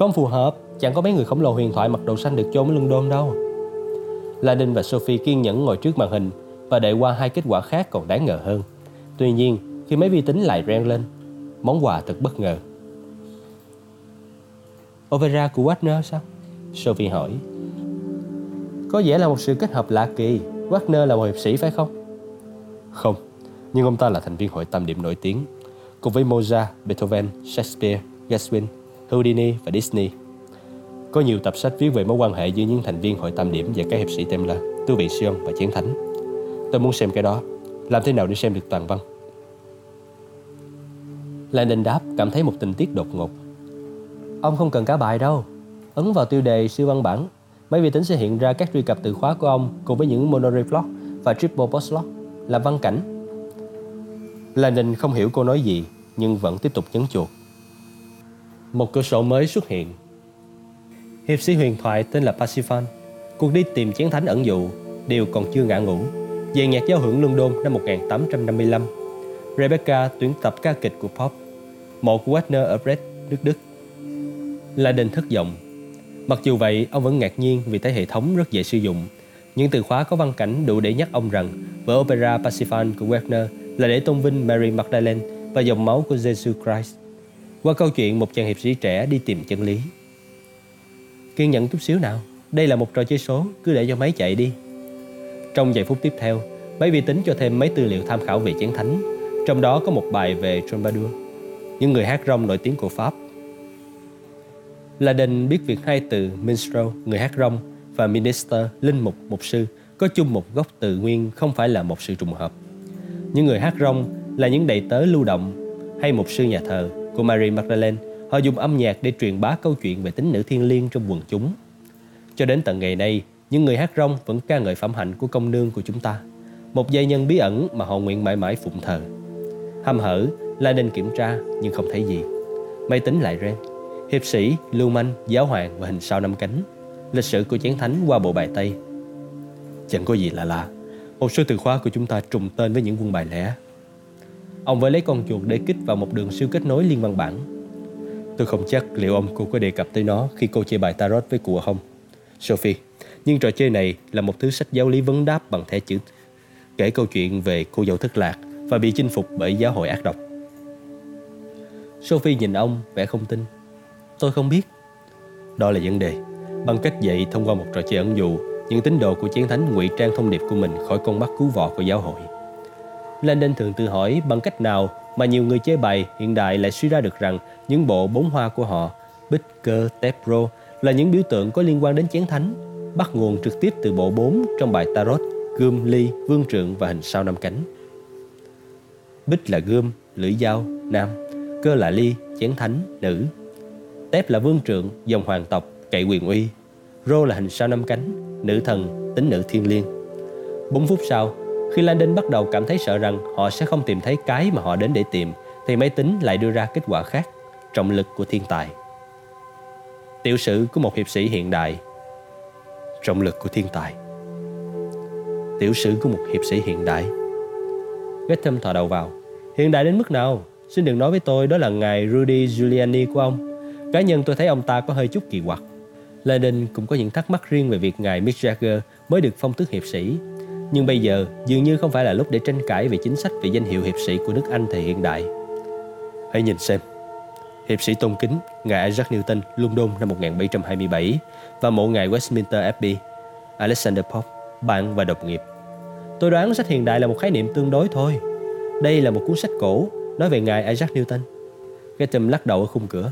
Không phù hợp, chẳng có mấy người khổng lồ huyền thoại mặc đồ xanh được chôn ở London đâu. Ladin và Sophie kiên nhẫn ngồi trước màn hình và đợi qua hai kết quả khác còn đáng ngờ hơn. Tuy nhiên, khi máy vi tính lại reng lên, món quà thật bất ngờ. Opera của Wagner sao? Sophie hỏi. Có vẻ là một sự kết hợp lạ kỳ. Wagner là một hiệp sĩ phải không? Không, nhưng ông ta là thành viên hội tam điểm nổi tiếng, cùng với Mozart, Beethoven, Shakespeare, Gershwin, Houdini và Disney. Có nhiều tập sách viết về mối quan hệ giữa những thành viên hội tam điểm và các hiệp sĩ Templar, Tứ vị Sion và Chiến Thánh. Tôi muốn xem cái đó. Làm thế nào để xem được toàn văn? Landon đáp cảm thấy một tình tiết đột ngột. Ông không cần cả bài đâu. Ấn vào tiêu đề siêu văn bản, máy vi tính sẽ hiện ra các truy cập từ khóa của ông cùng với những monoreflog và triple postlock là văn cảnh. Landon không hiểu cô nói gì nhưng vẫn tiếp tục nhấn chuột. Một cửa sổ mới xuất hiện. Hiệp sĩ huyền thoại tên là Pasiphan, cuộc đi tìm chiến thánh ẩn dụ đều còn chưa ngã ngủ. Dàn nhạc giao hưởng London năm 1855 Rebecca tuyển tập ca kịch của Pop Mộ của Wagner ở Brest, nước Đức Landon thất vọng Mặc dù vậy, ông vẫn ngạc nhiên vì thấy hệ thống rất dễ sử dụng những từ khóa có văn cảnh đủ để nhắc ông rằng vở opera Parsifal của Wagner là để tôn vinh Mary Magdalene và dòng máu của Jesus Christ. Qua câu chuyện một chàng hiệp sĩ trẻ đi tìm chân lý. Kiên nhẫn chút xíu nào, đây là một trò chơi số, cứ để cho máy chạy đi. Trong vài phút tiếp theo, máy vi tính cho thêm mấy tư liệu tham khảo về chén thánh, trong đó có một bài về Troubadour, những người hát rong nổi tiếng của Pháp. Laden biết việc hai từ minstrel, người hát rong, và minister, linh mục, mục sư có chung một gốc từ nguyên không phải là một sự trùng hợp. Những người hát rong là những đầy tớ lưu động hay mục sư nhà thờ của Mary Magdalene. Họ dùng âm nhạc để truyền bá câu chuyện về tính nữ thiên liêng trong quần chúng. Cho đến tận ngày nay, những người hát rong vẫn ca ngợi phẩm hạnh của công nương của chúng ta. Một giai nhân bí ẩn mà họ nguyện mãi mãi phụng thờ. Hăm hở, la nên kiểm tra nhưng không thấy gì. Máy tính lại ren, Hiệp sĩ, lưu manh, giáo hoàng và hình sao năm cánh lịch sử của chén thánh qua bộ bài Tây. Chẳng có gì lạ lạ, một số từ khóa của chúng ta trùng tên với những quân bài lẻ. Ông vẫn lấy con chuột để kích vào một đường siêu kết nối liên văn bản. Tôi không chắc liệu ông cô có đề cập tới nó khi cô chơi bài tarot với cụ không. Sophie, nhưng trò chơi này là một thứ sách giáo lý vấn đáp bằng thẻ chữ kể câu chuyện về cô dâu thất lạc và bị chinh phục bởi giáo hội ác độc. Sophie nhìn ông vẻ không tin. Tôi không biết. Đó là vấn đề. Bằng cách dạy thông qua một trò chơi ẩn dụ, những tín đồ của chiến thánh ngụy trang thông điệp của mình khỏi con mắt cứu vọ của giáo hội. Landon thường tự hỏi bằng cách nào mà nhiều người chơi bài hiện đại lại suy ra được rằng những bộ bốn hoa của họ, bích, cơ, tép, rô là những biểu tượng có liên quan đến chén thánh, bắt nguồn trực tiếp từ bộ bốn trong bài Tarot gươm, ly, vương trượng và hình sao năm cánh. Bích là gươm, lưỡi dao, nam, cơ là ly, chén thánh, nữ. Tép là vương trượng, dòng hoàng tộc, cậy quyền uy. Rô là hình sao năm cánh, nữ thần, tính nữ thiên liêng. 4 phút sau, khi Landon bắt đầu cảm thấy sợ rằng họ sẽ không tìm thấy cái mà họ đến để tìm, thì máy tính lại đưa ra kết quả khác, trọng lực của thiên tài. Tiểu sử của một hiệp sĩ hiện đại Trọng lực của thiên tài. Tiểu sử của một hiệp sĩ hiện đại. Getham thò đầu vào. Hiện đại đến mức nào? Xin đừng nói với tôi đó là ngài Rudy Giuliani của ông. Cá nhân tôi thấy ông ta có hơi chút kỳ quặc. Lenin cũng có những thắc mắc riêng về việc ngài Mick Jagger mới được phong tước hiệp sĩ nhưng bây giờ dường như không phải là lúc để tranh cãi về chính sách về danh hiệu hiệp sĩ của nước Anh thời hiện đại. Hãy nhìn xem. Hiệp sĩ tôn kính ngài Isaac Newton, London năm 1727 và mộ ngài Westminster Abbey, Alexander Pope, bạn và đồng nghiệp. Tôi đoán sách hiện đại là một khái niệm tương đối thôi. Đây là một cuốn sách cổ nói về ngài Isaac Newton. Gatham lắc đầu ở khung cửa.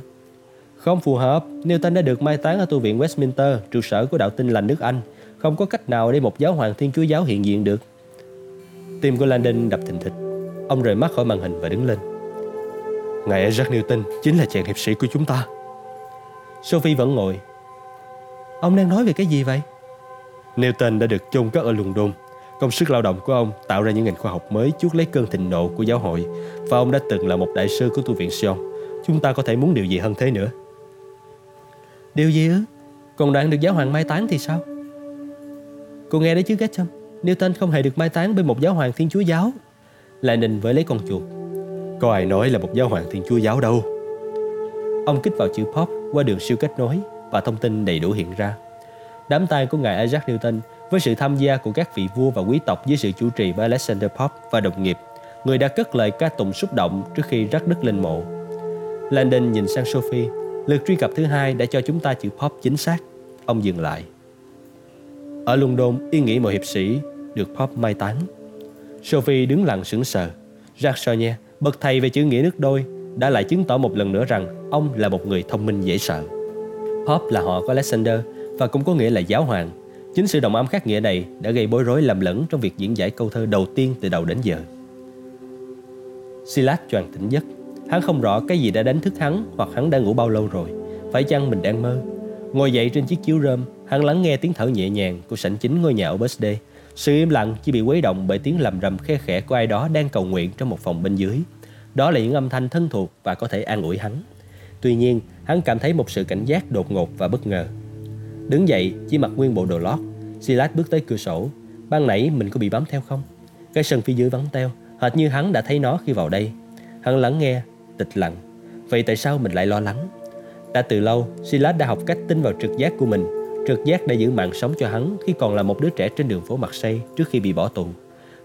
Không phù hợp, Newton đã được mai táng ở tu viện Westminster, trụ sở của đạo tin lành nước Anh, không có cách nào để một giáo hoàng thiên chúa giáo hiện diện được Tim của Landon đập thình thịch Ông rời mắt khỏi màn hình và đứng lên Ngài Isaac Newton chính là chàng hiệp sĩ của chúng ta Sophie vẫn ngồi Ông đang nói về cái gì vậy? Newton đã được chôn cất ở London Công sức lao động của ông tạo ra những ngành khoa học mới chuốt lấy cơn thịnh nộ của giáo hội và ông đã từng là một đại sư của tu viện Sion. Chúng ta có thể muốn điều gì hơn thế nữa? Điều gì ư? Còn đoạn được giáo hoàng mai táng thì sao? Cô nghe đấy chứ Getham Newton không hề được mai táng bên một giáo hoàng thiên chúa giáo Lenin với lấy con chuột Có ai nói là một giáo hoàng thiên chúa giáo đâu Ông kích vào chữ pop qua đường siêu kết nối Và thông tin đầy đủ hiện ra Đám tang của ngài Isaac Newton với sự tham gia của các vị vua và quý tộc dưới sự chủ trì bởi Alexander Pope và đồng nghiệp, người đã cất lời ca tụng xúc động trước khi rắc đất lên mộ. Landon nhìn sang Sophie, lượt truy cập thứ hai đã cho chúng ta chữ Pope chính xác. Ông dừng lại. Ở London, ý nghĩ một hiệp sĩ được Pop mai táng. Sophie đứng lặng sững sờ. Jacques Chonier, bậc thầy về chữ nghĩa nước đôi, đã lại chứng tỏ một lần nữa rằng ông là một người thông minh dễ sợ. Pop là họ của Alexander và cũng có nghĩa là giáo hoàng. Chính sự đồng âm khác nghĩa này đã gây bối rối lầm lẫn trong việc diễn giải câu thơ đầu tiên từ đầu đến giờ. Silas choàng tỉnh giấc. Hắn không rõ cái gì đã đánh thức hắn hoặc hắn đã ngủ bao lâu rồi. Phải chăng mình đang mơ? Ngồi dậy trên chiếc chiếu rơm, hắn lắng nghe tiếng thở nhẹ nhàng của sảnh chính ngôi nhà ở bsd. Sự im lặng chỉ bị quấy động bởi tiếng lầm rầm khe khẽ của ai đó đang cầu nguyện trong một phòng bên dưới. Đó là những âm thanh thân thuộc và có thể an ủi hắn. Tuy nhiên, hắn cảm thấy một sự cảnh giác đột ngột và bất ngờ. Đứng dậy, chỉ mặc nguyên bộ đồ lót, Silas bước tới cửa sổ. Ban nãy mình có bị bám theo không? Cái sân phía dưới vắng teo, hệt như hắn đã thấy nó khi vào đây. Hắn lắng nghe, tịch lặng. Vậy tại sao mình lại lo lắng? Đã từ lâu, Silas đã học cách tin vào trực giác của mình. Trực giác đã giữ mạng sống cho hắn khi còn là một đứa trẻ trên đường phố Marseille trước khi bị bỏ tù.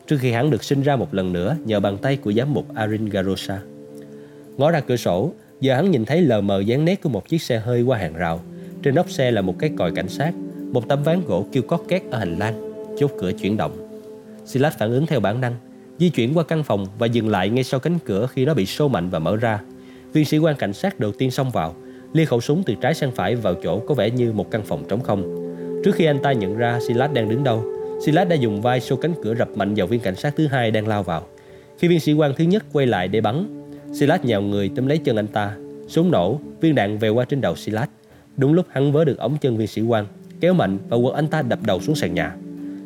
Trước khi hắn được sinh ra một lần nữa nhờ bàn tay của giám mục Arin Garosa. Ngó ra cửa sổ, giờ hắn nhìn thấy lờ mờ dáng nét của một chiếc xe hơi qua hàng rào. Trên nóc xe là một cái còi cảnh sát, một tấm ván gỗ kêu cót két ở hành lang, chốt cửa chuyển động. Silas phản ứng theo bản năng, di chuyển qua căn phòng và dừng lại ngay sau cánh cửa khi nó bị sô mạnh và mở ra. Viên sĩ quan cảnh sát đầu tiên xông vào, lia khẩu súng từ trái sang phải vào chỗ có vẻ như một căn phòng trống không. Trước khi anh ta nhận ra Silas đang đứng đâu, Silas đã dùng vai xô cánh cửa rập mạnh vào viên cảnh sát thứ hai đang lao vào. Khi viên sĩ quan thứ nhất quay lại để bắn, Silas nhào người tóm lấy chân anh ta. Súng nổ, viên đạn về qua trên đầu Silas. Đúng lúc hắn vớ được ống chân viên sĩ quan, kéo mạnh và quật anh ta đập đầu xuống sàn nhà.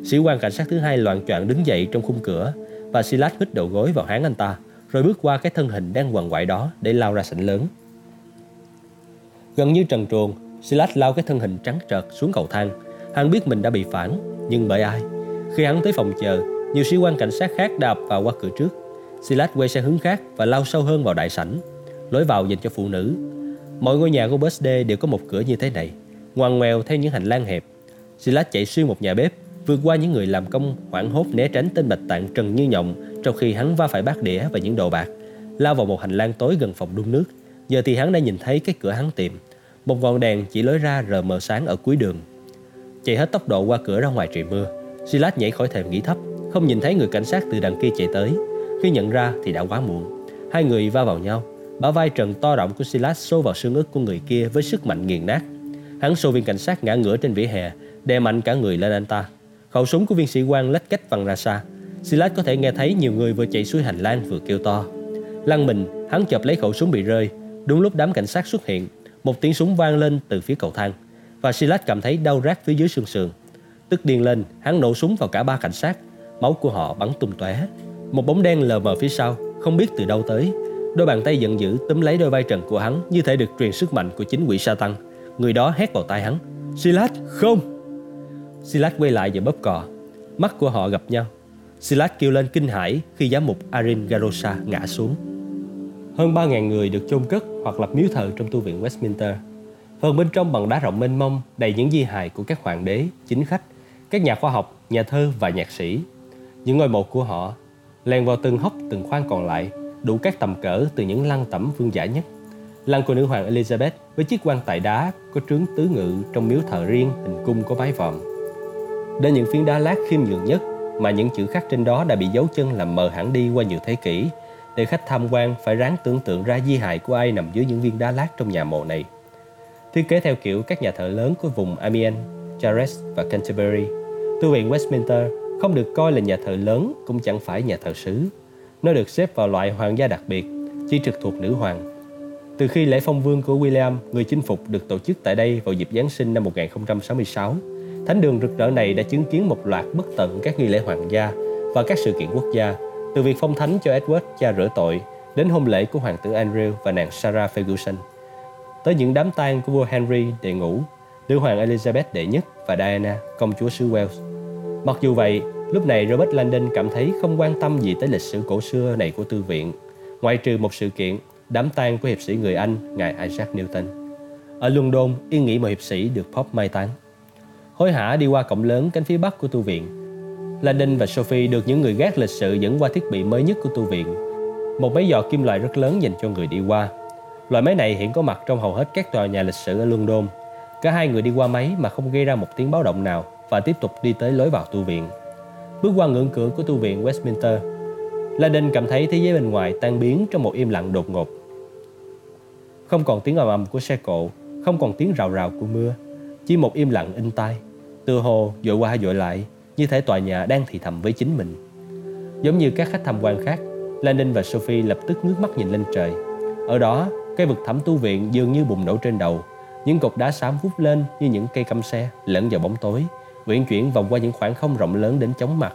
Sĩ quan cảnh sát thứ hai loạn choạng đứng dậy trong khung cửa và Silas hít đầu gối vào háng anh ta, rồi bước qua cái thân hình đang quằn quại đó để lao ra sảnh lớn. Gần như trần truồng, Silas lao cái thân hình trắng trợt xuống cầu thang. Hắn biết mình đã bị phản, nhưng bởi ai? Khi hắn tới phòng chờ, nhiều sĩ quan cảnh sát khác đạp vào qua cửa trước. Silas quay sang hướng khác và lao sâu hơn vào đại sảnh. Lối vào dành cho phụ nữ. Mọi ngôi nhà của BSD đều có một cửa như thế này, ngoằn ngoèo theo những hành lang hẹp. Silas chạy xuyên một nhà bếp, vượt qua những người làm công hoảng hốt né tránh tên bạch tạng trần như nhộng trong khi hắn va phải bát đĩa và những đồ bạc, lao vào một hành lang tối gần phòng đun nước. Giờ thì hắn đã nhìn thấy cái cửa hắn tìm. Một ngọn đèn chỉ lối ra rờ mờ sáng ở cuối đường. Chạy hết tốc độ qua cửa ra ngoài trời mưa. Silas nhảy khỏi thềm nghỉ thấp, không nhìn thấy người cảnh sát từ đằng kia chạy tới. Khi nhận ra thì đã quá muộn. Hai người va vào nhau. Bả vai trần to rộng của Silas xô vào xương ức của người kia với sức mạnh nghiền nát. Hắn xô viên cảnh sát ngã ngửa trên vỉa hè, đè mạnh cả người lên anh ta. Khẩu súng của viên sĩ quan lách cách văng ra xa. Silas có thể nghe thấy nhiều người vừa chạy xuôi hành lang vừa kêu to. Lăn mình, hắn chập lấy khẩu súng bị rơi. Đúng lúc đám cảnh sát xuất hiện, một tiếng súng vang lên từ phía cầu thang và Silas cảm thấy đau rát phía dưới xương sườn. Tức điên lên, hắn nổ súng vào cả ba cảnh sát. Máu của họ bắn tung tóe. Một bóng đen lờ mờ phía sau, không biết từ đâu tới. Đôi bàn tay giận dữ túm lấy đôi vai trần của hắn như thể được truyền sức mạnh của chính quỷ sa tăng. Người đó hét vào tai hắn. Silas, không! Silas quay lại và bóp cò. Mắt của họ gặp nhau. Silas kêu lên kinh hãi khi giám mục Arin Garosa ngã xuống. Hơn 3.000 người được chôn cất hoặc lập miếu thờ trong tu viện Westminster. Phần bên trong bằng đá rộng mênh mông đầy những di hài của các hoàng đế, chính khách, các nhà khoa học, nhà thơ và nhạc sĩ. Những ngôi mộ của họ len vào từng hốc từng khoang còn lại, đủ các tầm cỡ từ những lăng tẩm vương giả nhất. Lăng của nữ hoàng Elizabeth với chiếc quan tài đá có trướng tứ ngự trong miếu thờ riêng hình cung có mái vòm. Đến những phiến đá lát khiêm nhường nhất mà những chữ khắc trên đó đã bị dấu chân làm mờ hẳn đi qua nhiều thế kỷ để khách tham quan phải ráng tưởng tượng ra di hài của ai nằm dưới những viên đá lát trong nhà mộ này. Thiết kế theo kiểu các nhà thờ lớn của vùng Amiens, Chartres và Canterbury, tu viện Westminster không được coi là nhà thờ lớn cũng chẳng phải nhà thờ xứ. Nó được xếp vào loại hoàng gia đặc biệt, chỉ trực thuộc nữ hoàng. Từ khi lễ phong vương của William, người chinh phục được tổ chức tại đây vào dịp Giáng sinh năm 1066, thánh đường rực rỡ này đã chứng kiến một loạt bất tận các nghi lễ hoàng gia và các sự kiện quốc gia, từ việc phong thánh cho Edward cha rửa tội đến hôn lễ của hoàng tử Andrew và nàng Sarah Ferguson, tới những đám tang của vua Henry đệ ngũ, nữ hoàng Elizabeth đệ nhất và Diana, công chúa xứ Wales. Mặc dù vậy, lúc này Robert Landon cảm thấy không quan tâm gì tới lịch sử cổ xưa này của thư viện, ngoại trừ một sự kiện đám tang của hiệp sĩ người Anh, ngài Isaac Newton. Ở London, yên nghỉ một hiệp sĩ được Pope mai táng. Hối hả đi qua cổng lớn cánh phía bắc của tu viện. Landon và Sophie được những người gác lịch sự dẫn qua thiết bị mới nhất của tu viện. Một máy dò kim loại rất lớn dành cho người đi qua. Loại máy này hiện có mặt trong hầu hết các tòa nhà lịch sử ở London. Cả hai người đi qua máy mà không gây ra một tiếng báo động nào và tiếp tục đi tới lối vào tu viện. Bước qua ngưỡng cửa của tu viện Westminster, Landon cảm thấy thế giới bên ngoài tan biến trong một im lặng đột ngột. Không còn tiếng ầm ầm của xe cộ, không còn tiếng rào rào của mưa, chỉ một im lặng in tai, từ hồ dội qua dội lại, như thể tòa nhà đang thì thầm với chính mình. Giống như các khách tham quan khác, Lenin và Sophie lập tức ngước mắt nhìn lên trời. Ở đó, cây vực thẳm tu viện dường như bùng nổ trên đầu, những cột đá xám vút lên như những cây căm xe lẫn vào bóng tối, uyển chuyển vòng qua những khoảng không rộng lớn đến chóng mặt,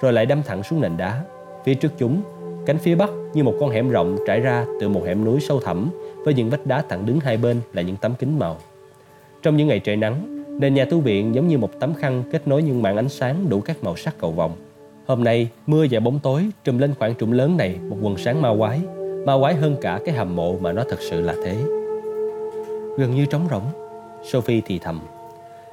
rồi lại đâm thẳng xuống nền đá. Phía trước chúng, cánh phía bắc như một con hẻm rộng trải ra từ một hẻm núi sâu thẳm với những vách đá thẳng đứng hai bên là những tấm kính màu. Trong những ngày trời nắng, nền nhà tu viện giống như một tấm khăn kết nối những mảng ánh sáng đủ các màu sắc cầu vồng. Hôm nay, mưa và bóng tối trùm lên khoảng trũng lớn này một quần sáng ma quái, ma quái hơn cả cái hầm mộ mà nó thật sự là thế. Gần như trống rỗng, Sophie thì thầm.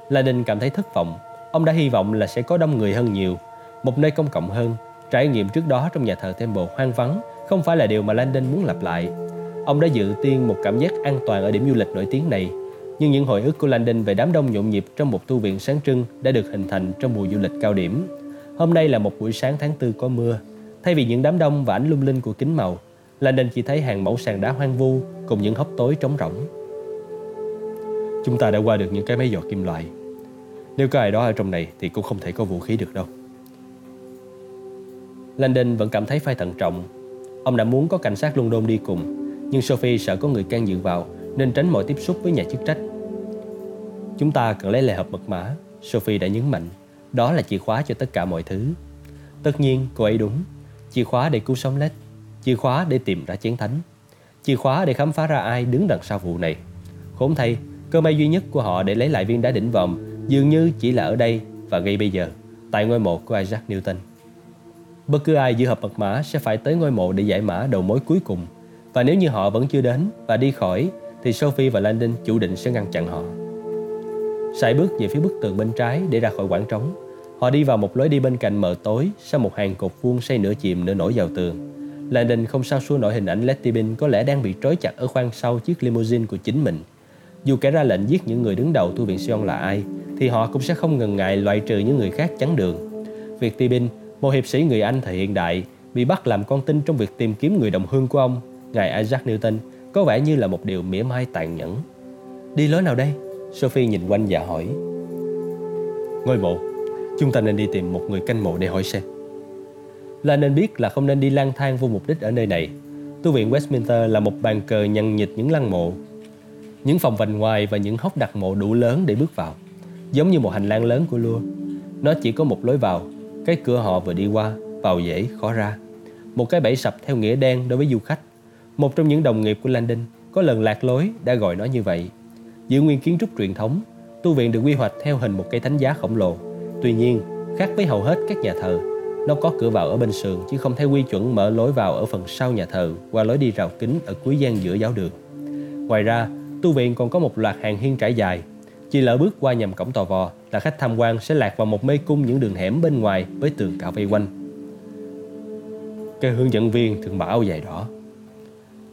La Đình cảm thấy thất vọng. Ông đã hy vọng là sẽ có đông người hơn nhiều, một nơi công cộng hơn. Trải nghiệm trước đó trong nhà thờ Temple hoang vắng không phải là điều mà Landon muốn lặp lại. Ông đã dự tiên một cảm giác an toàn ở điểm du lịch nổi tiếng này nhưng những hồi ức của Landon về đám đông nhộn nhịp trong một tu viện sáng trưng đã được hình thành trong mùa du lịch cao điểm. Hôm nay là một buổi sáng tháng tư có mưa. Thay vì những đám đông và ánh lung linh của kính màu, Landon chỉ thấy hàng mẫu sàn đá hoang vu cùng những hốc tối trống rỗng. Chúng ta đã qua được những cái máy giọt kim loại. Nếu có ai đó ở trong này thì cũng không thể có vũ khí được đâu. Landon vẫn cảm thấy phải thận trọng. Ông đã muốn có cảnh sát London đi cùng, nhưng Sophie sợ có người can dự vào nên tránh mọi tiếp xúc với nhà chức trách. Chúng ta cần lấy lại hộp mật mã, Sophie đã nhấn mạnh. Đó là chìa khóa cho tất cả mọi thứ. Tất nhiên, cô ấy đúng. Chìa khóa để cứu sống Led, Chìa khóa để tìm ra chiến thánh. Chìa khóa để khám phá ra ai đứng đằng sau vụ này. Khốn thay, cơ may duy nhất của họ để lấy lại viên đá đỉnh vòm dường như chỉ là ở đây và ngay bây giờ, tại ngôi mộ của Isaac Newton. Bất cứ ai giữ hộp mật mã sẽ phải tới ngôi mộ để giải mã đầu mối cuối cùng. Và nếu như họ vẫn chưa đến và đi khỏi thì Sophie và Landon chủ định sẽ ngăn chặn họ. Sải bước về phía bức tường bên trái để ra khỏi quảng trống. Họ đi vào một lối đi bên cạnh mờ tối sau một hàng cột vuông xây nửa chìm nửa nổi vào tường. Landon không sao xua nổi hình ảnh Letty Bin có lẽ đang bị trói chặt ở khoang sau chiếc limousine của chính mình. Dù kẻ ra lệnh giết những người đứng đầu tu viện Sion là ai, thì họ cũng sẽ không ngần ngại loại trừ những người khác chắn đường. Việc Tibin, một hiệp sĩ người Anh thời hiện đại, bị bắt làm con tin trong việc tìm kiếm người đồng hương của ông, ngài Isaac Newton, có vẻ như là một điều mỉa mai tàn nhẫn. Đi lối nào đây? Sophie nhìn quanh và hỏi. Ngôi mộ. Chúng ta nên đi tìm một người canh mộ để hỏi xem Là nên biết là không nên đi lang thang vô mục đích ở nơi này Tu viện Westminster là một bàn cờ nhằn nhịt những lăng mộ Những phòng vành ngoài và những hốc đặt mộ đủ lớn để bước vào Giống như một hành lang lớn của lua Nó chỉ có một lối vào Cái cửa họ vừa đi qua, Vào dễ, khó ra Một cái bẫy sập theo nghĩa đen đối với du khách một trong những đồng nghiệp của Landon Có lần lạc lối đã gọi nó như vậy Giữ nguyên kiến trúc truyền thống Tu viện được quy hoạch theo hình một cây thánh giá khổng lồ Tuy nhiên, khác với hầu hết các nhà thờ, nó có cửa vào ở bên sườn chứ không theo quy chuẩn mở lối vào ở phần sau nhà thờ qua lối đi rào kính ở cuối gian giữa giáo đường. Ngoài ra, tu viện còn có một loạt hàng hiên trải dài. Chỉ lỡ bước qua nhầm cổng tò vò là khách tham quan sẽ lạc vào một mê cung những đường hẻm bên ngoài với tường cạo vây quanh. Cái hướng dẫn viên thường mặc áo dài đỏ.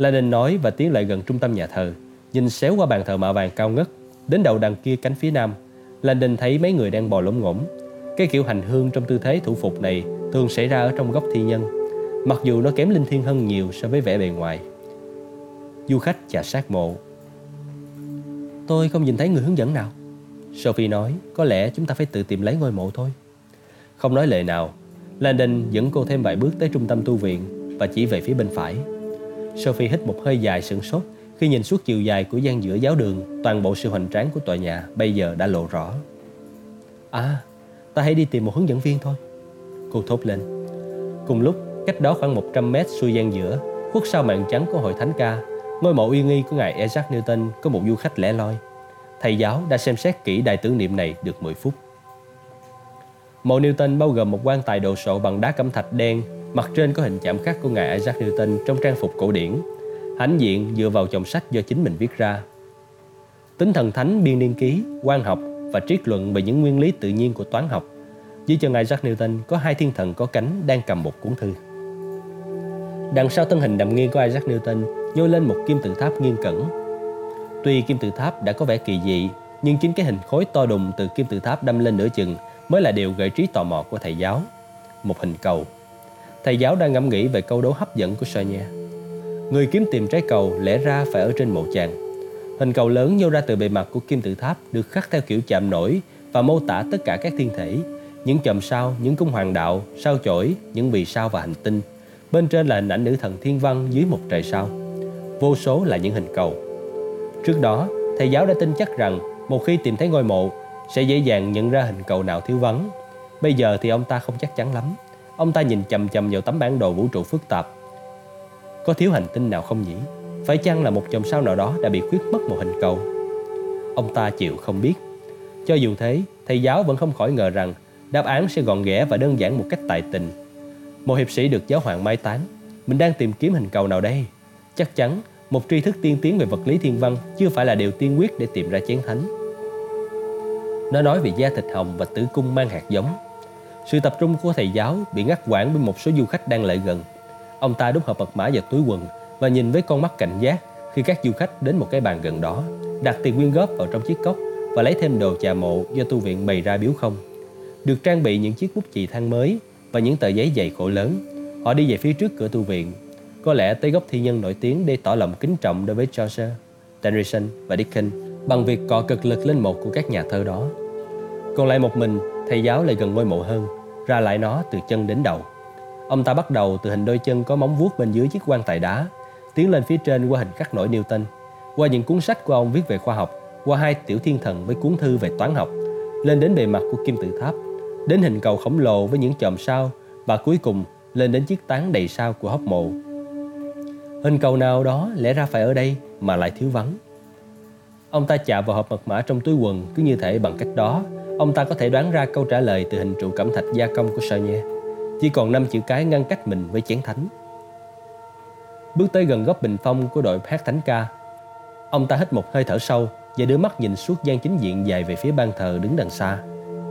Lenin nói và tiến lại gần trung tâm nhà thờ, nhìn xéo qua bàn thờ mạ vàng cao ngất, đến đầu đằng kia cánh phía nam. Landon thấy mấy người đang bò lỗm ngỗng cái kiểu hành hương trong tư thế thủ phục này thường xảy ra ở trong góc thi nhân, mặc dù nó kém linh thiêng hơn nhiều so với vẻ bề ngoài. Du khách chà sát mộ Tôi không nhìn thấy người hướng dẫn nào. Sophie nói, có lẽ chúng ta phải tự tìm lấy ngôi mộ thôi. Không nói lời nào, Landon dẫn cô thêm vài bước tới trung tâm tu viện và chỉ về phía bên phải. Sophie hít một hơi dài sửng sốt khi nhìn suốt chiều dài của gian giữa giáo đường, toàn bộ sự hoành tráng của tòa nhà bây giờ đã lộ rõ. À, ta hãy đi tìm một hướng dẫn viên thôi. Cô thốt lên. Cùng lúc, cách đó khoảng 100 mét xuôi gian giữa, khuất sau màn trắng của hội thánh ca, ngôi mộ uy nghi của ngài Isaac Newton có một du khách lẻ loi. Thầy giáo đã xem xét kỹ đài tưởng niệm này được 10 phút. Mộ Newton bao gồm một quan tài đồ sộ bằng đá cẩm thạch đen, mặt trên có hình chạm khắc của ngài Isaac Newton trong trang phục cổ điển. Hãnh diện dựa vào chồng sách do chính mình viết ra. Tính thần thánh biên niên ký, quan học và triết luận về những nguyên lý tự nhiên của toán học. Dưới chân Isaac Newton có hai thiên thần có cánh đang cầm một cuốn thư. Đằng sau thân hình nằm nghiêng của Isaac Newton nhô lên một kim tự tháp nghiêng cẩn. Tuy kim tự tháp đã có vẻ kỳ dị, nhưng chính cái hình khối to đùng từ kim tự tháp đâm lên nửa chừng mới là điều gợi trí tò mò của thầy giáo. Một hình cầu. Thầy giáo đang ngẫm nghĩ về câu đố hấp dẫn của Sonia. Người kiếm tìm trái cầu lẽ ra phải ở trên mộ chàng Hình cầu lớn nhô ra từ bề mặt của kim tự tháp được khắc theo kiểu chạm nổi và mô tả tất cả các thiên thể, những chòm sao, những cung hoàng đạo, sao chổi, những vì sao và hành tinh. Bên trên là hình ảnh nữ thần thiên văn dưới một trời sao. Vô số là những hình cầu. Trước đó, thầy giáo đã tin chắc rằng một khi tìm thấy ngôi mộ, sẽ dễ dàng nhận ra hình cầu nào thiếu vắng. Bây giờ thì ông ta không chắc chắn lắm. Ông ta nhìn chầm chầm vào tấm bản đồ vũ trụ phức tạp. Có thiếu hành tinh nào không nhỉ? Phải chăng là một chòm sao nào đó đã bị khuyết mất một hình cầu? Ông ta chịu không biết. Cho dù thế, thầy giáo vẫn không khỏi ngờ rằng đáp án sẽ gọn ghẽ và đơn giản một cách tài tình. Một hiệp sĩ được giáo hoàng mai tán. Mình đang tìm kiếm hình cầu nào đây? Chắc chắn, một tri thức tiên tiến về vật lý thiên văn chưa phải là điều tiên quyết để tìm ra chén thánh. Nó nói về da thịt hồng và tử cung mang hạt giống. Sự tập trung của thầy giáo bị ngắt quãng bởi một số du khách đang lại gần. Ông ta đút hộp mật mã vào túi quần và nhìn với con mắt cảnh giác khi các du khách đến một cái bàn gần đó, đặt tiền quyên góp vào trong chiếc cốc và lấy thêm đồ trà mộ do tu viện bày ra biếu không. Được trang bị những chiếc bút chì than mới và những tờ giấy dày khổ lớn, họ đi về phía trước cửa tu viện, có lẽ tới góc thi nhân nổi tiếng để tỏ lòng kính trọng đối với Chaucer, Tennyson và Dickens bằng việc cọ cực lực lên một của các nhà thơ đó. Còn lại một mình, thầy giáo lại gần ngôi mộ hơn, ra lại nó từ chân đến đầu. Ông ta bắt đầu từ hình đôi chân có móng vuốt bên dưới chiếc quan tài đá tiến lên phía trên qua hình khắc nổi Newton, qua những cuốn sách của ông viết về khoa học, qua hai tiểu thiên thần với cuốn thư về toán học, lên đến bề mặt của kim tự tháp, đến hình cầu khổng lồ với những chòm sao và cuối cùng lên đến chiếc tán đầy sao của hốc mộ. Hình cầu nào đó lẽ ra phải ở đây mà lại thiếu vắng. Ông ta chạm vào hộp mật mã trong túi quần cứ như thể bằng cách đó, ông ta có thể đoán ra câu trả lời từ hình trụ cẩm thạch gia công của Sonya. Chỉ còn năm chữ cái ngăn cách mình với chén thánh. Bước tới gần góc bình phong của đội hát thánh ca Ông ta hít một hơi thở sâu Và đưa mắt nhìn suốt gian chính diện dài về phía ban thờ đứng đằng xa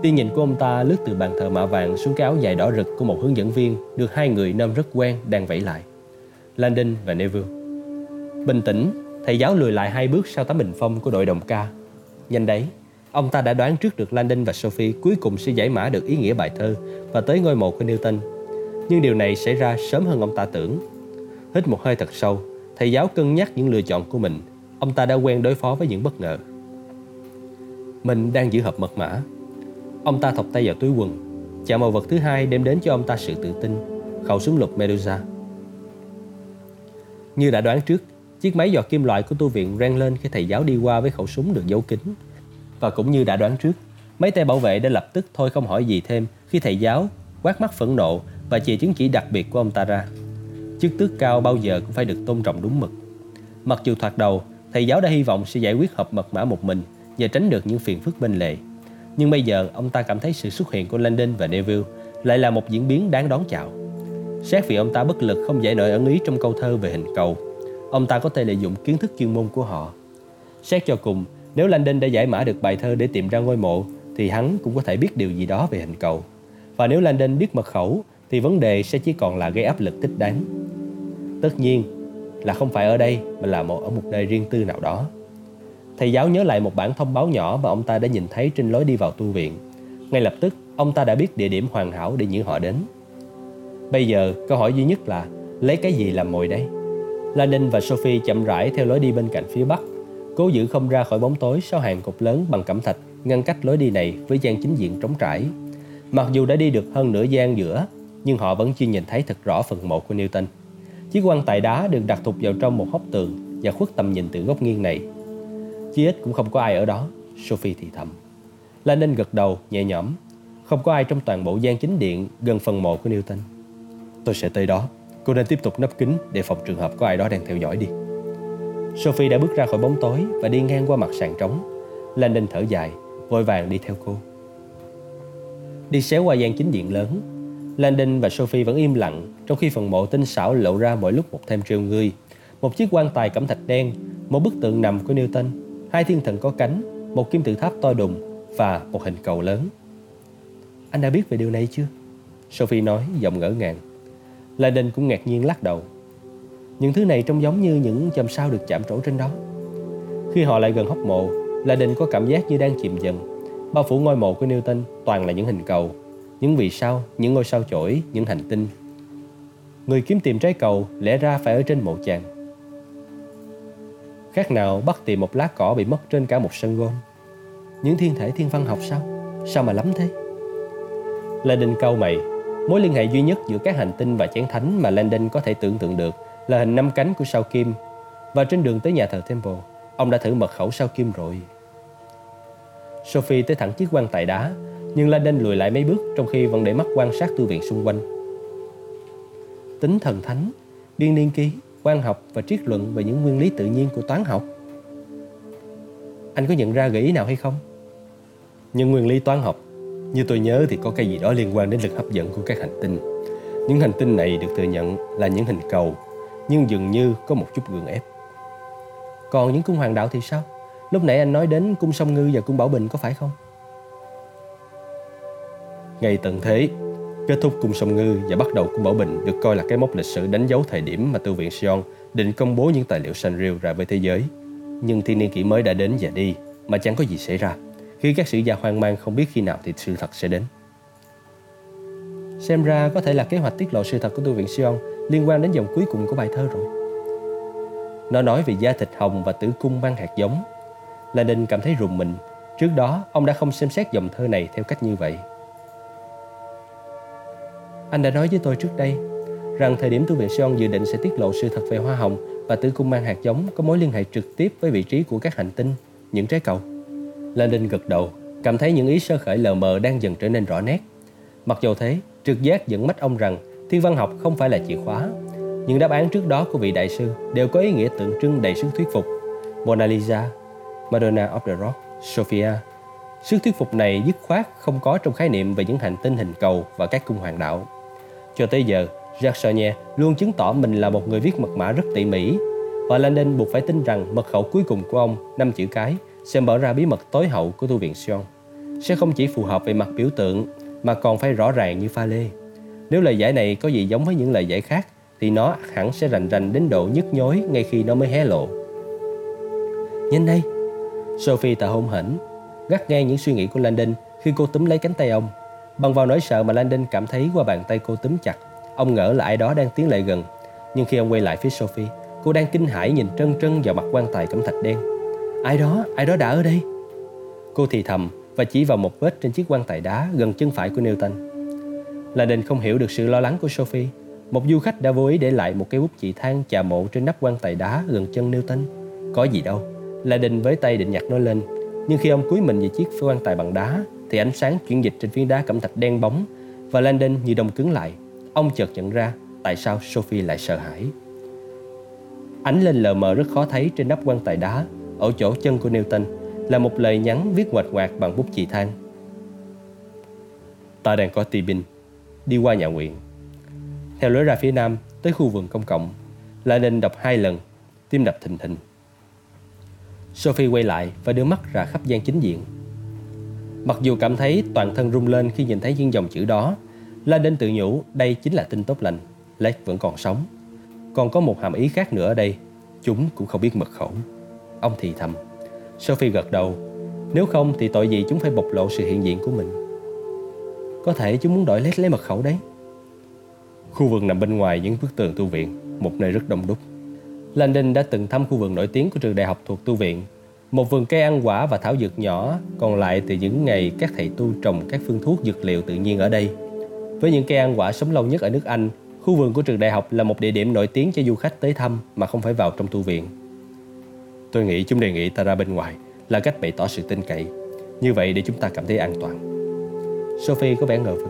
Tiên nhìn của ông ta lướt từ bàn thờ mạ vàng xuống cái áo dài đỏ rực của một hướng dẫn viên được hai người nam rất quen đang vẫy lại. Landon và Neville. Bình tĩnh, thầy giáo lùi lại hai bước sau tấm bình phong của đội đồng ca. Nhanh đấy, ông ta đã đoán trước được Landon và Sophie cuối cùng sẽ giải mã được ý nghĩa bài thơ và tới ngôi mộ của Newton. Nhưng điều này xảy ra sớm hơn ông ta tưởng Hít một hơi thật sâu, thầy giáo cân nhắc những lựa chọn của mình. Ông ta đã quen đối phó với những bất ngờ. Mình đang giữ hộp mật mã. Ông ta thọc tay vào túi quần Chạm vào vật thứ hai đem đến cho ông ta sự tự tin Khẩu súng lục Medusa Như đã đoán trước Chiếc máy dò kim loại của tu viện rang lên khi thầy giáo đi qua với khẩu súng được giấu kín. Và cũng như đã đoán trước, mấy tay bảo vệ đã lập tức thôi không hỏi gì thêm khi thầy giáo quát mắt phẫn nộ và chỉ chứng chỉ đặc biệt của ông ta ra. Chức tước cao bao giờ cũng phải được tôn trọng đúng mực. Mặc dù thoạt đầu, thầy giáo đã hy vọng sẽ giải quyết hộp mật mã một mình và tránh được những phiền phức bên lề. Nhưng bây giờ, ông ta cảm thấy sự xuất hiện của Landon và Neville lại là một diễn biến đáng đón chào. Xét vì ông ta bất lực không giải nổi ẩn ý trong câu thơ về hình cầu ông ta có thể lợi dụng kiến thức chuyên môn của họ. Xét cho cùng, nếu Landon đã giải mã được bài thơ để tìm ra ngôi mộ, thì hắn cũng có thể biết điều gì đó về hình cầu. Và nếu Landon biết mật khẩu, thì vấn đề sẽ chỉ còn là gây áp lực thích đáng. Tất nhiên là không phải ở đây mà là một ở một nơi riêng tư nào đó. Thầy giáo nhớ lại một bản thông báo nhỏ mà ông ta đã nhìn thấy trên lối đi vào tu viện. Ngay lập tức, ông ta đã biết địa điểm hoàn hảo để những họ đến. Bây giờ, câu hỏi duy nhất là lấy cái gì làm mồi đây? Landon và Sophie chậm rãi theo lối đi bên cạnh phía bắc, cố giữ không ra khỏi bóng tối sau hàng cột lớn bằng cẩm thạch ngăn cách lối đi này với gian chính diện trống trải. Mặc dù đã đi được hơn nửa gian giữa, nhưng họ vẫn chưa nhìn thấy thật rõ phần mộ của Newton. Chiếc quan tài đá được đặt thụt vào trong một hốc tường và khuất tầm nhìn từ góc nghiêng này. Chí ít cũng không có ai ở đó, Sophie thì thầm. Lenin gật đầu, nhẹ nhõm. Không có ai trong toàn bộ gian chính điện gần phần mộ của Newton. Tôi sẽ tới đó, Cô nên tiếp tục nấp kín để phòng trường hợp có ai đó đang theo dõi đi. Sophie đã bước ra khỏi bóng tối và đi ngang qua mặt sàn trống. Landon thở dài, vội vàng đi theo cô. Đi xéo qua gian chính điện lớn, Landon và Sophie vẫn im lặng trong khi phần mộ tinh xảo lộ ra mỗi lúc một thêm trêu ngươi. Một chiếc quan tài cẩm thạch đen, một bức tượng nằm của Newton, hai thiên thần có cánh, một kim tự tháp to đùng và một hình cầu lớn. Anh đã biết về điều này chưa? Sophie nói giọng ngỡ ngàng. Landon cũng ngạc nhiên lắc đầu. Những thứ này trông giống như những chòm sao được chạm trổ trên đó. Khi họ lại gần hốc mộ, là đình có cảm giác như đang chìm dần. Bao phủ ngôi mộ của Newton toàn là những hình cầu, những vì sao, những ngôi sao chổi, những hành tinh. Người kiếm tìm trái cầu lẽ ra phải ở trên mộ chàng. Khác nào bắt tìm một lá cỏ bị mất trên cả một sân gôn. Những thiên thể thiên văn học sao? Sao mà lắm thế? La câu mày Mối liên hệ duy nhất giữa các hành tinh và chén thánh mà Landon có thể tưởng tượng được là hình năm cánh của sao kim. Và trên đường tới nhà thờ Temple, ông đã thử mật khẩu sao kim rồi. Sophie tới thẳng chiếc quan tài đá, nhưng Landon lùi lại mấy bước trong khi vẫn để mắt quan sát tu viện xung quanh. Tính thần thánh, biên niên ký, quan học và triết luận về những nguyên lý tự nhiên của toán học. Anh có nhận ra gợi ý nào hay không? Nhưng nguyên lý toán học như tôi nhớ thì có cái gì đó liên quan đến lực hấp dẫn của các hành tinh. Những hành tinh này được thừa nhận là những hình cầu, nhưng dường như có một chút gượng ép. Còn những cung hoàng đạo thì sao? Lúc nãy anh nói đến cung sông Ngư và cung Bảo Bình có phải không? Ngày tận thế, kết thúc cung sông Ngư và bắt đầu cung Bảo Bình được coi là cái mốc lịch sử đánh dấu thời điểm mà tu viện Sion định công bố những tài liệu Sanrio ra với thế giới. Nhưng thiên niên kỷ mới đã đến và đi mà chẳng có gì xảy ra khi các sử gia hoang mang không biết khi nào thì sự thật sẽ đến. Xem ra có thể là kế hoạch tiết lộ sự thật của tu viện Sion liên quan đến dòng cuối cùng của bài thơ rồi. Nó nói về da thịt hồng và tử cung mang hạt giống. Là Đình cảm thấy rùng mình. Trước đó, ông đã không xem xét dòng thơ này theo cách như vậy. Anh đã nói với tôi trước đây rằng thời điểm tu viện Sion dự định sẽ tiết lộ sự thật về hoa hồng và tử cung mang hạt giống có mối liên hệ trực tiếp với vị trí của các hành tinh, những trái cầu. Landon gật đầu, cảm thấy những ý sơ khởi lờ mờ đang dần trở nên rõ nét. Mặc dù thế, trực giác dẫn mách ông rằng thiên văn học không phải là chìa khóa. Những đáp án trước đó của vị đại sư đều có ý nghĩa tượng trưng đầy sức thuyết phục. Mona Lisa, Madonna of the Rock, Sophia. Sức thuyết phục này dứt khoát không có trong khái niệm về những hành tinh hình cầu và các cung hoàng đạo. Cho tới giờ, Jacques Sonnier luôn chứng tỏ mình là một người viết mật mã rất tỉ mỉ và Landon buộc phải tin rằng mật khẩu cuối cùng của ông, năm chữ cái, sẽ mở ra bí mật tối hậu của tu viện Sion sẽ không chỉ phù hợp về mặt biểu tượng mà còn phải rõ ràng như pha lê. Nếu lời giải này có gì giống với những lời giải khác thì nó hẳn sẽ rành rành đến độ nhức nhối ngay khi nó mới hé lộ. Nhanh đây! Sophie tà hôn hỉnh, gắt ngang những suy nghĩ của Landon khi cô túm lấy cánh tay ông. Bằng vào nỗi sợ mà Landon cảm thấy qua bàn tay cô túm chặt, ông ngỡ là ai đó đang tiến lại gần. Nhưng khi ông quay lại phía Sophie, cô đang kinh hãi nhìn trân trân vào mặt quan tài cẩm thạch đen Ai đó, ai đó đã ở đây Cô thì thầm và chỉ vào một vết trên chiếc quan tài đá gần chân phải của Newton. Landon không hiểu được sự lo lắng của Sophie. Một du khách đã vô ý để lại một cái bút chỉ than chà mộ trên nắp quan tài đá gần chân Newton. Có gì đâu. Landon với tay định nhặt nó lên. Nhưng khi ông cúi mình về chiếc quan tài bằng đá thì ánh sáng chuyển dịch trên phiến đá cẩm thạch đen bóng và Landon như đông cứng lại. Ông chợt nhận ra tại sao Sophie lại sợ hãi. Ánh lên lờ mờ rất khó thấy trên nắp quan tài đá ở chỗ chân của Newton là một lời nhắn viết ngoạch ngoạc bằng bút chì than. Ta đang có tì binh, đi qua nhà nguyện. Theo lối ra phía nam tới khu vườn công cộng, La nên đọc hai lần, tim đập thình thình. Sophie quay lại và đưa mắt ra khắp gian chính diện. Mặc dù cảm thấy toàn thân rung lên khi nhìn thấy những dòng chữ đó, La Ninh tự nhủ đây chính là tin tốt lành. Lake vẫn còn sống. Còn có một hàm ý khác nữa ở đây, chúng cũng không biết mật khẩu. Ông thì thầm. Sophie gật đầu. Nếu không thì tội gì chúng phải bộc lộ sự hiện diện của mình. Có thể chúng muốn đổi lét lấy mật khẩu đấy. Khu vườn nằm bên ngoài những bức tường tu viện, một nơi rất đông đúc. Landon đã từng thăm khu vườn nổi tiếng của trường đại học thuộc tu viện. Một vườn cây ăn quả và thảo dược nhỏ còn lại từ những ngày các thầy tu trồng các phương thuốc dược liệu tự nhiên ở đây. Với những cây ăn quả sống lâu nhất ở nước Anh, khu vườn của trường đại học là một địa điểm nổi tiếng cho du khách tới thăm mà không phải vào trong tu viện. Tôi nghĩ chúng đề nghị ta ra bên ngoài là cách bày tỏ sự tin cậy. Như vậy để chúng ta cảm thấy an toàn. Sophie có vẻ ngờ vực.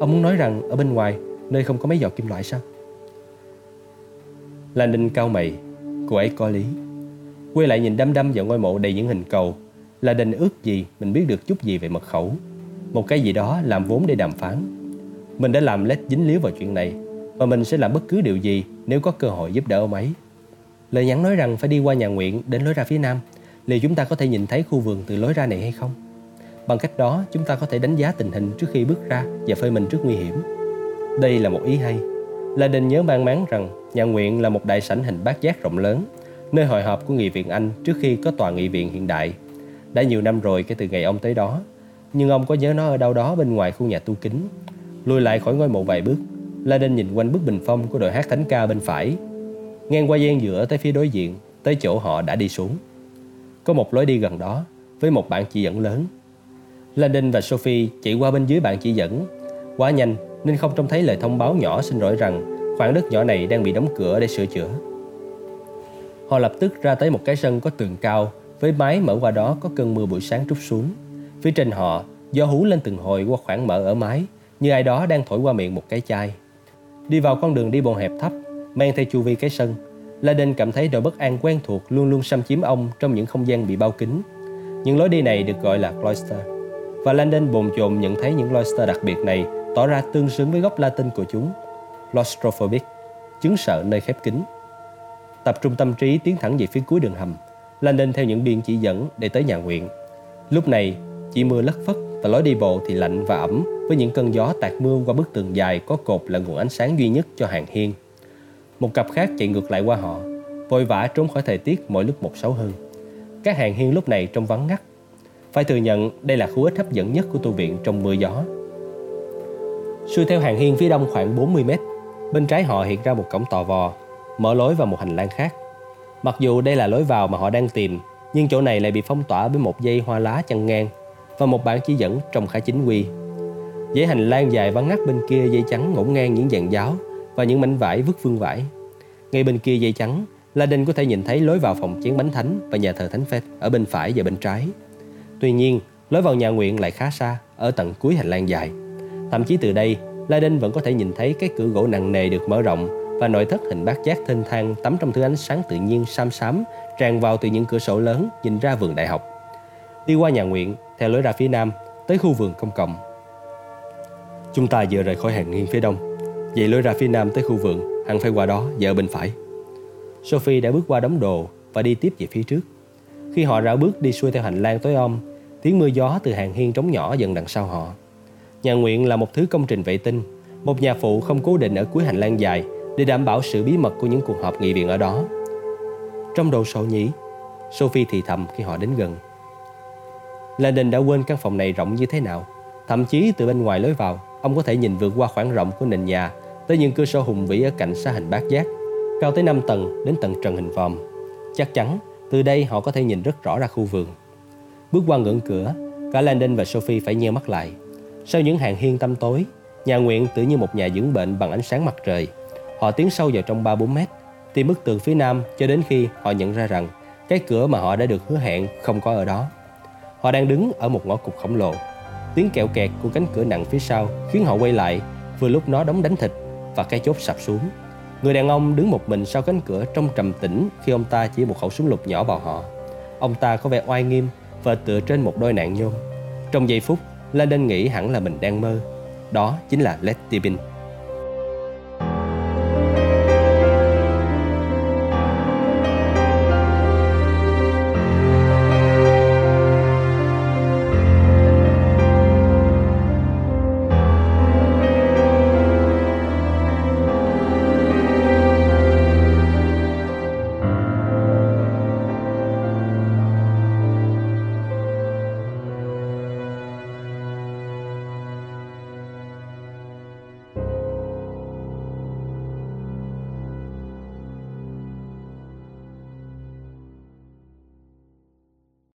Ông muốn nói rằng ở bên ngoài, nơi không có mấy giọt kim loại sao? Landon cao mày, cô ấy có lý. Quay lại nhìn đăm đăm vào ngôi mộ đầy những hình cầu, là đình ước gì mình biết được chút gì về mật khẩu. Một cái gì đó làm vốn để đàm phán. Mình đã làm lết dính líu vào chuyện này và mình sẽ làm bất cứ điều gì nếu có cơ hội giúp đỡ ông ấy. Lời nhắn nói rằng phải đi qua nhà nguyện đến lối ra phía nam. Liệu chúng ta có thể nhìn thấy khu vườn từ lối ra này hay không? Bằng cách đó, chúng ta có thể đánh giá tình hình trước khi bước ra và phơi mình trước nguy hiểm. Đây là một ý hay. La Đình nhớ mang máng rằng nhà nguyện là một đại sảnh hình bát giác rộng lớn, nơi hội họp của nghị viện Anh trước khi có tòa nghị viện hiện đại. Đã nhiều năm rồi kể từ ngày ông tới đó, nhưng ông có nhớ nó ở đâu đó bên ngoài khu nhà tu kính. Lùi lại khỏi ngôi mộ vài bước, La Đinh nhìn quanh bức bình phong của đội hát thánh ca bên phải Ngang qua gian giữa tới phía đối diện Tới chỗ họ đã đi xuống Có một lối đi gần đó Với một bảng chỉ dẫn lớn Landon và Sophie chạy qua bên dưới bạn chỉ dẫn Quá nhanh nên không trông thấy lời thông báo nhỏ xin lỗi rằng khoảng đất nhỏ này đang bị đóng cửa để sửa chữa. Họ lập tức ra tới một cái sân có tường cao với mái mở qua đó có cơn mưa buổi sáng trút xuống. Phía trên họ, gió hú lên từng hồi qua khoảng mở ở mái như ai đó đang thổi qua miệng một cái chai. Đi vào con đường đi bộ hẹp thấp, mang theo chu vi cái sân, Laden cảm thấy nỗi bất an quen thuộc luôn luôn xâm chiếm ông trong những không gian bị bao kín. Những lối đi này được gọi là cloister. Và Landon bồn chồn nhận thấy những Loister đặc biệt này tỏ ra tương xứng với gốc Latin của chúng, claustrophobic, chứng sợ nơi khép kín. Tập trung tâm trí tiến thẳng về phía cuối đường hầm, Landon theo những biên chỉ dẫn để tới nhà nguyện. Lúc này, chỉ mưa lất phất và lối đi bộ thì lạnh và ẩm với những cơn gió tạt mưa qua bức tường dài có cột là nguồn ánh sáng duy nhất cho hàng hiên. Một cặp khác chạy ngược lại qua họ, vội vã trốn khỏi thời tiết mỗi lúc một xấu hơn. Các hàng hiên lúc này trông vắng ngắt. Phải thừa nhận đây là khu ích hấp dẫn nhất của tu viện trong mưa gió. Xuôi theo hàng hiên phía đông khoảng 40 mét, bên trái họ hiện ra một cổng tò vò, mở lối vào một hành lang khác. Mặc dù đây là lối vào mà họ đang tìm, nhưng chỗ này lại bị phong tỏa với một dây hoa lá chăn ngang và một bản chỉ dẫn trông khá chính quy. Dãy hành lang dài vắng ngắt bên kia dây trắng ngổn ngang những dàn giáo và những mảnh vải vứt vương vải. Ngay bên kia dây trắng, La Đinh có thể nhìn thấy lối vào phòng chén bánh thánh và nhà thờ thánh phép ở bên phải và bên trái. Tuy nhiên, lối vào nhà nguyện lại khá xa, ở tận cuối hành lang dài. Thậm chí từ đây, La Đinh vẫn có thể nhìn thấy cái cửa gỗ nặng nề được mở rộng và nội thất hình bát giác thênh thang tắm trong thứ ánh sáng tự nhiên xám xám tràn vào từ những cửa sổ lớn nhìn ra vườn đại học. Đi qua nhà nguyện, theo lối ra phía nam, tới khu vườn công cộng. Chúng ta vừa rời khỏi hàng nghiêng phía đông, vậy lối ra phía nam tới khu vườn, hẳn phải qua đó và ở bên phải. Sophie đã bước qua đống đồ và đi tiếp về phía trước. Khi họ rảo bước đi xuôi theo hành lang tối om, tiếng mưa gió từ hàng hiên trống nhỏ dần đằng sau họ. Nhà nguyện là một thứ công trình vệ tinh, một nhà phụ không cố định ở cuối hành lang dài để đảm bảo sự bí mật của những cuộc họp nghị viện ở đó. Trong đồ sổ nhí Sophie thì thầm khi họ đến gần. Landon đã quên căn phòng này rộng như thế nào. Thậm chí từ bên ngoài lối vào, ông có thể nhìn vượt qua khoảng rộng của nền nhà tới những cửa sổ hùng vĩ ở cạnh xa hình bát giác, cao tới 5 tầng đến tận trần hình vòm. Chắc chắn từ đây họ có thể nhìn rất rõ ra khu vườn. Bước qua ngưỡng cửa, Cả Landon và Sophie phải nheo mắt lại. Sau những hàng hiên tăm tối, nhà nguyện tự như một nhà dưỡng bệnh bằng ánh sáng mặt trời. Họ tiến sâu vào trong 3-4 mét, tìm bức tường phía nam cho đến khi họ nhận ra rằng cái cửa mà họ đã được hứa hẹn không có ở đó. Họ đang đứng ở một ngõ cụt khổng lồ. Tiếng kẹo kẹt của cánh cửa nặng phía sau khiến họ quay lại vừa lúc nó đóng đánh thịt và cái chốt sập xuống. Người đàn ông đứng một mình sau cánh cửa trong trầm tĩnh khi ông ta chỉ một khẩu súng lục nhỏ vào họ. Ông ta có vẻ oai nghiêm và tựa trên một đôi nạn nhôm. Trong giây phút, Landon nghĩ hẳn là mình đang mơ. Đó chính là Letty Bean.